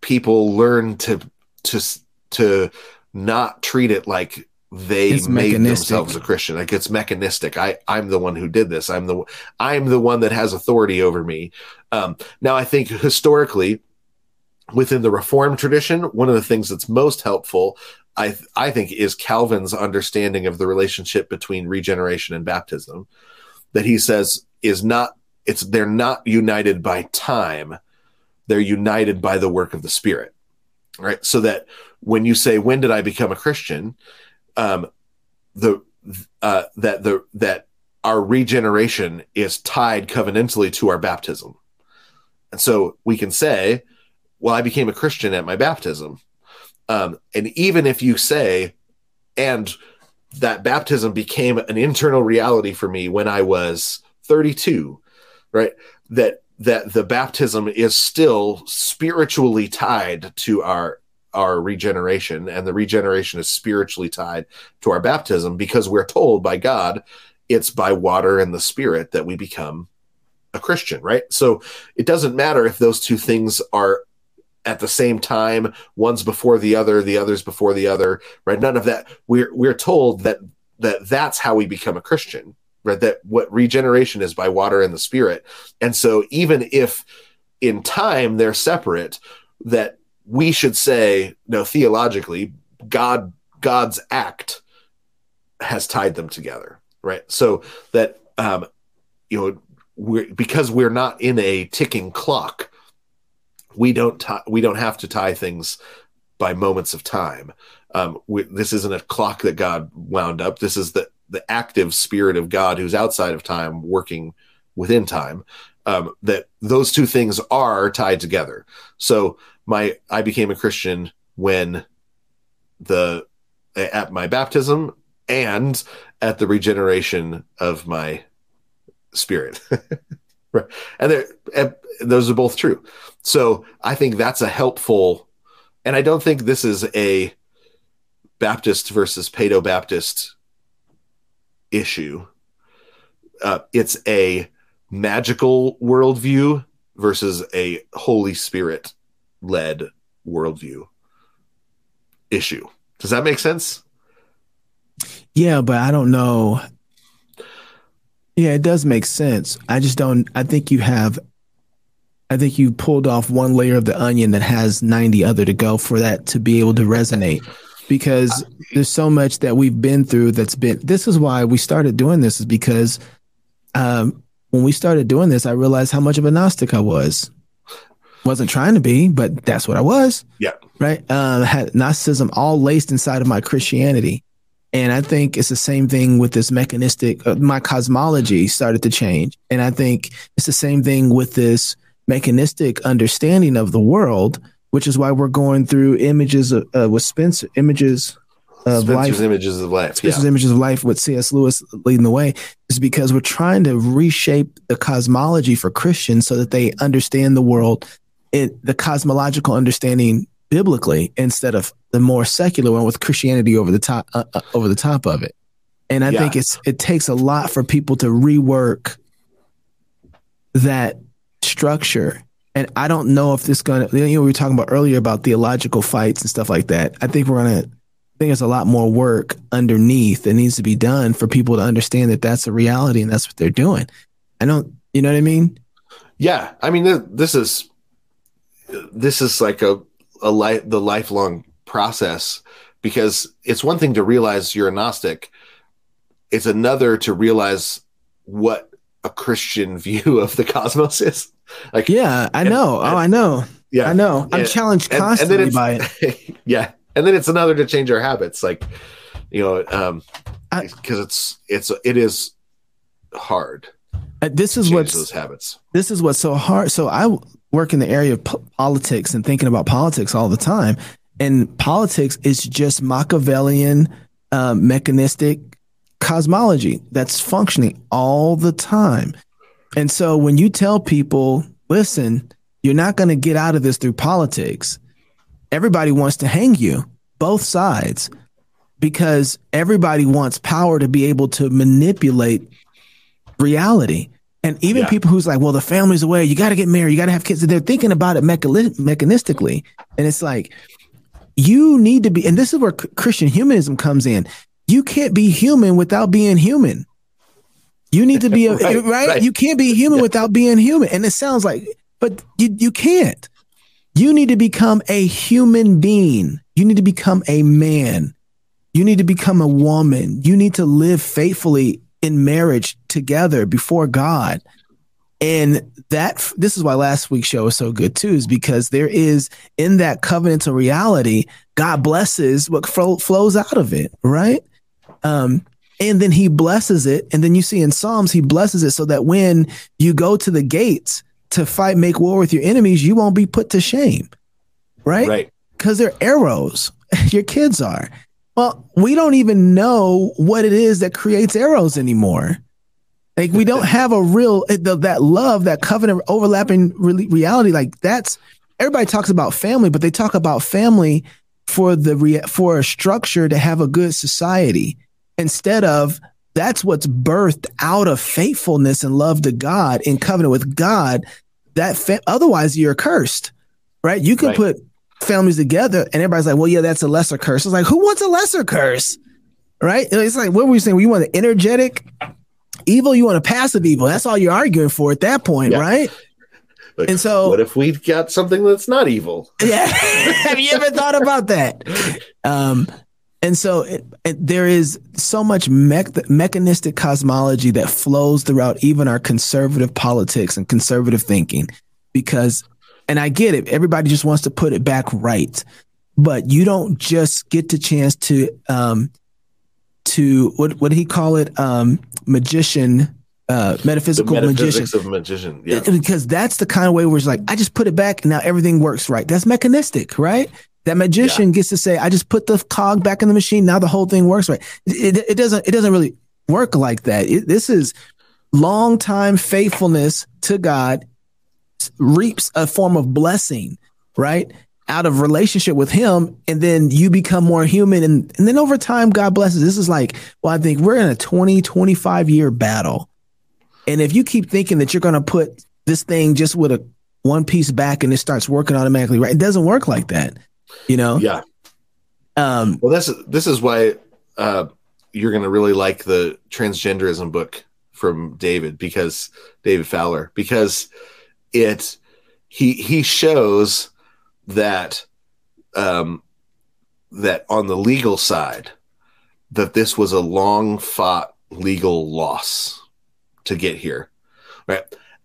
people learn to to to not treat it like they it's made mechanistic. themselves a Christian. Like it's mechanistic. I I'm the one who did this. I'm the I'm the one that has authority over me. Um, now I think historically within the Reformed tradition, one of the things that's most helpful I th- I think is Calvin's understanding of the relationship between regeneration and baptism that he says is not it's they're not united by time they're united by the work of the spirit right? So that when you say when did I become a Christian? um the uh that the that our regeneration is tied covenantally to our baptism. And so we can say, well, I became a Christian at my baptism. Um, and even if you say, and that baptism became an internal reality for me when I was 32, right? That that the baptism is still spiritually tied to our our regeneration and the regeneration is spiritually tied to our baptism because we're told by God it's by water and the spirit that we become a Christian, right? So it doesn't matter if those two things are at the same time, one's before the other, the other's before the other, right? None of that. We're we're told that that that's how we become a Christian, right? That what regeneration is by water and the spirit. And so even if in time they're separate, that we should say, no, theologically, God God's act has tied them together, right? So that um, you know, we're because we're not in a ticking clock, we don't tie, we don't have to tie things by moments of time. Um, we, this isn't a clock that God wound up. This is the the active spirit of God who's outside of time working within time. Um, that those two things are tied together. So my I became a Christian when the at my baptism and at the regeneration of my spirit. right. And, and those are both true. So I think that's a helpful, and I don't think this is a Baptist versus Paedo Baptist issue. Uh, it's a magical worldview versus a Holy Spirit led worldview issue. Does that make sense? Yeah, but I don't know. Yeah, it does make sense. I just don't. I think you have. I think you pulled off one layer of the onion that has 90 other to go for that to be able to resonate because there's so much that we've been through that's been this is why we started doing this is because um, when we started doing this i realized how much of a gnostic i was wasn't trying to be but that's what i was yeah right uh, had gnosticism all laced inside of my christianity and I think it's the same thing with this mechanistic, uh, my cosmology started to change. And I think it's the same thing with this mechanistic understanding of the world, which is why we're going through images of, uh, with Spenser, images of Spenser's life. images of life. Spenser's yeah. images of life with C.S. Lewis leading the way is because we're trying to reshape the cosmology for Christians so that they understand the world in the cosmological understanding biblically instead of the more secular one with Christianity over the top uh, uh, over the top of it. And I yeah. think it's it takes a lot for people to rework that structure. And I don't know if this going to you know we were talking about earlier about theological fights and stuff like that. I think we're going to I think there's a lot more work underneath that needs to be done for people to understand that that's a reality and that's what they're doing. I don't, you know what I mean? Yeah, I mean this is this is like a a life the lifelong process because it's one thing to realize you're a Gnostic. It's another to realize what a Christian view of the cosmos is. Like, yeah, I and, know. And, oh, I know. Yeah, I know. I'm and, challenged constantly by it. yeah, and then it's another to change our habits. Like, you know, um, because it's it's it is hard. Uh, this is what those habits. This is what's so hard. So I work in the area of po- politics and thinking about politics all the time. And politics is just Machiavellian, um, mechanistic cosmology that's functioning all the time. And so when you tell people, listen, you're not going to get out of this through politics, everybody wants to hang you, both sides, because everybody wants power to be able to manipulate reality. And even yeah. people who's like, well, the family's away, you got to get married, you got to have kids. They're thinking about it mechanistically. And it's like, you need to be, and this is where Christian humanism comes in. You can't be human without being human. You need to be a, right, right? right, You can't be human yeah. without being human. And it sounds like, but you, you can't. You need to become a human being. You need to become a man. You need to become a woman. You need to live faithfully in marriage together before God. And that this is why last week's show was so good too, is because there is in that covenantal reality, God blesses what flo- flows out of it, right? Um, and then he blesses it. And then you see in Psalms, he blesses it so that when you go to the gates to fight, make war with your enemies, you won't be put to shame. Right? Right. Because they're arrows. your kids are. Well, we don't even know what it is that creates arrows anymore. Like we don't have a real eh, that love, that covenant overlapping reality. Like that's everybody talks about family, but they talk about family for the for a structure to have a good society instead of that's what's birthed out of faithfulness and love to God in covenant with God. That fa- otherwise you're cursed, right? You can right. put families together and everybody's like, well, yeah, that's a lesser curse. It's like, who wants a lesser curse? Right? It's like, what were you saying? You want an energetic evil? You want a passive evil? That's all you're arguing for at that point, yeah. right? Like, and so, what if we've got something that's not evil? Yeah. Have you ever thought about that? Um, and so it, it, there is so much me- mechanistic cosmology that flows throughout even our conservative politics and conservative thinking because and I get it everybody just wants to put it back right but you don't just get the chance to um to what what did he call it um magician uh, metaphysical magician. of magician. Yeah. Because that's the kind of way where it's like, I just put it back and now everything works right. That's mechanistic, right? That magician yeah. gets to say, I just put the cog back in the machine. Now the whole thing works right. It, it doesn't, it doesn't really work like that. It, this is long time faithfulness to God reaps a form of blessing, right? Out of relationship with him. And then you become more human. And, and then over time, God blesses. This is like, well, I think we're in a 20, 25 year battle. And if you keep thinking that you're going to put this thing just with a one piece back and it starts working automatically, right? It doesn't work like that you know? Yeah. Um, well, this this is why uh, you're going to really like the transgenderism book from David because David Fowler because it he he shows that um, that on the legal side that this was a long fought legal loss to get here, right?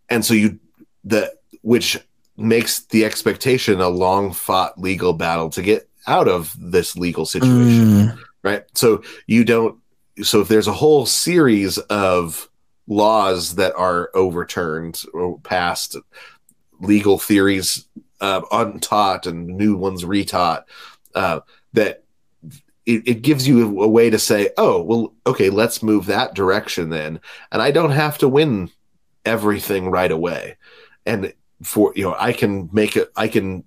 And so you the which makes the expectation a long fought legal battle to get out of this legal situation. Mm. Right. So you don't, so if there's a whole series of laws that are overturned or passed, legal theories uh, untaught and new ones retaught, uh, that it, it, gives you a way to say, oh, well, okay, let's move that direction then. And I don't have to win everything right away. And for you know i can make it i can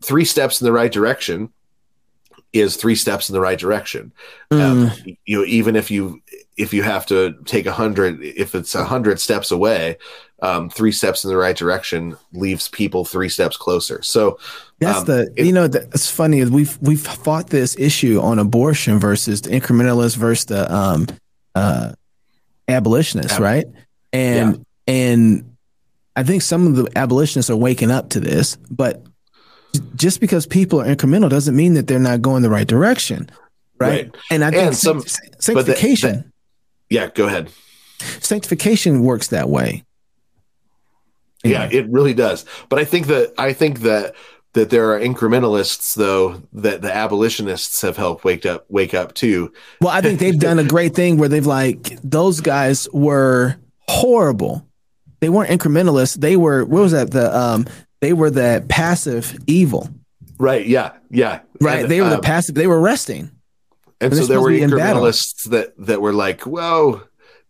three steps in the right direction is three steps in the right direction mm. um, you know even if you if you have to take a hundred if it's a hundred steps away um, three steps in the right direction leaves people three steps closer so that's um, the it, you know that's funny we've we've fought this issue on abortion versus the incrementalist versus the um uh abolitionists ab- right and yeah. and I think some of the abolitionists are waking up to this, but just because people are incremental doesn't mean that they're not going the right direction, right? right. And I think and some, sanctification. That, that, yeah, go ahead. Sanctification works that way. Yeah, it really does. But I think that I think that that there are incrementalists though that the abolitionists have helped wake up wake up too. Well, I think they've done a great thing where they've like those guys were horrible they weren't incrementalists. They were what was that? The um they were the passive evil. Right. Yeah. Yeah. Right. And, they were um, the passive. They were resting. And, so there were incrementalists that that were like, "Whoa,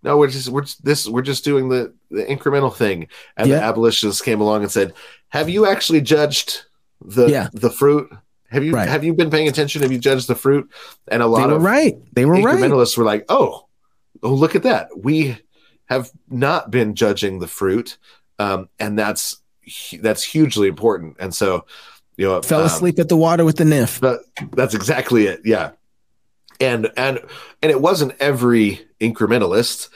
no, we're just we're this we're just doing the the incremental thing." And the abolitionists came along and said, "Have you actually judged the yeah. the fruit? Have you right. have you been paying attention? Have you judged the fruit?" And a lot of right. They were incrementalists right. were like, "Oh, oh, look at that. We have not been judging the fruit, um, and that's that's hugely important. And so, you know, fell um, asleep at the water with the nymph. That, that's exactly it. Yeah, and and and it wasn't every incrementalist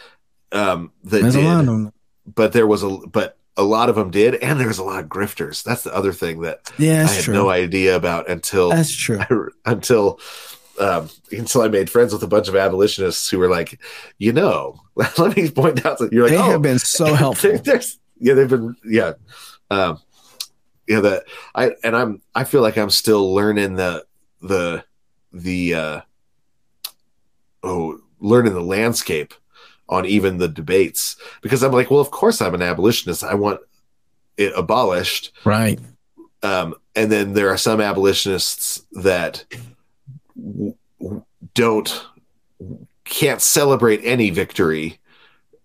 um, that There's did, but there was a but a lot of them did, and there was a lot of grifters. That's the other thing that yeah, I had true. no idea about until that's true until um, until I made friends with a bunch of abolitionists who were like, you know, let me point out that you're like, they oh, have been so helpful. yeah, they've been, yeah, um, yeah. That I and I'm, I feel like I'm still learning the the the uh, oh, learning the landscape on even the debates because I'm like, well, of course I'm an abolitionist. I want it abolished. Right. Um, and then there are some abolitionists that w- don't can't celebrate any victory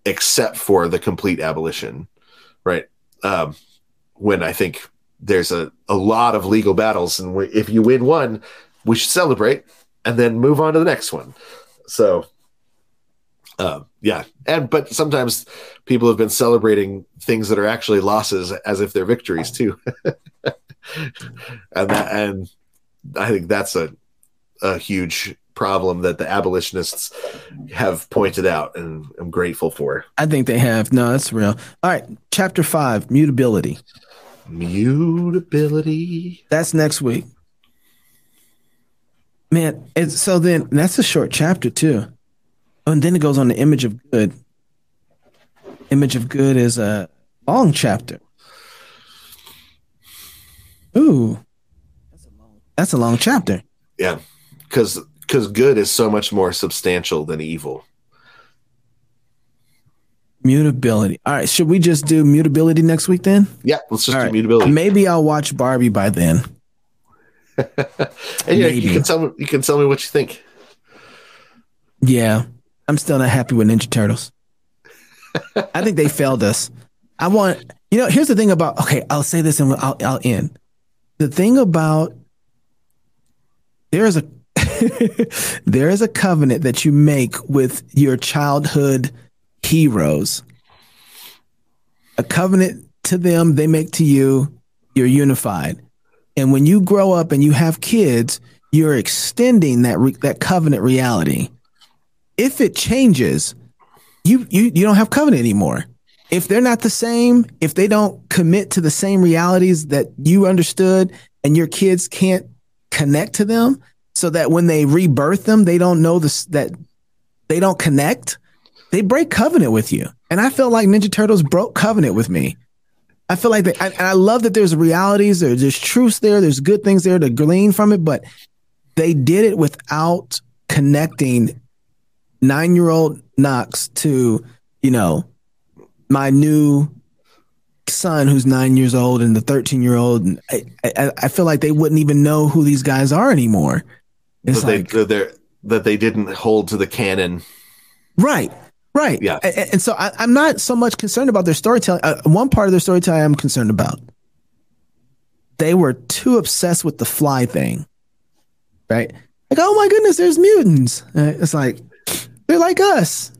except for the complete abolition, right? Um, when I think there's a, a lot of legal battles, and if you win one, we should celebrate and then move on to the next one. So, uh, yeah, and but sometimes people have been celebrating things that are actually losses as if they're victories too, and that and I think that's a a huge problem that the abolitionists have pointed out and I'm grateful for. I think they have. No, that's real. All right, chapter five, mutability. Mutability. That's next week. Man, it's so then that's a short chapter too. Oh, and then it goes on the image of good. Image of good is a long chapter. Ooh. That's a long, that's a long chapter. Yeah. Cuz cuz good is so much more substantial than evil. Mutability. All right, should we just do mutability next week then? Yeah, let's just All do right. mutability. Maybe I'll watch Barbie by then. and yeah, you can tell me you can tell me what you think. Yeah, I'm still not happy with Ninja Turtles. I think they failed us. I want you know. Here's the thing about okay. I'll say this and I'll I'll end. The thing about there is a there is a covenant that you make with your childhood heroes. A covenant to them, they make to you. You're unified. And when you grow up and you have kids, you're extending that re- that covenant reality. If it changes, you you you don't have covenant anymore. If they're not the same, if they don't commit to the same realities that you understood and your kids can't connect to them so that when they rebirth them, they don't know this that they don't connect, they break covenant with you. And I felt like Ninja Turtles broke covenant with me. I feel like that, and I love that there's realities, there, there's truths there, there's good things there to glean from it, but they did it without connecting nine year old Knox to, you know, my new son who's nine years old and the 13 year old. And I, I, I, feel like they wouldn't even know who these guys are anymore. It's that like, they, that they didn't hold to the canon. Right. Right. Yeah. And, and so I, am not so much concerned about their storytelling. Uh, one part of their storytelling I'm concerned about. They were too obsessed with the fly thing. Right. Like, oh my goodness, there's mutants. Uh, it's like, they're like us.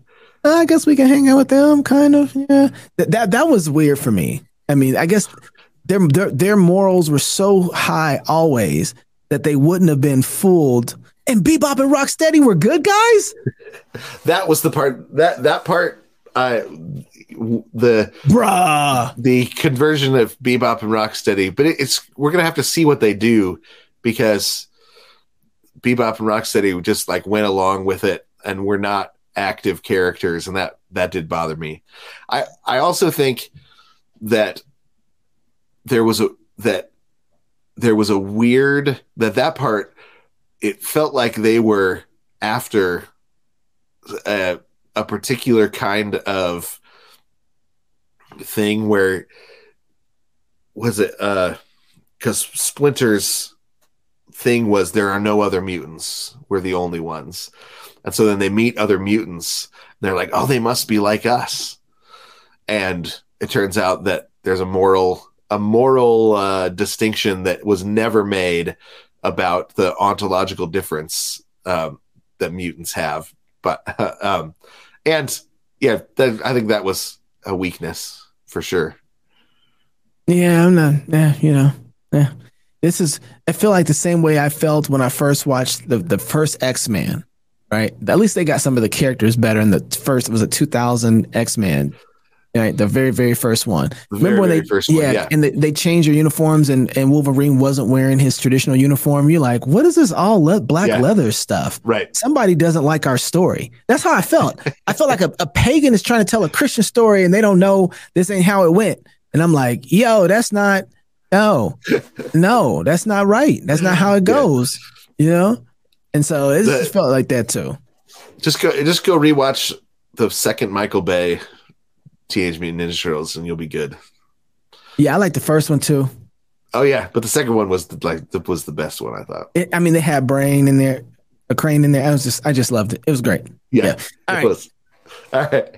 Uh, I guess we can hang out with them, kind of. Yeah. That, that, that was weird for me. I mean, I guess their, their, their morals were so high always that they wouldn't have been fooled and Bebop and Rocksteady were good guys. that was the part that that part. I the bruh the conversion of Bebop and Rocksteady, but it, it's we're gonna have to see what they do because Bebop and Rocksteady just like went along with it, and we're not active characters, and that that did bother me. I I also think that there was a that there was a weird that that part it felt like they were after a, a particular kind of thing where was it uh because splinter's thing was there are no other mutants we're the only ones. And so then they meet other mutants they're like oh they must be like us. And it turns out that there's a moral a moral uh, distinction that was never made about the ontological difference um, that mutants have. But um, and yeah, I think that was a weakness for sure. Yeah, I'm not. Yeah, you know, yeah. This is. I feel like the same way I felt when I first watched the the first X Men. Right. At least they got some of the characters better in the first. It was a 2000 X Men Right, the very very first one. The Remember very, when they yeah, one, yeah, and they, they changed your uniforms and and Wolverine wasn't wearing his traditional uniform. You're like, what is this all le- black yeah. leather stuff? Right. Somebody doesn't like our story. That's how I felt. I felt like a, a pagan is trying to tell a Christian story and they don't know this ain't how it went. And I'm like, yo, that's not no, no, that's not right. That's not how it goes. Yeah. You know? And so it the, just felt like that too. Just go just go rewatch the second Michael Bay Teenage Mutant Ninja Turtles, and you'll be good. Yeah, I like the first one too. Oh yeah, but the second one was the, like the, was the best one I thought. It, I mean, they had brain in there, a Krang in there. I was just, I just loved it. It was great. Yeah, yeah. All right. Was. All right.